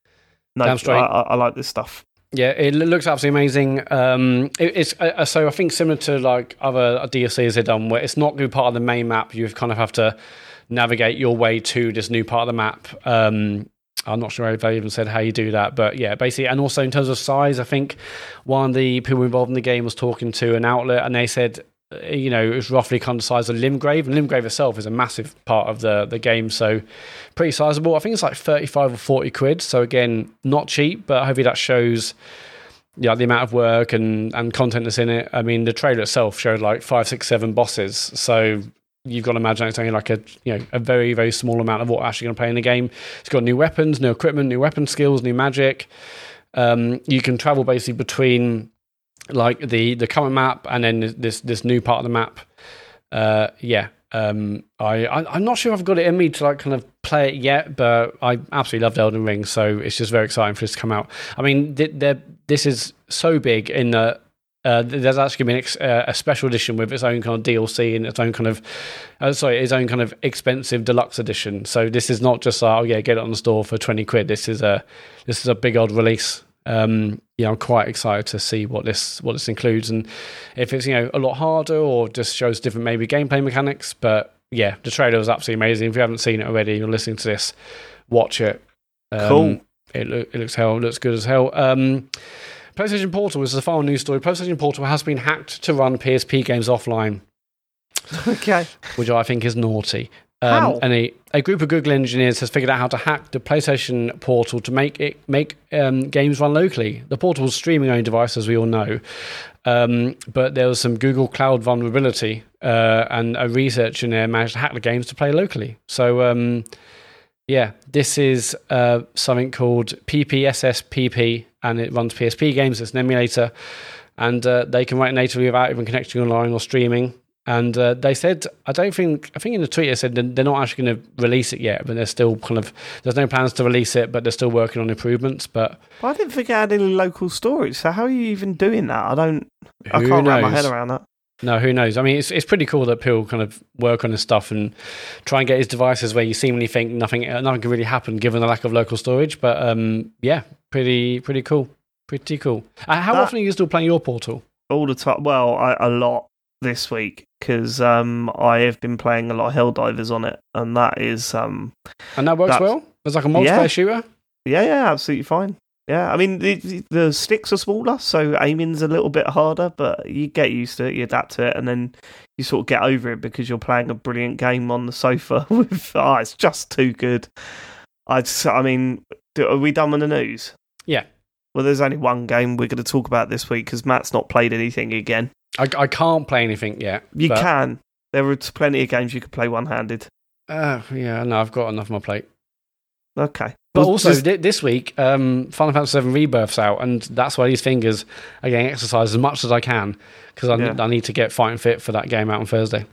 no, I. I, I like this stuff. Yeah, it looks absolutely amazing. Um, it, it's uh, so I think similar to like other DLCs they've done, where it's not going to be part of the main map. You kind of have to navigate your way to this new part of the map. Um, I'm not sure if they even said how you do that, but yeah, basically, and also in terms of size, I think one of the people involved in the game was talking to an outlet, and they said, uh, you know, it was roughly kind of the size of Limgrave, and Limgrave itself is a massive part of the the game, so pretty sizable. I think it's like 35 or 40 quid, so again, not cheap, but hopefully that shows yeah, the amount of work and, and content that's in it. I mean, the trailer itself showed like five, six, seven bosses. So you've got to imagine it's only like a you know a very very small amount of what actually going to play in the game. It's got new weapons, new equipment, new weapon skills, new magic. Um, you can travel basically between like the the current map and then this this new part of the map. Uh, yeah, um, I, I I'm not sure I've got it in me to like kind of play it yet, but I absolutely loved Elden Ring, so it's just very exciting for this to come out. I mean, th- this is so big in that uh, there's actually been ex- uh, a special edition with its own kind of DLC and its own kind of, uh, sorry, its own kind of expensive deluxe edition. So this is not just like, oh yeah, get it on the store for twenty quid. This is a this is a big old release. Um, yeah, I'm quite excited to see what this what this includes and if it's you know a lot harder or just shows different maybe gameplay mechanics. But yeah, the trailer was absolutely amazing. If you haven't seen it already, you're listening to this, watch it. Um, Cool. It, loo- it looks hell. It looks good as hell. Um, PlayStation Portal is the final news story. PlayStation Portal has been hacked to run PSP games offline, Okay. which I think is naughty. Um, How? And a, a group of Google engineers has figured out how to hack the PlayStation Portal to make it make um, games run locally. The Portal's streaming only device, as we all know, um, but there was some Google Cloud vulnerability, uh, and a researcher there managed to hack the games to play locally. So, um, yeah, this is uh, something called PPSSPP, and it runs PSP games. It's an emulator, and uh, they can run it natively without even connecting online or streaming. And uh, they said, I don't think, I think in the tweet they said they're not actually going to release it yet, but they're still kind of, there's no plans to release it, but they're still working on improvements. But But I didn't think it had any local storage. So how are you even doing that? I don't. I can't wrap my head around that. No, who knows? I mean, it's it's pretty cool that people kind of work on this stuff and try and get his devices where you seemingly think nothing nothing can really happen given the lack of local storage. But um, yeah, pretty pretty cool, pretty cool. Uh, how That- often are you still playing your Portal? all the time. Well, I, a lot this week because um, I have been playing a lot of Helldivers on it, and that is um, And that works well. It's like a multiplayer Yeah. shooter. yeah, yeah, absolutely fine. Yeah, I mean the, the sticks are smaller, so aiming's a little bit harder, but you get used to it, you adapt to it, and then you sort of get over it because you're playing a brilliant game on the sofa with. Oh, it's just too good. I, just, I mean, do, are we done with the news? Yeah. Well, there's only one game we're going to talk about this week because Matt's not played anything again. I, I can't play anything yet. You but- can. There are plenty of games you could play one-handed. Uh, yeah, no, I've got enough on my plate. Okay. But also thi- this week, um, Final Fantasy VII Rebirth's out, and that's why these fingers are getting exercised as much as I can because I, Yeah. I need to get fighting fit for that game out on Thursday.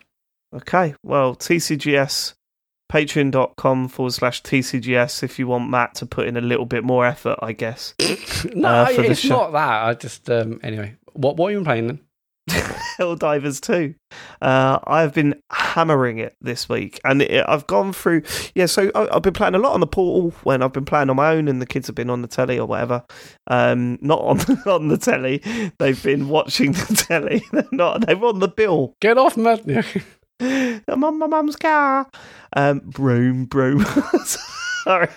okay. Well, TCGS, patreon.com forward slash TCGS if you want Matt to put in a little bit more effort, I guess. no, Uh, it's not that. I just um, anyway. What what are you playing then? Helldivers 2. Uh, I've been hammering it this week, and it, I've gone through. Yeah, so I, I've been playing a lot on the portal when I've been playing on my own, and the kids have been on the telly or whatever. Um, not on on the telly. They've been watching the telly. They're not. They're on the bill. Get off, man! I'm on my mum's car. Um, broom, broom. Sorry,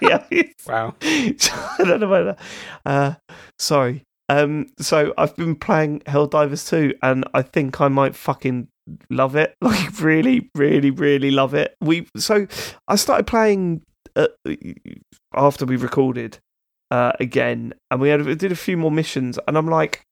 wow. I don't know whether. Uh, sorry. Um, so I've been playing Helldivers 2, and I think I might fucking love it. Like, really, really, really love it. We so I started playing uh, after we recorded uh, again, and we had we did a few more missions, and I'm like,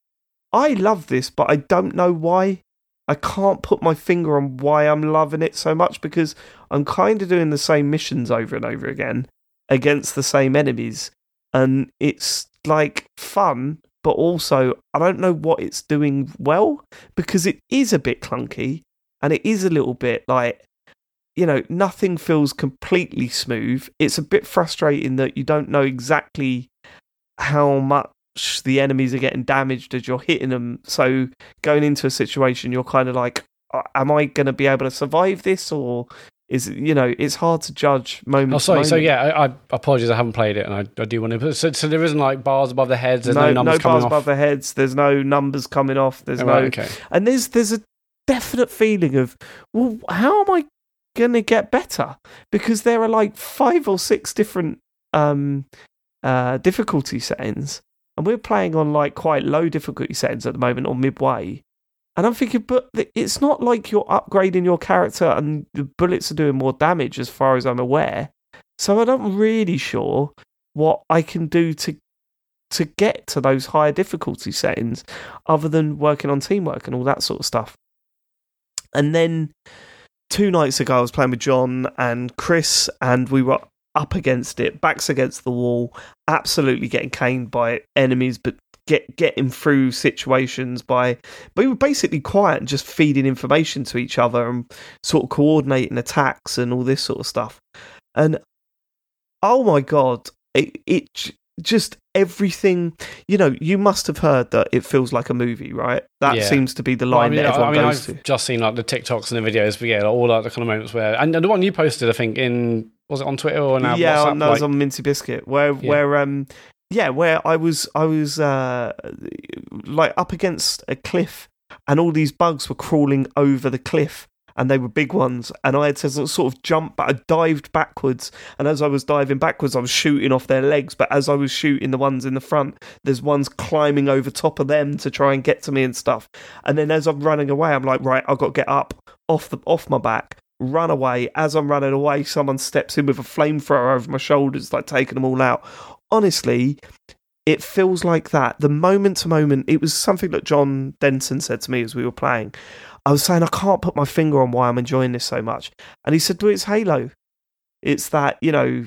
I love this, but I don't know why. I can't put my finger on why I'm loving it so much because I'm kind of doing the same missions over and over again against the same enemies, and it's like fun, but also I don't know what it's doing well because it is a bit clunky and it is a little bit like you know nothing feels completely smooth. It's a bit frustrating that you don't know exactly how much the enemies are getting damaged as you're hitting them. So going into a situation, you're kind of like, "Uh, am I going to be able to survive this or? Is you know it's hard to judge moment. Oh, to sorry. So yeah, I, I apologize. I haven't played it, and I, I do want to. So, so there isn't like bars above the heads. There's no, no, numbers no coming bars off. above the heads. There's no numbers coming off. There's Oh, no, right, okay. and there's there's a definite feeling of well, how am I gonna get better? Because there are like five or six different um uh difficulty settings, and we're playing on like quite low difficulty settings at the moment or midway. And I'm thinking, but it's not like you're upgrading your character and the bullets are doing more damage, as far as I'm aware. So I'm not really sure what I can do to to get to those higher difficulty settings other than working on teamwork and all that sort of stuff. And then two nights ago, I was playing with John and Chris, and we were up against it, backs against the wall, absolutely getting caned by enemies, but get getting through situations by we were basically quiet and just feeding information to each other and sort of coordinating attacks and all this sort of stuff. And oh my god, it it just everything. You know, you must have heard that it feels like a movie, right? That Yeah. seems to be the Well, line I mean, that everyone I mean, goes I've to. just seen like the TikToks and the videos, but yeah, all like the kind of moments where, and the one you posted, I think, in was it on Twitter or now? yeah, WhatsApp, on, no, it was on Minty Biscuit, where Yeah. where um yeah, where I was I was uh like up against a cliff, and all these bugs were crawling over the cliff. And they were big ones, and I had to sort of jump, but I dived backwards. And as I was diving backwards, I was shooting off their legs. But as I was shooting the ones in the front, there's ones climbing over top of them to try and get to me and stuff. And then as I'm running away, I'm like, right, I've got to get up off the off my back, run away. As I'm running away, someone steps in with a flamethrower over my shoulders, like taking them all out. Honestly, it feels like that. The moment to moment, it was something that John Denson said to me as we were playing. I was saying I can't put my finger on why I'm enjoying this so much, and he said, "Well, it's Halo. It's that you know,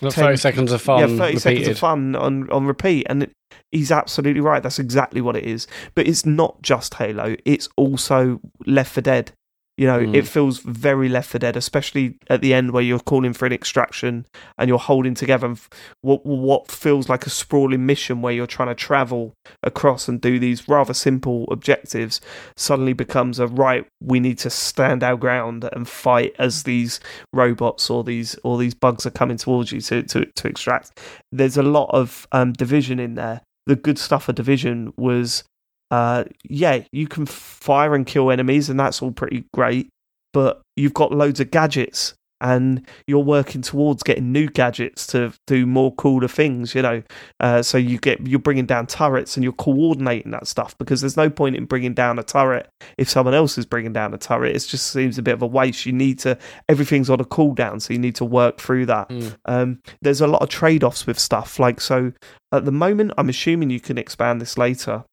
the 10 thirty seconds of fun yeah, thirty repeated. seconds of fun on on repeat." And it, he's absolutely right. That's exactly what it is. But it's not just Halo. It's also Left for Dead. You know, Mm. it feels very Left for Dead, especially at the end where you're calling for an extraction and you're holding together. f- What what feels like a sprawling mission where you're trying to travel across and do these rather simple objectives suddenly becomes a right. We need to stand our ground and fight as these robots or these or these bugs are coming towards you to to, to extract. There's a lot of um, division in there. The good stuff of division was uh, yeah, you can fire and kill enemies, and that's all pretty great. But you've got loads of gadgets, and you're working towards getting new gadgets to do more cooler things. You know, uh, so you get you're bringing down turrets, and you're coordinating that stuff because there's no point in bringing down a turret if someone else is bringing down a turret. It just seems a bit of a waste. You need to everything's on a cooldown, so you need to work through that. Mm. Um, there's a lot of trade offs with stuff like so. At the moment, I'm assuming you can expand this later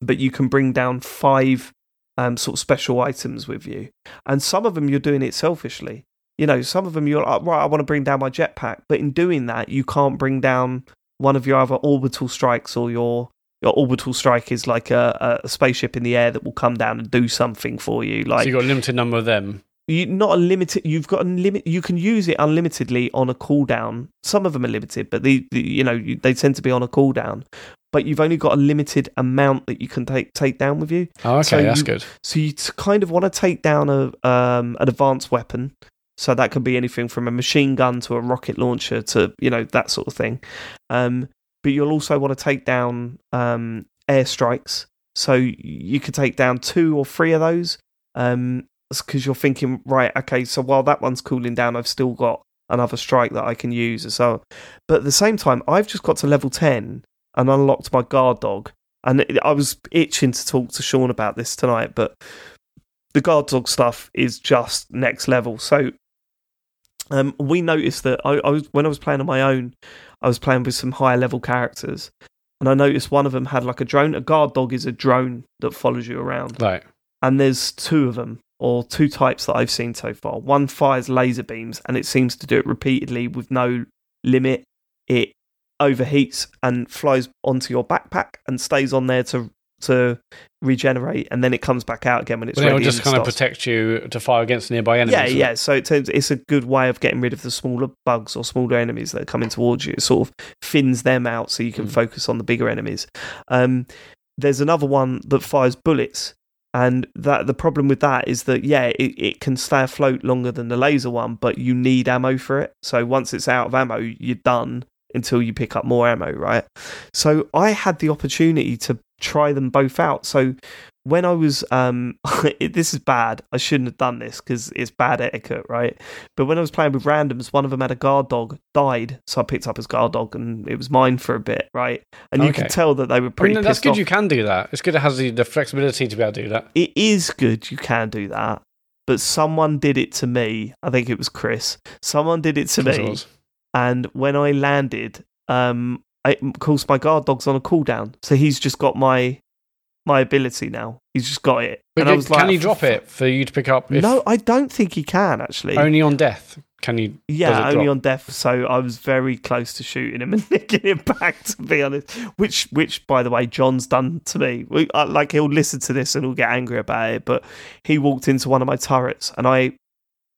but you can bring down five um, sort of special items with you. And some of them you're doing it selfishly. You know, some of them you're like, right, I want to bring down my jetpack. But in doing that, you can't bring down one of your other orbital strikes or your. Your orbital strike is like a, a spaceship in the air that will come down and do something for you. Like so you got a limited number of them. you not a limited you've got a limit you can use it unlimitedly on a cooldown some of them are limited but the, the you know you, they tend to be on a cooldown but you've only got a limited amount that you can take take down with you. Oh, okay, So that's you- good. so you kind of want to take down a um an advanced weapon. So that could be anything from a machine gun to a rocket launcher to you know that sort of thing. Um but you'll also want to take down um airstrikes. So you could take down two or three of those um because you're thinking right okay so while that one's cooling down i've still got another strike that i can use so but at the same time i've just got to level 10 and unlocked my guard dog. And it, I was itching to talk to Sean about this tonight, but the guard dog stuff is just next level. So um, we noticed that I, I was when I was playing on my own, I was playing with some higher level characters, and I noticed one of them had like a drone. A guard dog is a drone that follows you around, Right. and there's two of them or two types that I've seen so far. One fires laser beams, and it seems to do it repeatedly with no limit. It overheats and flies onto your backpack and stays on there to to regenerate, and then it comes back out again when it's But ready. it'll just kind of protect you to fire against nearby enemies. yeah, isn't it? yeah. So it turns, it's a good way of getting rid of the smaller bugs or smaller enemies that are coming towards you. It sort of thins them out so you can Mm. focus on the bigger enemies. Um, there's another one that fires bullets, and that the problem with that is that yeah, it, it can stay afloat longer than the laser one, but you need ammo for it. So once it's out of ammo, you're done until you pick up more ammo, right? So I had the opportunity to try them both out. So when I was, um, this is bad. I shouldn't have done this because it's bad etiquette, right? But when I was playing with randoms, one of them had a guard dog, died, so I picked up his guard dog, and it was mine for a bit, right? And you Okay. could tell that they were I pretty. mean, that's good off. you can do that. It's good it has the, the flexibility to be able to do that. It is good you can do that, but someone did it to me. I think it was Chris. Someone did it to me. And when I landed, um, I, of course my guard dog's on a cooldown, so he's just got my my ability now. He's just got it. But and I can- he drop it for you to pick up? No, I don't think he can actually. only on death can you? yeah, only drop? on death. So I was very close to shooting him and nicking him back. To be honest, which, which, by the way, John's done to me. We, I, like he'll listen to this and he'll get angry about it. But he walked into one of my turrets, and I,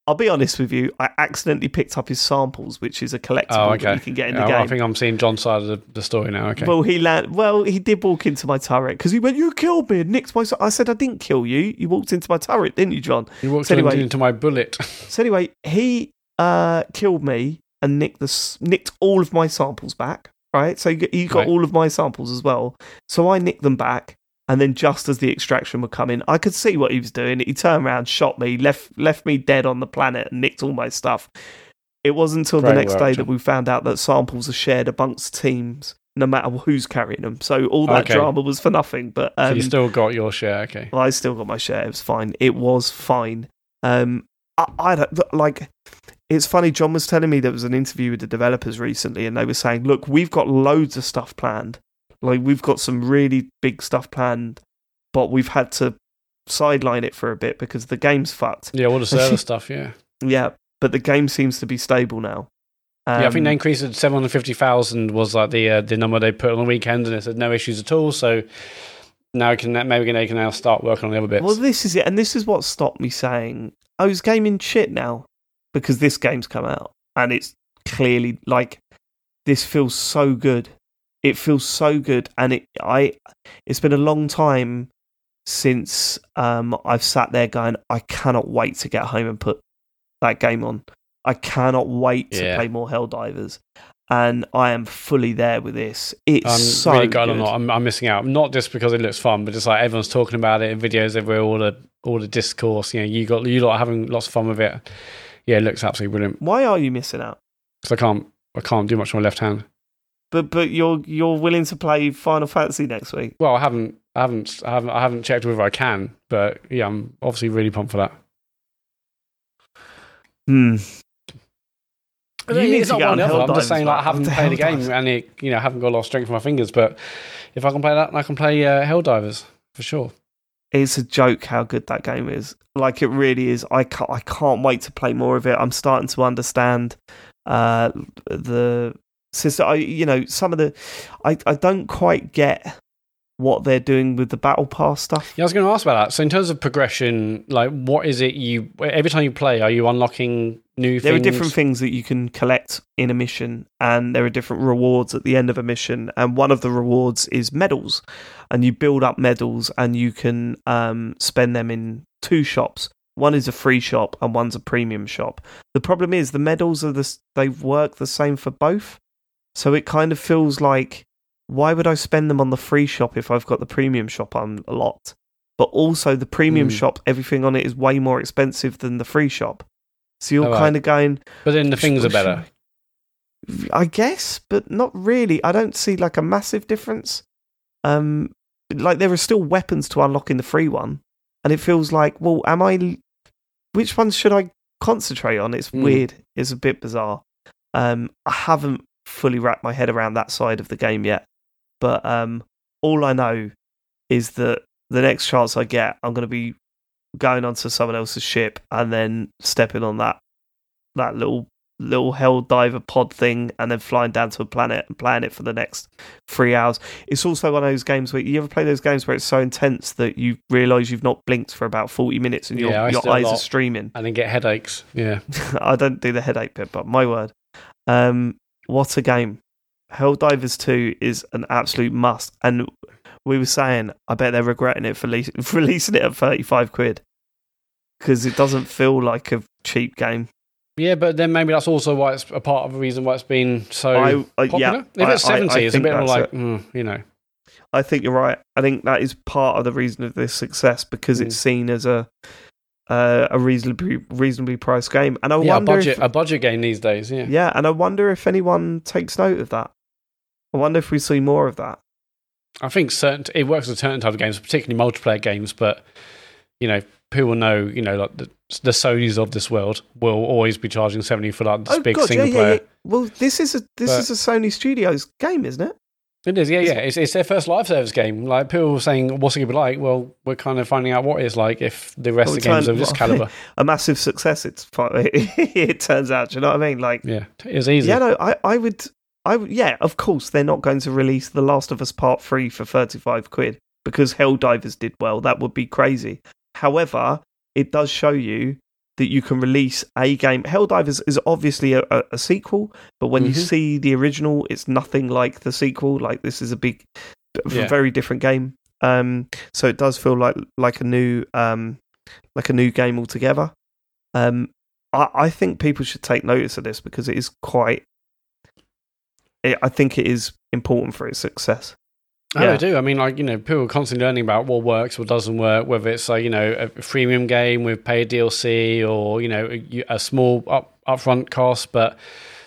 I'll be honest with you, I accidentally picked up his samples, which is a collectible Oh, that you can get in the Oh, game. I think I'm seeing John's side of the, the story now. Okay. Well, he land. Well, he did walk into my turret because he went, "You killed me," and nicked my. I said, "I didn't kill you. You walked into my turret, didn't you, John?" you walked so anyway- into my bullet. So anyway, he uh, killed me and nicked the s- nicked all of my samples back. Right, so you got, you got Right. all of my samples as well. So I nicked them back, and then just as the extraction would come in, I could see what he was doing. He turned around, shot me, left left me dead on the planet, and nicked all my stuff. It wasn't until the next work, day John. that we found out that samples are shared amongst teams, no matter who's carrying them. So all that Okay. drama was for nothing. But so um, you still got your share. Okay. Well, I still got my share. It was fine. It was fine. Um, I, I don't like. It's funny. John was telling me there was an interview with the developers recently, and they were saying, "Look, we've got loads of stuff planned. Like we've got some really big stuff planned, but we've had to sideline it for a bit because the game's fucked." Yeah, all the server stuff. Yeah. Yeah, but the game seems to be stable now. yeah, I think Um, they increased it 750,000 was like the uh, the number they put on the weekend, and it said no issues at all. So now we can maybe they can now start working on the other bits. Well, this is it, and this is what stopped me saying, "Oh, is gaming shit now?" Because this game's come out, and it's clearly like this feels so good. It feels so good, and it I it's been a long time since um I've sat there going, I cannot wait to get home and put that game on. I cannot wait to Yeah. play more Helldivers, and I am fully there with this. It's I'm so really glad good. I'm not. I'm, I'm missing out. Not just because it looks fun, but just like everyone's talking about it in videos everywhere, all the all the discourse. You know, you got you lot having lots of fun with it. Yeah, it looks absolutely brilliant. Why are you missing out? Because I can't I can't do much on my left hand. But but you're you're willing to play Final Fantasy next week. Well, I haven't I haven't I haven't I haven't checked whether I can, but yeah, I'm obviously really pumped for that. Hmm. You You need it's to get one on or. I'm just saying, like, I haven't played a game and it, you know, haven't got a lot of strength in my fingers. But if I can play that, I can play uh, Helldivers for sure. It's a joke how good that game is. Like it really is. I can't I can't wait to play more of it. I'm starting to understand uh the system. I you know some of the I I don't quite get what they're doing with the battle pass stuff. Yeah, I was going to ask about that. So, in terms of progression, like, what is it you every time you play? Are you unlocking new? There are different things that you can collect in a mission, and there are different rewards at the end of a mission. And one of the rewards is medals, and you build up medals, and you can um, spend them in two shops. One is a free shop, and one's a premium shop. The problem is the medals are the they work the same for both, so it kind of feels like why would I spend them on the free shop if I've got the premium shop unlocked? But also the premium Hmm. shop, everything on it is way more expensive than the free shop. So you're Oh, right. kind of going, But then the things are better. I guess, but not really. I don't see like a massive difference. Um, like there are still weapons to unlock in the free one, and it feels like, well, am I? Which ones should I concentrate on? It's Mm. weird. It's a bit bizarre. Um, I haven't fully wrapped my head around that side of the game yet, but um, all I know is that the next chance I get, I'm going to be going onto someone else's ship and then stepping on that that little little hell diver pod thing and then flying down to a planet and playing it for the next three hours. It's also one of those games where you ever play those games where it's so intense that you realise you've not blinked for about forty minutes and your Yeah, your eyes are streaming. And then get headaches. Yeah. I don't do the headache bit, but my word. Um, what a game. Helldivers 2 is an absolute must. And we were saying, I bet they're regretting it for, le- for releasing it at 35 quid. Because it doesn't feel like a cheap game. Yeah, but then maybe that's also why it's a part of the reason why it's been so I, uh, popular. yeah, if it's I- I- I seventy, it's a bit like, it. mm, you know, I think you're right. I think that is part of the reason of this success because it's Mm. seen as a uh, a reasonably reasonably priced game. And I yeah, a wonder budget, if, a budget game these days. Yeah. yeah, and I wonder if anyone takes note of that. I wonder if we see more of that. I think certain it works with certain type of games, particularly multiplayer games. But you know, people know, you know, like the, the Sony's of this world will always be charging seventy for like this big single player. Well, this is a this But- is a Sony Studios game, isn't it? It is, yeah, yeah. It's, it's their first live service game. Like people were saying, "What's it gonna be like?" Well, we're kind of finding out what it's like if the rest Well, of the games are this caliber. A massive success. It's it turns out. Do you know what I mean? Like, Yeah, it's easy. yeah, no, I, I would, I yeah, of course, they're not going to release The Last of Us Part Three for thirty-five quid because Helldivers did well. That would be crazy. However, it does show you that you can release a game. Helldivers is obviously a, a, a sequel, but when you Mhm. see the original, it's nothing like the sequel. Like this is a big, Yeah. very different game. Um, so it does feel like like a new um, like a new game altogether. Um, I, I think people should take notice of this because it is quite. It, I think it is important for its success. Oh, Yeah. I do. I mean, like you know, people are constantly learning about what works, what doesn't work. Whether it's like you know a freemium game with paid DLC, or you know a, a small up upfront cost, but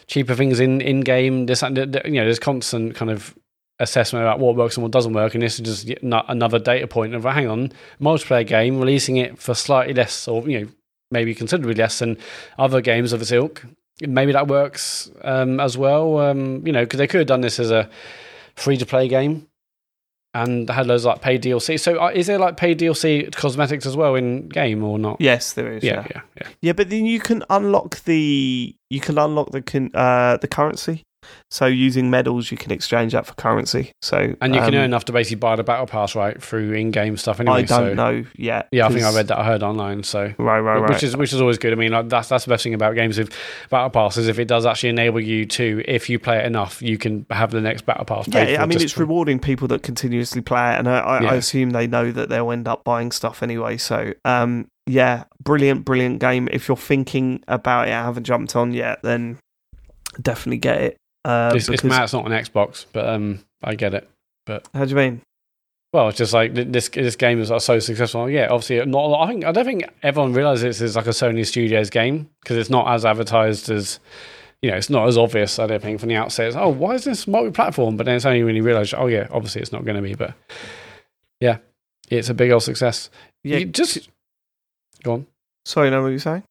cheaper things in in game. This and you know, there's constant kind of assessment about what works and what doesn't work, and this is just another data point of hang on, multiplayer game releasing it for slightly less, or you know, maybe considerably less than other games of its ilk. Maybe that works um, as well. Um, you know, because they could have done this as a free to play game and had loads of like paid DLC. So uh, is there like paid DLC cosmetics as well in game or not? Yes, there is. yeah, Yeah, yeah, yeah. yeah. but then you can unlock the you can unlock the con, uh, the currency. So using medals, you can exchange that for currency. So And you can um, earn enough to basically buy the battle pass right through in-game stuff. Anyway, I don't so, know yet. Yeah, I think I read that. I heard online. So Right, right, right. which is which is always good. I mean, like, that's that's the best thing about games with battle passes. If it does actually enable you to, if you play it enough, you can have the next battle pass. Yeah, I mean, it's rewarding people that continuously play it, and I, I, I assume they know that they'll end up buying stuff anyway. So, um, yeah, brilliant, brilliant game. If you're thinking about it, and haven't jumped on yet, then definitely get it. Uh, It's, it's because, mad. It's not an Xbox, but um, I get it. But how do you mean? Well, it's just like this this game is so successful. Yeah, obviously not. a lot- I think I don't think everyone realizes this is like a Sony Studios game because it's not as advertised as you know. It's not as obvious. I don't think from the outset. It's, oh, why is this multi-platform? But then it's only when you realize, oh yeah, obviously it's not going to be. But yeah, it's a big old success. Yeah, You just go on. sorry, no, what were you saying?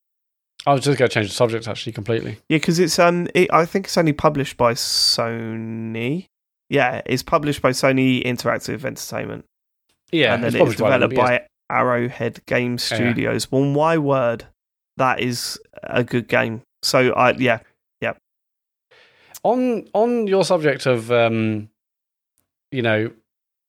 I was just going to change the subject actually completely. Yeah, because it's um, it, I think it's only published by Sony. Yeah, it's published by Sony Interactive Entertainment, Yeah, and then it's it's, developed by, by Arrowhead Game Yeah. Studios. Well, my word, that is a good game. So I yeah, yeah. on on your subject of um you know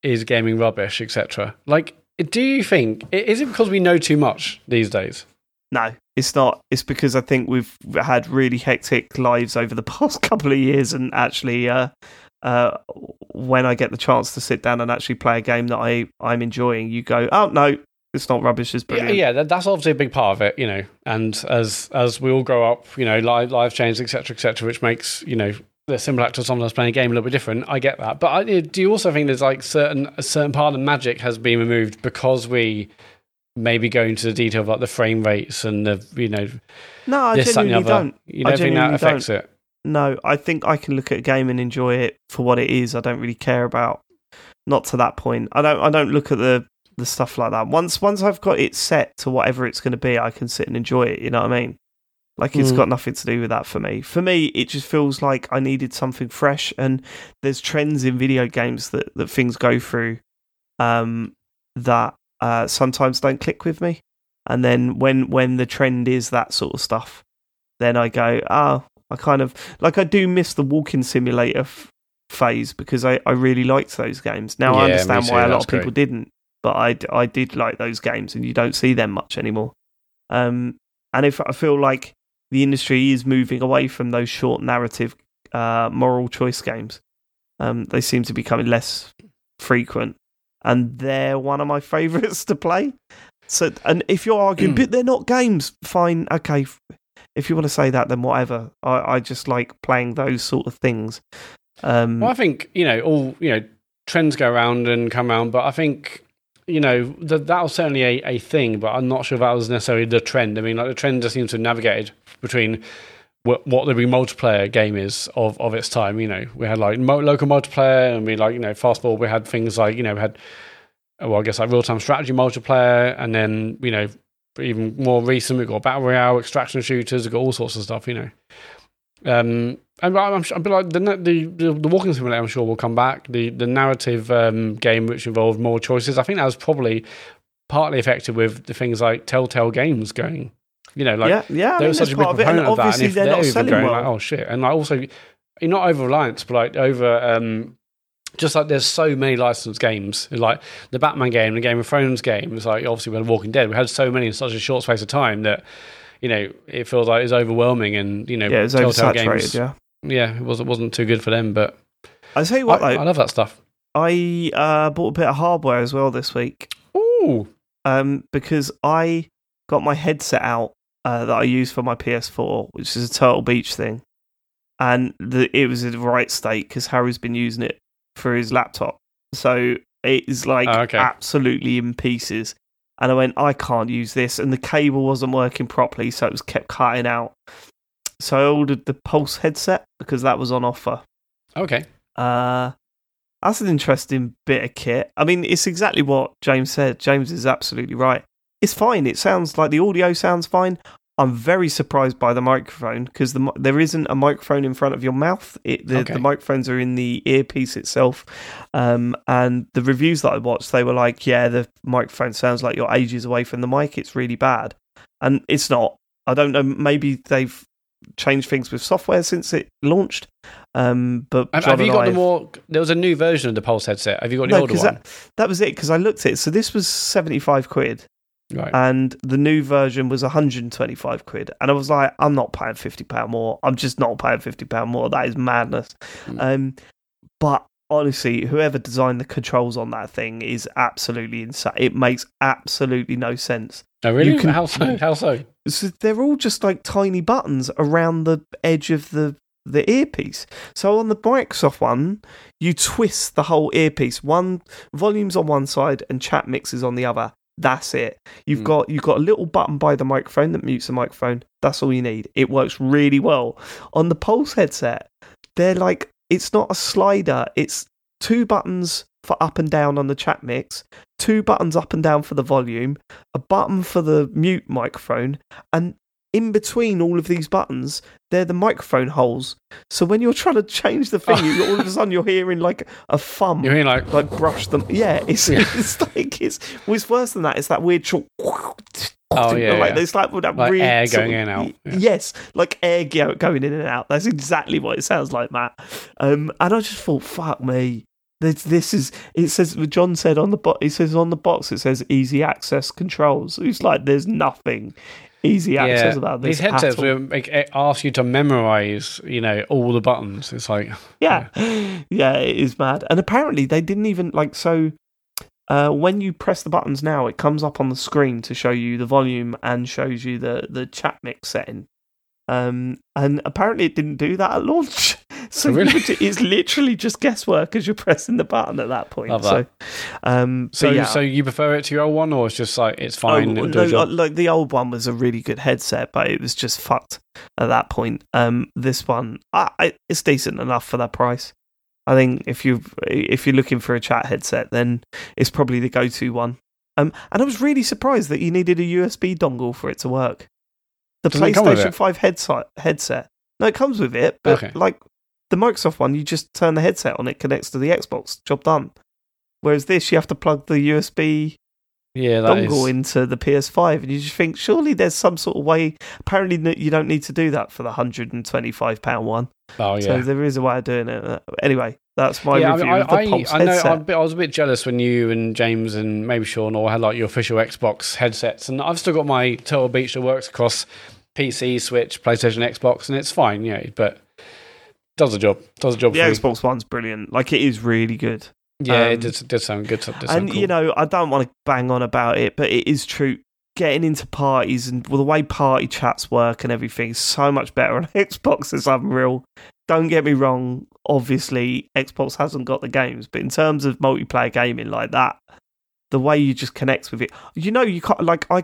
is gaming rubbish etc like do you think is it because we know too much these days No, it's not. It's because I think we've had really hectic lives over the past couple of years, and actually, uh, uh, when I get the chance to sit down and actually play a game that I I'm enjoying, you go, oh no, it's not rubbish. It's yeah, brilliant. yeah that, that's obviously a big part of it you know and as as we all grow up you know life life changes etc etc which makes you know the simple act of someone else playing a game a little bit different i get that but I, do you also think there's like certain a certain part of the magic has been removed because we maybe go into the detail about the frame rates and the you know No, I this that and the genuinely don't. you I don't think that affects it no. I think I can look at a game and enjoy it for what it is. I don't really care about not to that point. I don't. I don't look at the the stuff like that. Once once I've got it set to whatever it's going to be, I can sit and enjoy it. You know what I mean? Like it's Mm. got nothing to do with that for me. For me, it just feels like I needed something fresh, and there's trends in video games that that things go through um, that uh, sometimes don't click with me. And then when when the trend is that sort of stuff, then I go, oh, I kind of like I do miss the walking simulator f- phase because I, I really liked those games. Now I Yeah, me understand why a lot of people great. didn't, but I, I did like those games, and you don't see them much anymore. Um, and if I feel like the industry is moving away from those short narrative, uh, moral choice games, um, they seem to be becoming less frequent, and they're one of my favourites to play. So, and if you're arguing, but they're not games, fine, okay. If you want to say that, then whatever. I, I just like playing those sort of things. Um, Well, I think you know all you know trends go around and come around, but I think you know that that was certainly a, a thing, but I'm not sure that was necessarily the trend. I mean, like the trend just seems to have navigated between what, the multiplayer game is of, of its time. You know, we had like mo- local multiplayer, and we like you know fastball. we had things like you know we had well, I guess like real time strategy multiplayer, and then you know even more recent, we've got battle royale, extraction shooters, we've got all sorts of stuff. You know. Um, and I'm, I'm, like the, the the the walking simulator, I'm sure will come back. The the narrative um, game, which involved more choices, I think that was probably partly affected with the things like Telltale Games going. You know, like yeah, yeah, I they mean, were such a big part of it, and proponent of that, and obviously if they're they're, not selling well. like, oh shit, and like also, you're not over reliance, but like over, um, just like there's so many licensed games, like the Batman game, the Game of Thrones game. It's like obviously we had Walking Dead. We had so many in such a short space of time that you know it feels like it's overwhelming, and you know, yeah, it's Telltale games, Yeah, yeah, it wasn't wasn't too good for them, but I tell you I, what, though, I love that stuff. I uh, bought a bit of hardware as well this week Ooh, um, because I got my headset out uh, that I use for my PS4, which is a Turtle Beach thing, and the, it was in the right state because Harry's been using it for his laptop, so it is like Oh, okay. absolutely in pieces. And I went, I can't use this, and the cable wasn't working properly, so it was kept cutting out. So I ordered the Pulse headset because that was on offer. okay, Uh, that's an interesting bit of kit. I mean, it's exactly what James said. James is absolutely right. It's fine. It sounds like the audio sounds fine. I'm very surprised by the microphone because the, there isn't a microphone in front of your mouth. It, the, Okay. the microphones are in the earpiece itself. Um, and the reviews that I watched, they were like, yeah, the microphone sounds like you're ages away from the mic. It's really bad. And it's not. I don't know. Maybe they've changed things with software since it launched. Um, but have, John have you got I the more? There was a new version of the Pulse headset. Have you got the older 'cause one? That, that was it because I looked at it. So this was 75 quid right. and the new version was 125 quid. And I was like, I'm not paying 50 pound more. I'm just not paying 50 pound more. That is madness. Mm. Um, but honestly, whoever designed the controls on that thing is absolutely insane. It makes absolutely no sense. oh, really? you can- How so? How so? So they're all just like tiny buttons around the edge of the the earpiece. So on the Microsoft one, you twist the whole earpiece. One volumes on one side and chat mixes on the other. That's it. You've Hmm. got you've got a little button by the microphone that mutes the microphone. That's all you need. It works really well. On the Pulse headset, they're like it's not a slider. It's two buttons for up and down on the chat mix, two buttons up and down for the volume, a button for the mute microphone, and in between all of these buttons, they're the microphone holes. So when you're trying to change the thing, you, all of a sudden you're hearing like a thumb, You mean like like brush them. Yeah, it's Yeah. it's like it's well, it's worse than that. It's that weird. Short, Oh, yeah, like yeah. there's like that Like weird air going of- in and out, yeah. Yes, like air go- going in and out. That's exactly what it sounds like, Matt. Um, and I just thought, fuck me. This, this is it says John said on the box it says on the box it says easy access controls. It's like there's nothing easy access about this. These headsets will make, ask you to memorize, you know, all the buttons. It's like, yeah. Yeah it is mad. And apparently they didn't even like so uh, when you press the buttons now it comes up on the screen to show you the volume and shows you the the chat mix setting. Um and apparently it didn't do that at launch So really? it's literally just guesswork as you're pressing the button at that point. Love So, that. um, So, yeah. so you prefer it to your old one, or it's just like it's fine? Oh, it'll do a no, job? like the old one was a really good headset, but it was just fucked at that point. Um, this one, I, I, it's decent enough for that price. I think if you if you're looking for a chat headset, then it's probably the go-to one. Um, and I was really surprised that you needed a USB dongle for it to work. The Doesn't it come with PlayStation? Five headset headset. No, it comes with it, but Okay. like the Microsoft one, you just turn the headset on, it connects to the Xbox. Job done. Whereas this, you have to plug the USB yeah, that is. dongle into the PS5, and you just think surely there's some sort of way. Apparently, you don't need to do that for the hundred and twenty-five pound one. Oh yeah, So there is a way of doing it. Uh, Anyway, that's my yeah, I, review mean, of the I, I, I know. headset. I'm a bit- I was a bit jealous when you and James and maybe Sean all had like your official Xbox headsets, and I've still got my Turtle Beach that works across PC, Switch, PlayStation, Xbox, and it's fine. Yeah, but does the job. Does the job. the for me. Xbox One's brilliant. Like it is really good. Yeah, um, it did, did sound good. Did sound and cool. you know, I don't want to bang on about it, but it is true. Getting into parties and well, the way party chats work and everything is so much better on Xbox. It's unreal. Don't get me wrong. Obviously, Xbox hasn't got the games, but in terms of multiplayer gaming like that, the way you just connect with it, you know, you can't like I.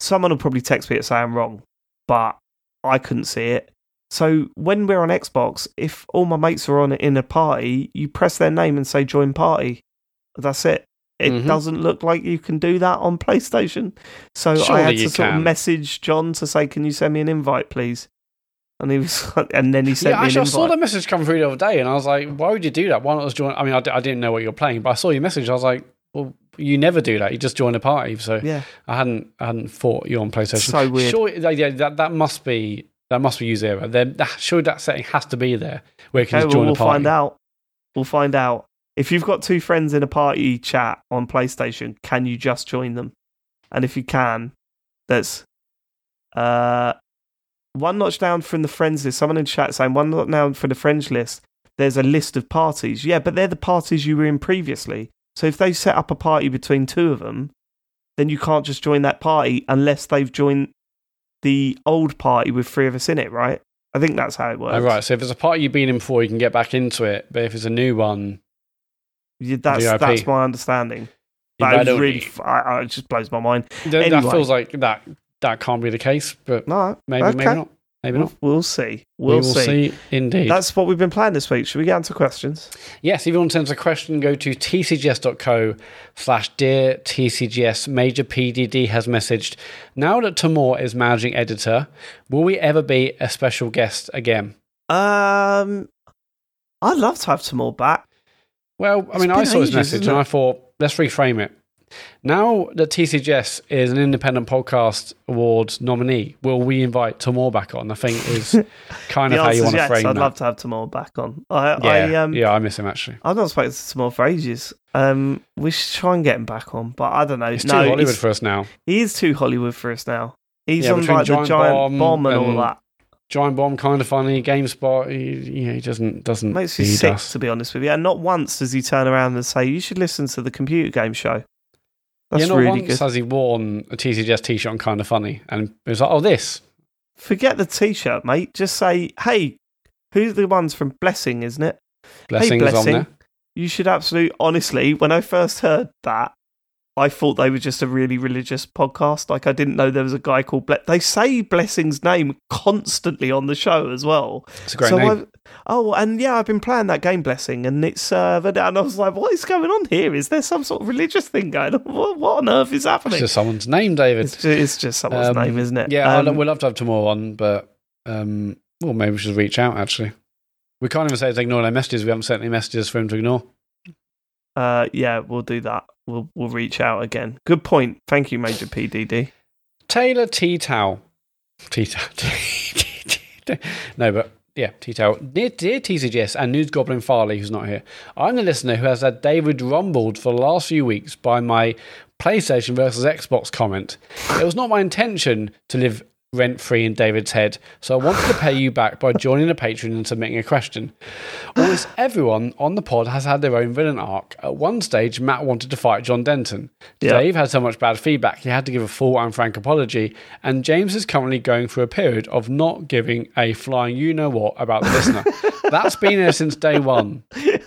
Someone will probably text me and say I'm wrong, but I couldn't see it. So when we're on Xbox, if all my mates are on in a party, you press their name and say join party. That's it. It Mhm. doesn't look like you can do that on PlayStation. So I had to sort of message John to say, "Can you send me an invite, please?" And he was, and then he sent yeah, actually, I saw the message come through the other day, and I was like, "Why would you do that? Why not just join?" I mean, I, d- I didn't know what you were playing, but I saw your message. I was like, "Well, you never do that. You just join a party." So Yeah, I hadn't, I hadn't thought you're on PlayStation. so weird. Sure, yeah, that that must be that must be user error. Then that, that setting has to be there where you can Okay, just well, join we'll a party. find out. We'll find out. If you've got two friends in a party chat on PlayStation, can you just join them? And if you can, there's uh, one notch down from the friends list. Someone in chat saying one notch down from the friends list. There's a list of parties. Yeah, but they're the parties you were in previously. So if they set up a party between two of them, then you can't just join that party unless they've joined the old party with three of us in it, right? I think that's how it oh, works. Oh, right. So if there's a party you've been in before, you can get back into it. But if it's a new one, Yeah, that's VIP. that's my understanding. you But it, better- was really, f- I, I- it just blows my mind. Th- that feels like that that can't be the case. But No, maybe, okay. maybe not. Maybe We'll, not. we'll see. We We'll see. see. Indeed. That's what we've been playing this week. Should we get on to questions? Yes, if you want to send us a question, go to tcgs.co slash dear tcgs. Major PDD has messaged, now that Tamoor is managing editor, will we ever be a special guest again? Um, I'd love to have more back. Well, I It's mean, I saw his message and? I thought, let's reframe it. Now that TCGS is an independent podcast awards nominee, will we invite Tamoor back on? I think is kind of how you want to yes. frame I'd that. love to have Tamoor back on. I, yeah, I um, yeah, I miss him actually. I've not spoken to Tamoor for ages. Um, we should try and get him back on, but I don't know. It's too Hollywood he's- for us now. he is too Hollywood for us now. He's Yeah, on between like the Giant giant Bomb bomb, and all that. Giant Bomb, kind of funny. GameSpot, he, yeah, he doesn't doesn't Makes me need sick, us. to be honest with you. And not once does he turn around and say, "You should listen to the computer game show." That's yeah, not really once good. has he worn a TCGS t-shirt and kind of funny, and it was like, oh, this. Forget the t-shirt, mate. Just say, "Hey, who's the ones from Blessing, isn't it?" Blessings on Blessing. there. You should absolutely, honestly, when I first heard that, I thought they were just a really religious podcast. Like I didn't know there was a guy called Ble- They say Blessing's name constantly on the show as well. It's a great so name. I've, oh, and yeah, I've been playing that game Blessing, and it's uh, and I was like, what is going on here? Is there some sort of religious thing going on? What, what on earth is happening? It's just someone's name, David. It's just, it's just someone's Um, name, isn't it? Yeah, Um, we'd love to have Tamoor on, but um, well, maybe we should reach out. Actually, we can't even say to ignore their messages. We haven't sent any messages for him to ignore. Uh, yeah, we'll do that. We'll we'll reach out again. Good point. Thank you, Major PDD. Taylor T Towel. T Towel. No, but yeah, T Towel. Dear, dear TCGS and News Goblin Farley, who's not here. I'm the listener who has had David rumbled for the last few weeks by my PlayStation versus Xbox comment. It was not my intention to live rent free in David's head, so I wanted to pay you back by joining a Patreon and submitting a question. Almost everyone on the pod has had their own villain arc. At one stage, Matt wanted to fight John Denton. Yeah. Dave had so much bad feedback he had to give a full and frank apology. And James is currently going through a period of not giving a flying you know what about the listener. That's been there since day one,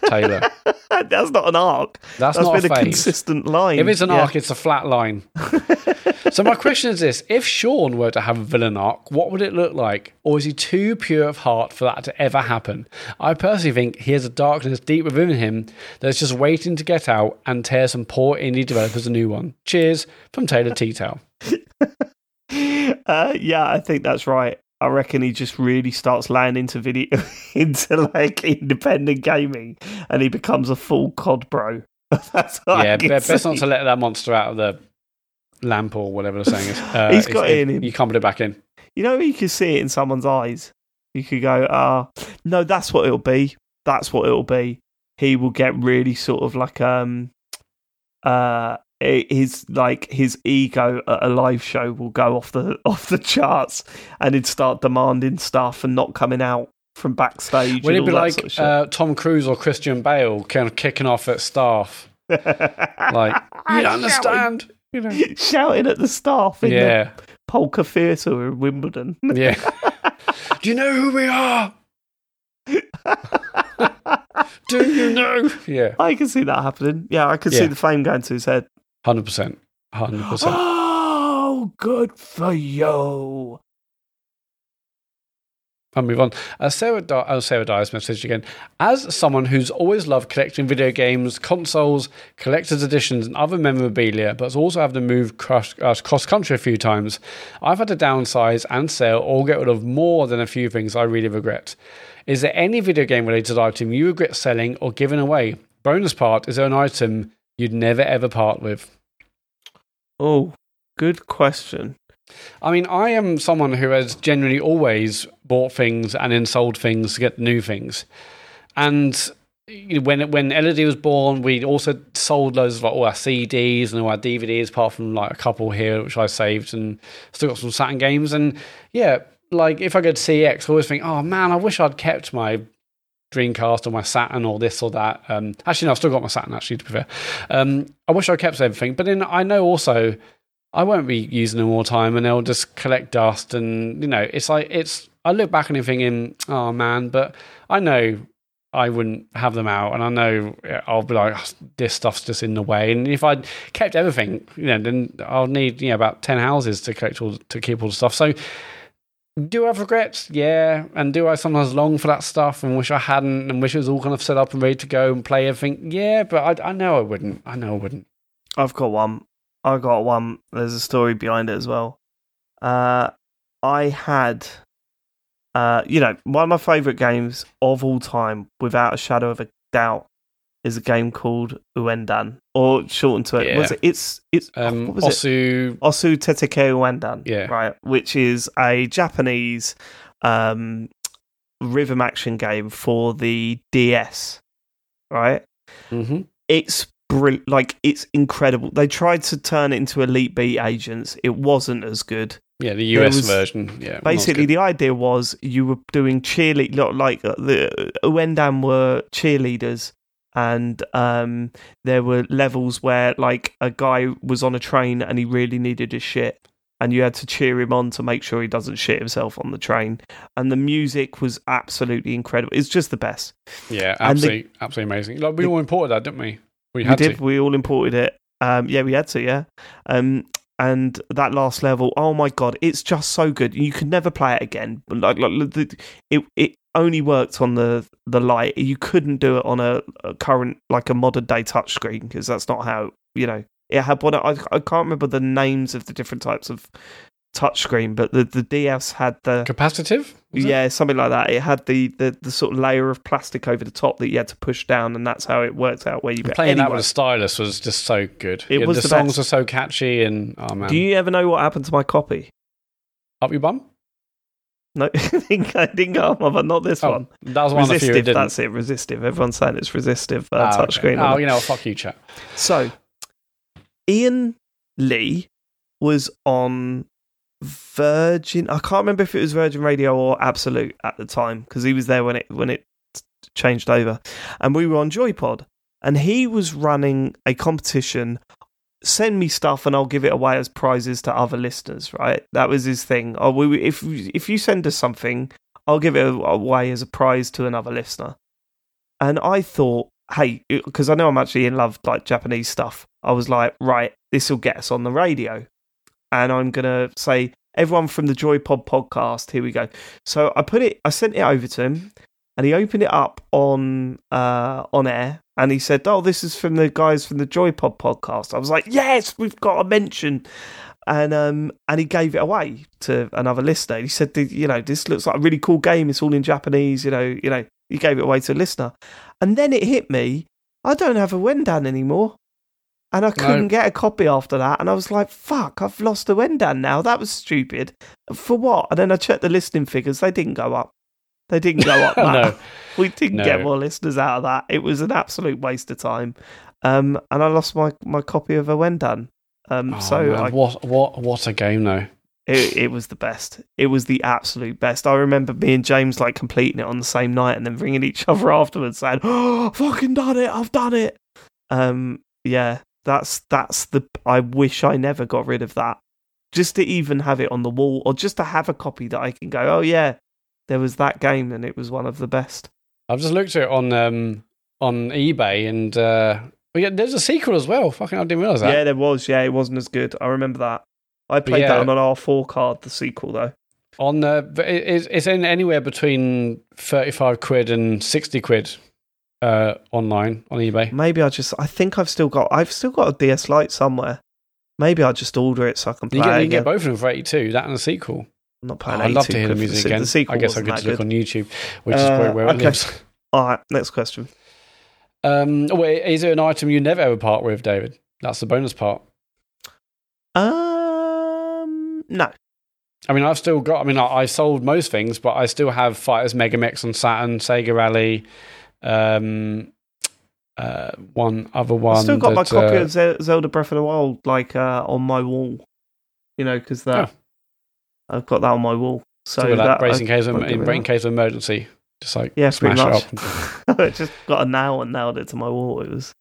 Taylor. That's not an arc. That's That's not a been a, phase. consistent line. If it's an Yeah. arc, it's a flat line. so my question is this: If Sean were to have a villain arc, what would it look like? Or is he too pure of heart for that to ever happen? I personally think he has a darkness deep within him that's just waiting to get out and tear some poor indie developers a new one. Cheers from Taylor Teatow. Uh, yeah, I think that's right. I reckon he just really starts laying into video into like independent gaming, and he becomes a full COD bro. that's what I yeah, best see. not to let that monster out of the lamp or whatever the saying is. Uh, He's got it in him. You can't put it back in. You know, you could see it in someone's eyes. You could go, ah, no, that's what it'll be. That's what it'll be. He will get really sort of like um, uh, his like his ego at a live show will go off the off the charts, and he'd start demanding stuff and not coming out from backstage. Would it be like sort of uh, Tom Cruise or Christian Bale kind of kicking off at staff? Like, you don't understand. You know. shouting at the staff in Yeah. the polka theatre in Wimbledon. Yeah. Do you know who we are? Do you know? Yeah. I can see that happening. Yeah, I can see the fame going to his head. 100%. 100%. Oh, good for you. I'll move on. Uh, Sarah, Di- oh, Sarah Dyer's message again. As someone who's always loved collecting video games, consoles, collector's editions, and other memorabilia, but also had to move cross, uh, cross country a few times, I've had to downsize and sell or get rid of more than a few things I really regret. Is there any video game related item you regret selling or giving away? Bonus part is there an item you'd never ever part with? Oh, good question. I mean, I am someone who has generally always bought things and then sold things to get new things. And when when LED was born, we also sold loads of like, all our CDs and all our DVDs, apart from like a couple here which I saved, and still got some Saturn games. And yeah, like if I go to CeX, I always think, oh man, I wish I'd kept my Dreamcast or my Saturn or this or that. Um, actually, no, I've still got my Saturn. Actually, to be fair, um, I wish I kept everything. But then I know also I won't be using them all the time, and they'll just collect dust. And you know, it's like it's. I look back on it thinking, oh man, but I know I wouldn't have them out, and I know I'll be like, "Oh, this stuff's just in the way. And if I kept everything, you know, then I'll need you know about ten houses to collect all to keep all the stuff. So. Do I have regrets? Yeah. And do I sometimes long for that stuff and wish I hadn't and wish it was all kind of set up and ready to go and play everything? Yeah, but I, I know I wouldn't. I know I wouldn't. I've got one. I got one. There's a story behind it as well. Uh, I had, uh, you know, one of my favourite games of all time, without a shadow of a doubt, is a game called Ouendan, or shortened to it. Yeah. Was it? It's it's Um, what was it? Osu, Osu Tatakae Ouendan. Yeah. right. Which is a Japanese um, rhythm action game for the DS. Right Mm-hmm. it's brill- like it's incredible. They tried to turn it into Elite Beat Agents. It wasn't as good. yeah, the US was- version. Yeah, Basically, the idea was you were doing cheerlead not like uh, the Ouendan were cheerleaders, and um, there were levels where like a guy was on a train and he really needed a shit. And you had to cheer him on to make sure he doesn't shit himself on the train. And the music was absolutely incredible. It's just the best. yeah, and the- absolutely, absolutely amazing. Like we the- all imported that, didn't we? We We did. to. We all imported it. Um, yeah, we had to. Yeah. Um, and that last level, oh my god, it's just so good. You could never play it again. Like, like the, it, it only worked on the the light. You couldn't do it on a, a current like a modern day touchscreen because that's not how you know it had. What I, I can't remember the names of the different types of touchscreen, but the the DS had the Capacitive? was it? yeah, something like that. It had the, the, the sort of layer of plastic over the top that you had to push down, and that's how it worked out. Where you And Playing that with a stylus was just so good. It Yeah, was the, the songs best. were so catchy and oh man, Do you ever know what happened to my copy? up your bum? No, I think I didn't go up, but not this Oh, one. that was one of the few that's it. Resistive. Everyone's saying it's resistive uh, Ah, okay. touchscreen. Oh, you know, fuck you, chat. So, Iain Lee was on Virgin. I can't remember if it was Virgin Radio or Absolute at the time because he was there when it when it changed over, and we were on Joypod, and he was running a competition. Send me stuff and I'll give it away as prizes to other listeners. Right, that was his thing. Oh, we if if you send us something, I'll give it away as a prize to another listener. And I thought, hey, because I know I'm actually in love like Japanese stuff. I was like, right, this will get us on the radio, and I'm gonna say everyone from the Joypod podcast. Here we go. So I put it, I sent it over to him, and he opened it up on uh, on air, and he said, "Oh, this is from the guys from the Joypod podcast." I was like, "Yes, we've got a mention." And um and he gave it away to another listener. He said, "You know, this looks like a really cool game. It's all in Japanese. You know, you know." He gave it away to a listener, and then it hit me. I don't have Ouendan anymore. And I couldn't get a copy after that. And I was like, fuck, I've lost Ouendan now. That was stupid. For what? And then I checked the listening figures. They didn't go up. They didn't go up. No. We didn't No. get more listeners out of that. It was an absolute waste of time. Um, and I lost my, my copy of Ouendan. Um, Oh, so I, what what what a game though. it, it was the best. It was the absolute best. I remember me and James like completing it on the same night and then ringing each other afterwards saying, "Oh, I've fucking done it! I've done it!" Um, yeah, that's that's the. I wish I never got rid of that. Just to even have it on the wall, or just to have a copy that I can go, "Oh yeah, there was that game and it was one of the best." I've just looked at it on um on eBay and uh yeah, there's a sequel as well. Fucking I didn't realise that. Yeah, there was. Yeah, it wasn't as good. I remember that. I played yeah. that on an R4 card, the sequel though. On the it's it's in anywhere between thirty five quid and sixty quid uh online on eBay. Maybe I just. I think I've still got. I've still got a DS Lite somewhere. Maybe I just order it so I can play You get, it you again. get both of them for eighty two, that and the sequel. I'm not Oh, playing. I'd love to hear the music se- again. The sequel I guess I could just look on YouTube, which is Uh, probably where it okay. lives. All right, next question. Um, oh, wait, is it an item you never ever part with, David? That's the bonus part. Um, no. I mean, I've still got. I mean, I, I sold most things, but I still have Fighters Mega Mix on Saturn, Sega Rally, um, uh, one other one. I've still got my copy uh, of Ze- Zelda Breath of the Wild, like uh, on my wall. You know, because that I've got that on my wall. So that, that brace in case of in, it in up. case of emergency, just like yeah, smash it up. I just got a nail and nailed it to my wall. It was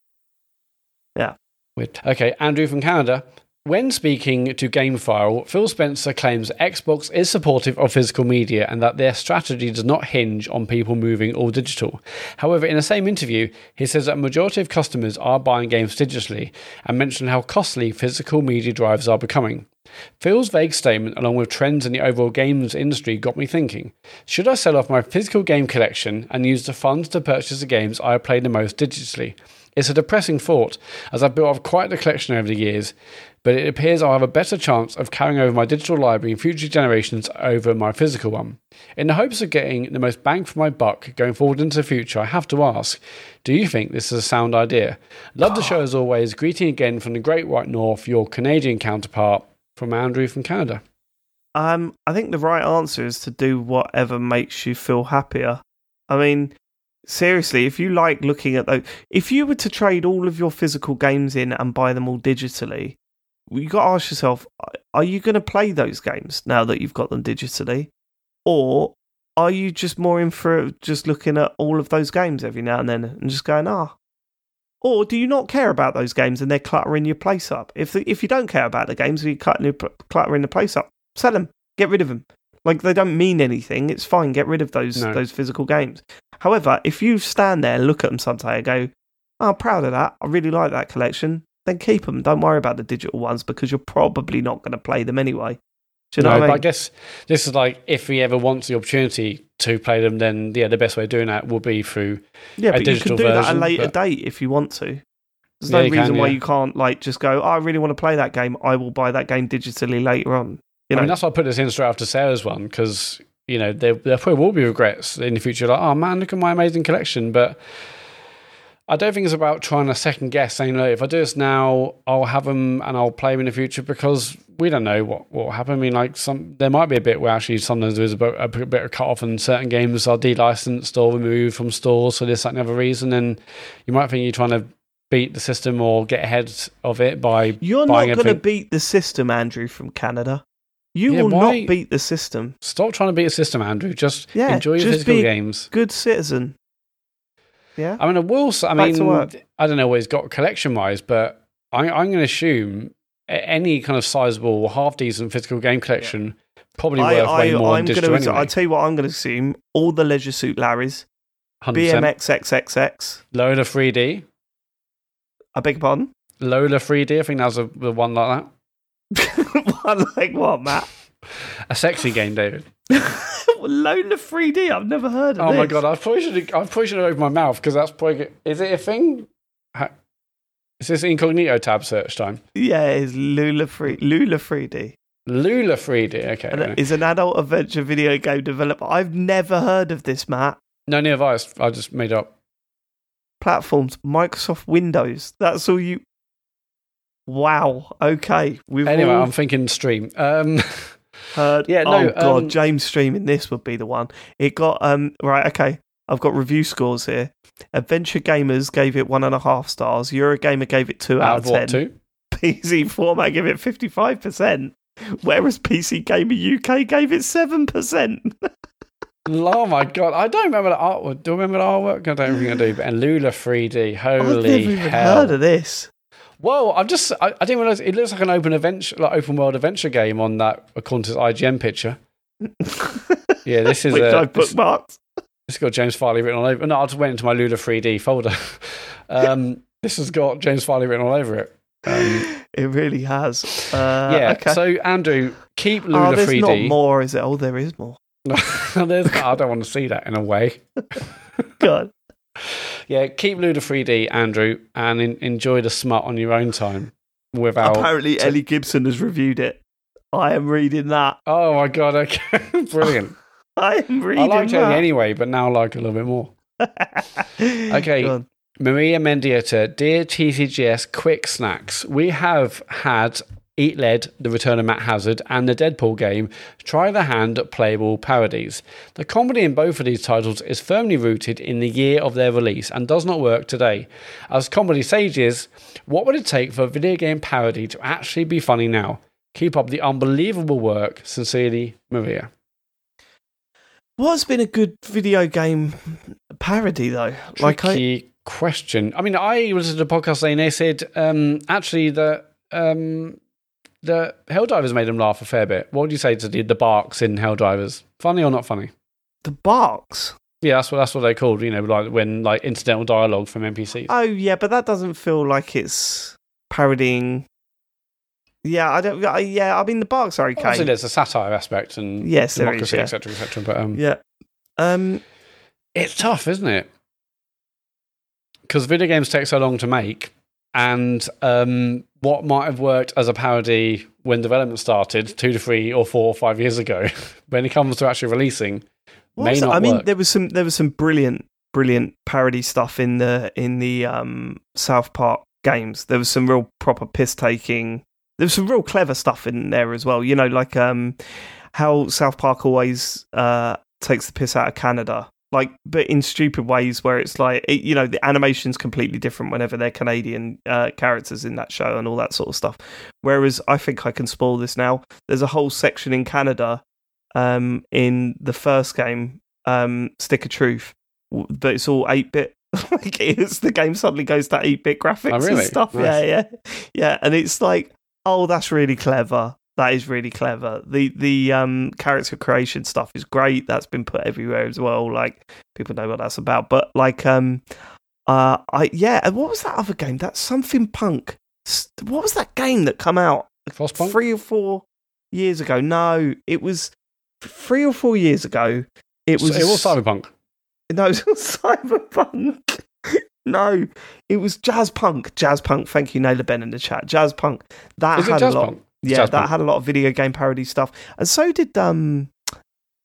Weird. Okay, Andrew from Canada. When speaking to GameFile, Phil Spencer claims Xbox is supportive of physical media and that their strategy does not hinge on people moving all digital. However, in the same interview, he says that a majority of customers are buying games digitally and mentioned how costly physical media drives are becoming. Phil's vague statement, along with trends in the overall games industry, got me thinking should I sell off my physical game collection and use the funds to purchase the games I play the most digitally? It's a depressing thought, as I've built up quite the collection over the years, but it appears I'll have a better chance of carrying over my digital library in future generations over my physical one. In the hopes of getting the most bang for my buck going forward into the future, I have to ask do you think this is a sound idea? Love the show as always. Greeting again from the Great White North, your Canadian counterpart, from Andrew from Canada. Um, I think the right answer is to do whatever makes you feel happier. I mean, seriously, if you like looking at those, if you were to trade all of your physical games in and buy them all digitally, you got to ask yourself: Are you going to play those games now that you've got them digitally, or are you just more in for just looking at all of those games every now and then and just going, ah? Or do you not care about those games and they're cluttering your place up? If if you don't care about the games and you're cluttering, cluttering the place up, sell them, get rid of them. Like they don't mean anything. It's fine. Get rid of those No. those physical games. However, if you stand there, and look at them someday, and go, oh, "I'm proud of that. I really like that collection." Then keep them. Don't worry about the digital ones because you're probably not going to play them anyway. Do you know No, what I mean? I guess this is like if he ever wants the opportunity to play them, then yeah, the best way of doing that will be through yeah, a but you can do that at a later but- date if you want to. There's Yeah, no can, reason why you can't like just go. Oh, I really want to play that game. I will buy that game digitally later on. You know, I mean, that's why I put this in straight after Sarah's one because you know there there probably will be regrets in the future. Like, oh man, look at my amazing collection. But I don't think it's about trying to second guess, saying, "Look, if I do this now, I'll have them and I'll play them in the future," because we don't know what what will happen. I mean, like some there might be a bit where actually sometimes there is a bit, a bit of cut off, and certain games are delicensed or removed from stores for this that and other reason, and you might think you're trying to beat the system or get ahead of it by you're not going to beat the system, Andrew from Canada. You Yeah, will not beat the system. Stop trying to beat the system, Andrew. Just Yeah, enjoy your just physical games. Good citizen. Yeah. I mean, I will. I to mean. I don't know what he's got collection wise, but I, I'm going to assume any kind of sizable, half decent physical game collection probably I, worth way I, more I'm than gonna. anyway. I'll tell you what. I'm going to assume all the Leisure Suit Larrys, 100%. BMXXXX. Lola 3D. I beg your pardon. Lola 3D. I think that was a, the one like What, like what, Matt? A sexy game, David. Lola 3D. I've never heard of it. Oh my god! I probably should. I probably should have opened my mouth because that's probably. Is it a thing? Is this incognito tab search time? Yeah, it's Lula 3 Lula 3D. Lula 3D. Okay. And right. it is an adult adventure video game developer. I've never heard of this, Matt. No, near I. I just made up. Platforms, Microsoft Windows. That's all you. Wow. Okay. We've Anyway, all I'm thinking stream. Um, heard. Yeah, oh no, god, um, James streaming this would be the one. It got um right. Okay, I've got review scores here. Adventure Gamers gave it one and a half stars. Eurogamer gave it two out, out of what? ten. Two? PC Format gave it fifty five percent. Whereas PC Gamer UK gave it seven percent. Oh my god! I don't remember the artwork. Do I remember the artwork? I don't think I do. But and Lula 3D. I've Holy never even hell! heard of this. Whoa! I've just. I, I didn't realize it looks like an open adventure, like open world adventure game on that according to IGN picture. Yeah, this is Which a. This, bookmarked. it's got James Farley written all over. No, I just went into my Lula 3D folder. um, this has got James Farley written all over it. Um, It really has. Uh, yeah. Okay. So Andrew, keep Lula oh, there's 3D. not more, is it? Oh, there is more. There's- I don't want to see that in a way. God. Yeah, keep Lula 3D, Andrew, and en- enjoy the smut on your own time without. Apparently, so- Ellie Gibson has reviewed it. I am reading that. oh my god! Okay, brilliant. I am reading I liked Ellie anyway, but now I like a little bit more. Okay. Maria Mendieta, dear TCGS Quick Snacks, we have had Eat Lead, The Return of Matt Hazard, and the Deadpool game try their hand at playable parodies. The comedy in both of these titles is firmly rooted in the year of their release and does not work today. As comedy sages, what would it take for a video game parody to actually be funny now? Keep up the unbelievable work. Sincerely, Maria. What's been a good video game parody though? Like I, question. I mean, I was at a podcast saying they said um, actually that um, the Hell Helldivers made him laugh a fair bit. What would you say to the, the barks in Hell Helldivers? Funny or not funny? the barks. Yeah, that's what that's what they called. You know, like when like incidental dialogue from NPCs. Oh yeah, but that doesn't feel like it's parodying. Yeah, I don't. I- Yeah, I mean the barks are Obviously, there's a satire aspect and Yes, democracy, yeah. etc., etc. But um, Yeah. Um. it's tough, isn't it? Because video games take so long to make, and um, what might have worked as a parody when development started two to three or four or five years ago, when it comes to actually releasing, what may not I mean, work. there was some there was some brilliant brilliant parody stuff in the in the um South Park games. There was some real proper piss taking. There was some real clever stuff in there as well. You know, like um how South Park always uh takes the piss out of Canada. Like, but in stupid ways where it's like, it, you know, the animation's completely different whenever they're Canadian uh, characters in that show and all that sort of stuff. Whereas I think I can spoil this now. There's a whole section in Canada um, in the first game, um, Stick of Truth, but it's all 8 bit. like it's the game suddenly goes to 8 bit graphics Oh, really? and stuff. Nice. Yeah, yeah. Yeah. And it's like, oh, that's really clever. That is really clever. The the um, character creation stuff is great. That's been put everywhere as well. Like people know what that's about. But like um uh I yeah, and what was that other game? That's something punk. What was that game that come out Frostpunk? three or four years ago? No, it was three or four years ago. It was it was Cyberpunk. no, it was cyberpunk. no, it was Jazzpunk. Jazz punk. Thank you, Naylor Ben in the chat. Jazzpunk. That Is had a lot. Jazzpunk? Yeah, that Punk. had a lot of video game parody stuff, and so did um,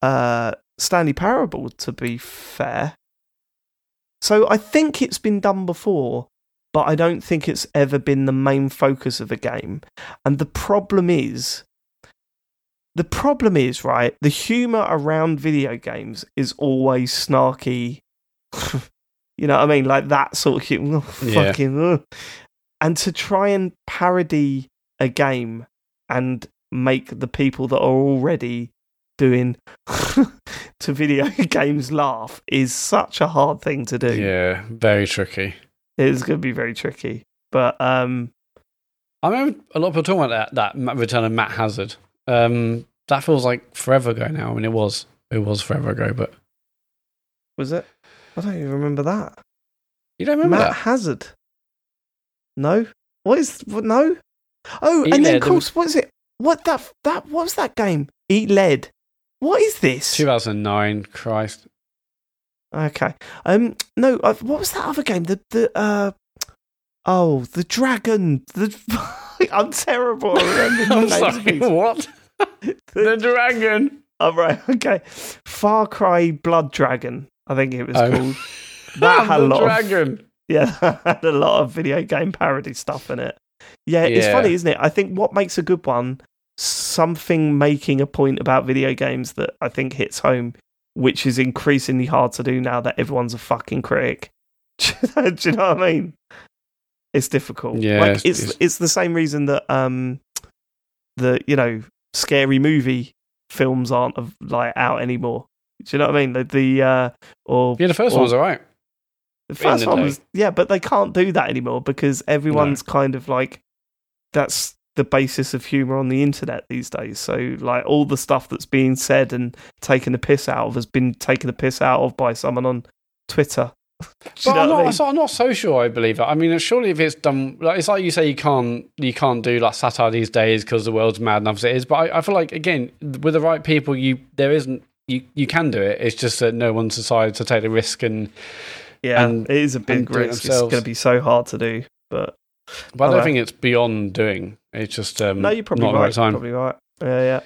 uh, Stanley Parable. To be fair, so I think it's been done before, but I don't think it's ever been the main focus of a game. And the problem is, the problem is right. The humor around video games is always snarky. you know what I mean? Like that sort of humor. Yeah. Fucking. ugh. And to try and parody a game and make the people that are already doing to video games laugh is such a hard thing to do. Yeah, very tricky. It's going to be very tricky. But um, I remember a lot of people talking about that, that return of Matt Hazard. Um, that feels like forever ago now. I mean, it was it was forever ago, but was it? I don't even remember that. you don't remember Matt that? Hazard. No. What is no? Oh, Eat and then of course, what is it? What that that what was that game? Eat lead. What is this? 2009. Christ. Okay. Um. No. Uh, what was that other game? The the uh. Oh, the dragon. The I'm terrible. I'm sorry. What? the dragon. Oh right. Okay. Far Cry Blood Dragon. I think it was Oh. called. That had a the lot of dragon. Yeah, that had a lot of video game parody stuff in it. Yeah, it's funny, isn't it? I think what makes a good one, something making a point about video games that I think hits home, which is increasingly hard to do now that everyone's a fucking critic. do you know what I mean? It's difficult. Yeah, like, it's- it's it's- the same reason that um the you know scary movie films aren't of, like out anymore. Do you know what I mean? The, the uh or Yeah, the first or- one was all right. the first the one day. was yeah, but they can't do that anymore because everyone's kind of like that's the basis of humor on the internet these days. So like all the stuff that's being said and taken the piss out of has been taken the piss out of by someone on Twitter. But I'm what I not, mean? so I'm not so sure. I believe it. I mean, surely if it's done, like, it's like you say, you can't you can't do like satire these days because the world's mad enough as it is. But I, I feel like again, with the right people, you there isn't you you can do it. It's just that no one's decided to take the risk and. Yeah, and- it is a big do it risk. It's going to be so hard to do, but But I don't Alright. think it's beyond doing. It's just um, no, you're probably not the right. right time. Probably right. Yeah, yeah.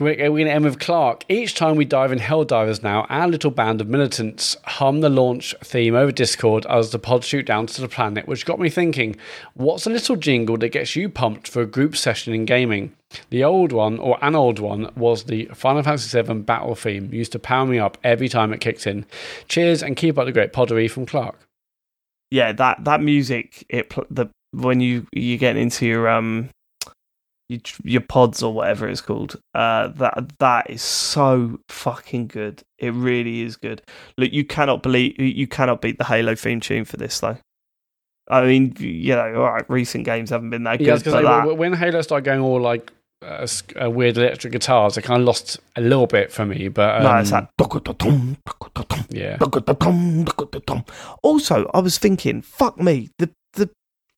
We're going to end with Clark. Each time we dive in Helldivers now, our little band of militants hum the launch theme over Discord as the pods shoot down to the planet, which got me thinking what's a little jingle that gets you pumped for a group session in gaming? The old one, or an old one, was the Final Fantasy VII battle theme, used to power me up every time it kicked in. Cheers and keep up the great poddery from Clark. Yeah, that that music, it the when you you get into your um your, your pods or whatever it's called, uh, that that is so fucking good. It really is good. Look, you cannot believe you cannot beat the Halo theme tune for this though. I mean, you know, all right, recent games haven't been that good, Yeah, but that, when Halo started going all like uh, uh, weird electric guitars, it kind of lost a little bit for me. But um, no, it's that. yeah. Also, I was thinking, fuck me, the the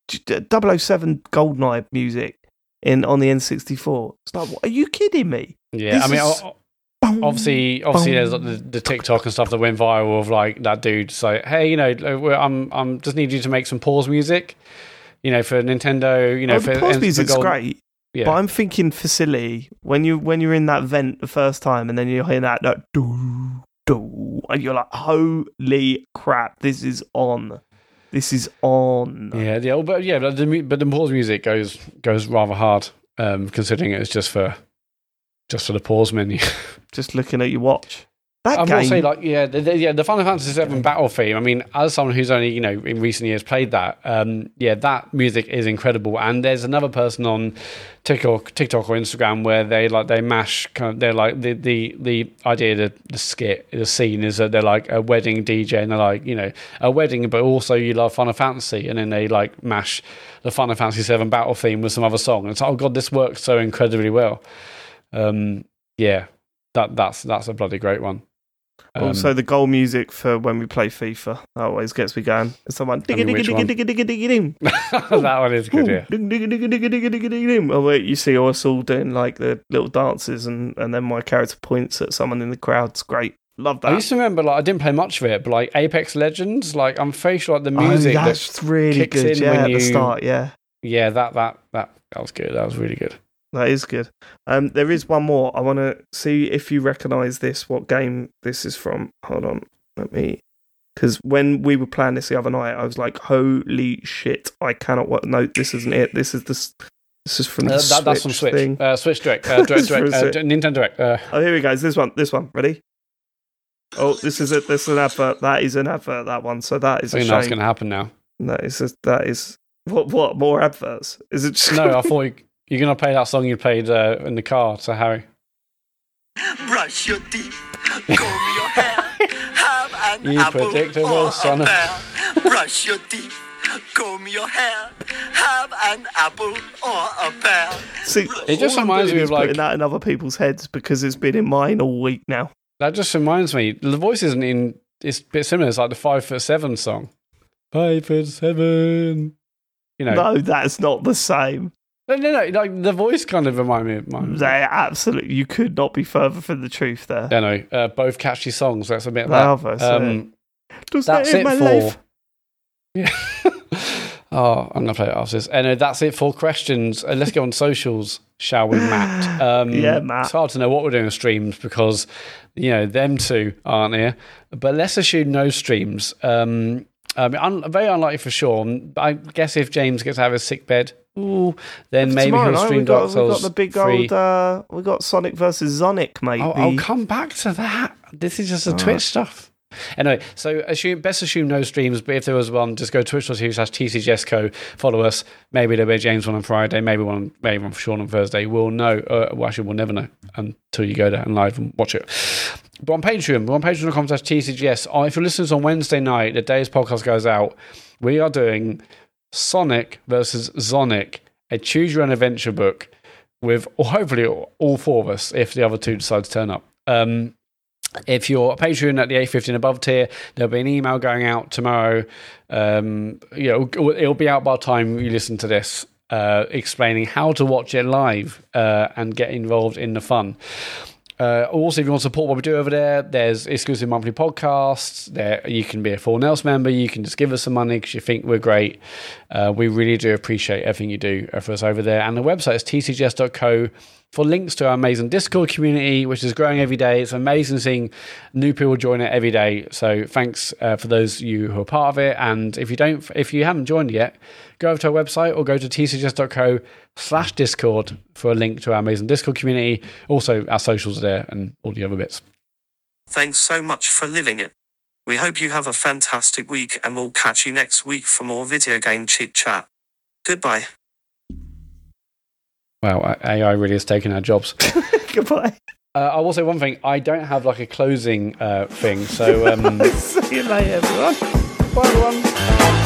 007 Goldeneye music in on the N64. It's like, what, are you kidding me? Yeah, This I mean, is- Boom, obviously, obviously, there's like, the, the TikTok and stuff that went viral of like that dude. So, hey, you know, I'm, I'm just need you to make some pause music, you know, for Nintendo, you know, oh, for pause for music's great, Yeah, but I'm thinking facility when you when you're in that vent the first time and then you're hearing that that do do and you're like, holy crap, this is on, this is on. yeah, yeah, but yeah, but the but the pause music goes goes rather hard, um, considering it's just for just for the pause menu. Just looking at your watch. That I game, will say, like, yeah, the, the, yeah, the Final Fantasy VII battle theme. I mean, as someone who's only you know in recent years played that, um, yeah, that music is incredible. And there's another person on TikTok, TikTok or Instagram where they like they mash. Kind of, they're like the the the idea, the the skit, the scene is that they're like a wedding DJ and they're like you know a wedding, but also you love Final Fantasy, and then they like mash the Final Fantasy VII battle theme with some other song. And it's like, oh god, this works so incredibly well. Um, yeah, that that's that's a bloody great one. Um, Also, the goal music for when we play FIFA that always gets me going. It's someone digga digga digga one? digga digga digga ding. that one is good, yeah. Digga digga digga digga digga digga ding. Oh wait, you see us all doing like the little dances, and and then my character points at someone in the crowd. It's great. Love that. I used to remember, like, I didn't play much of it, but like Apex Legends, like, I'm fairly sure like the Oh, music, that, that's really kicks good. in Yeah, when at the start. Yeah, yeah, that that that that was good. That was really good. That is good. Um, there is one more. I want to see if you recognise this. What game this is from? Hold on, let me. Because when we were playing this the other night, I was like, "Holy shit! I cannot. What? No, this isn't it. This is this. This is from the Uh, that, that's from Switch Switch, thing. uh, Switch Direct, uh, direct, direct uh, Nintendo Direct. Uh, Oh, here we go. It's this one. This one. Ready? Oh, this is it. This is an advert. That is an advert. That one. So that is I think that's going to happen now. That is. A, that is. What? What more adverts? Is it? Just No, I thought you, you're going to play that song you played uh, in the car to Harry. brush your teeth, comb your hair, have an You apple predictable or son a pear. brush your teeth, comb your hair, have an apple or a pear. See, It just reminds me of, like- putting that in other people's heads because it's been in mine all week now. That just reminds me. The voice isn't in. It's a bit similar. It's like the five foot seven song. Five foot seven. You know. No, that's not the same. No, no, no. Like the voice kind of remind me of mine. They absolutely, you could not be further from the truth there. I know. Uh, both catchy songs. Let's admit They that. are, Um, Does that's that it my for. life? Yeah. oh, I'm gonna play it after this. Anyway, that's it for questions. Uh, let's go on socials, shall we, Matt? Um, Yeah, Matt. It's hard to know what we're doing with streams because you know them two aren't here. But let's assume no streams. Um, I mean, un- very unlikely for Sean. But I guess if James gets out of his sick bed, ooh, then maybe Tomorrow he'll stream we got, Dark we Souls got the big free. old, uh, we got Sonic versus Sonic, mate. I'll, I'll come back to that. This is just the Twitch stuff. Anyway, so assume best assume no streams, but if there was one, just go twitch.tv slash tcgsco, follow us. Maybe there'll be a James one on Friday, maybe one maybe one for Sean on Thursday. We'll know. Uh, well, actually, we'll never know until you go there and live and watch it. But on Patreon, we're on patreon.com slash tcgs. Uh, If you're listening on Wednesday night, the day this podcast goes out, we are doing Sonic versus Sonic, a choose your own adventure book with or hopefully all four of us if the other two decide to turn up. Um, if you're a patron at the 850 and above tier, there'll be an email going out tomorrow. Um, you know, it'll, it'll be out by the time you listen to this, uh, explaining how to watch it live uh, and get involved in the fun. Uh, also, if you want to support what we do over there, there's exclusive monthly podcasts. There, you can be a Full Else member. You can just give us some money because you think we're great. Uh, we really do appreciate everything you do for us over there. And the website is tcgs.co for links to our amazing Discord community, which is growing every day. It's amazing seeing new people join it every day. So thanks uh, for those of you who are part of it. And if you don't, if you haven't joined yet, go over to our website or go to tcgs.co slash Discord for a link to our amazing Discord community. Also, our socials are there and all the other bits. Thanks so much for living it. We hope you have a fantastic week and we'll catch you next week for more video game chit chat. Goodbye. Wow, AI really has taken our jobs. Goodbye. Uh, I will say one thing: I don't have like a closing uh, thing, so um, See you later, everyone. bye everyone.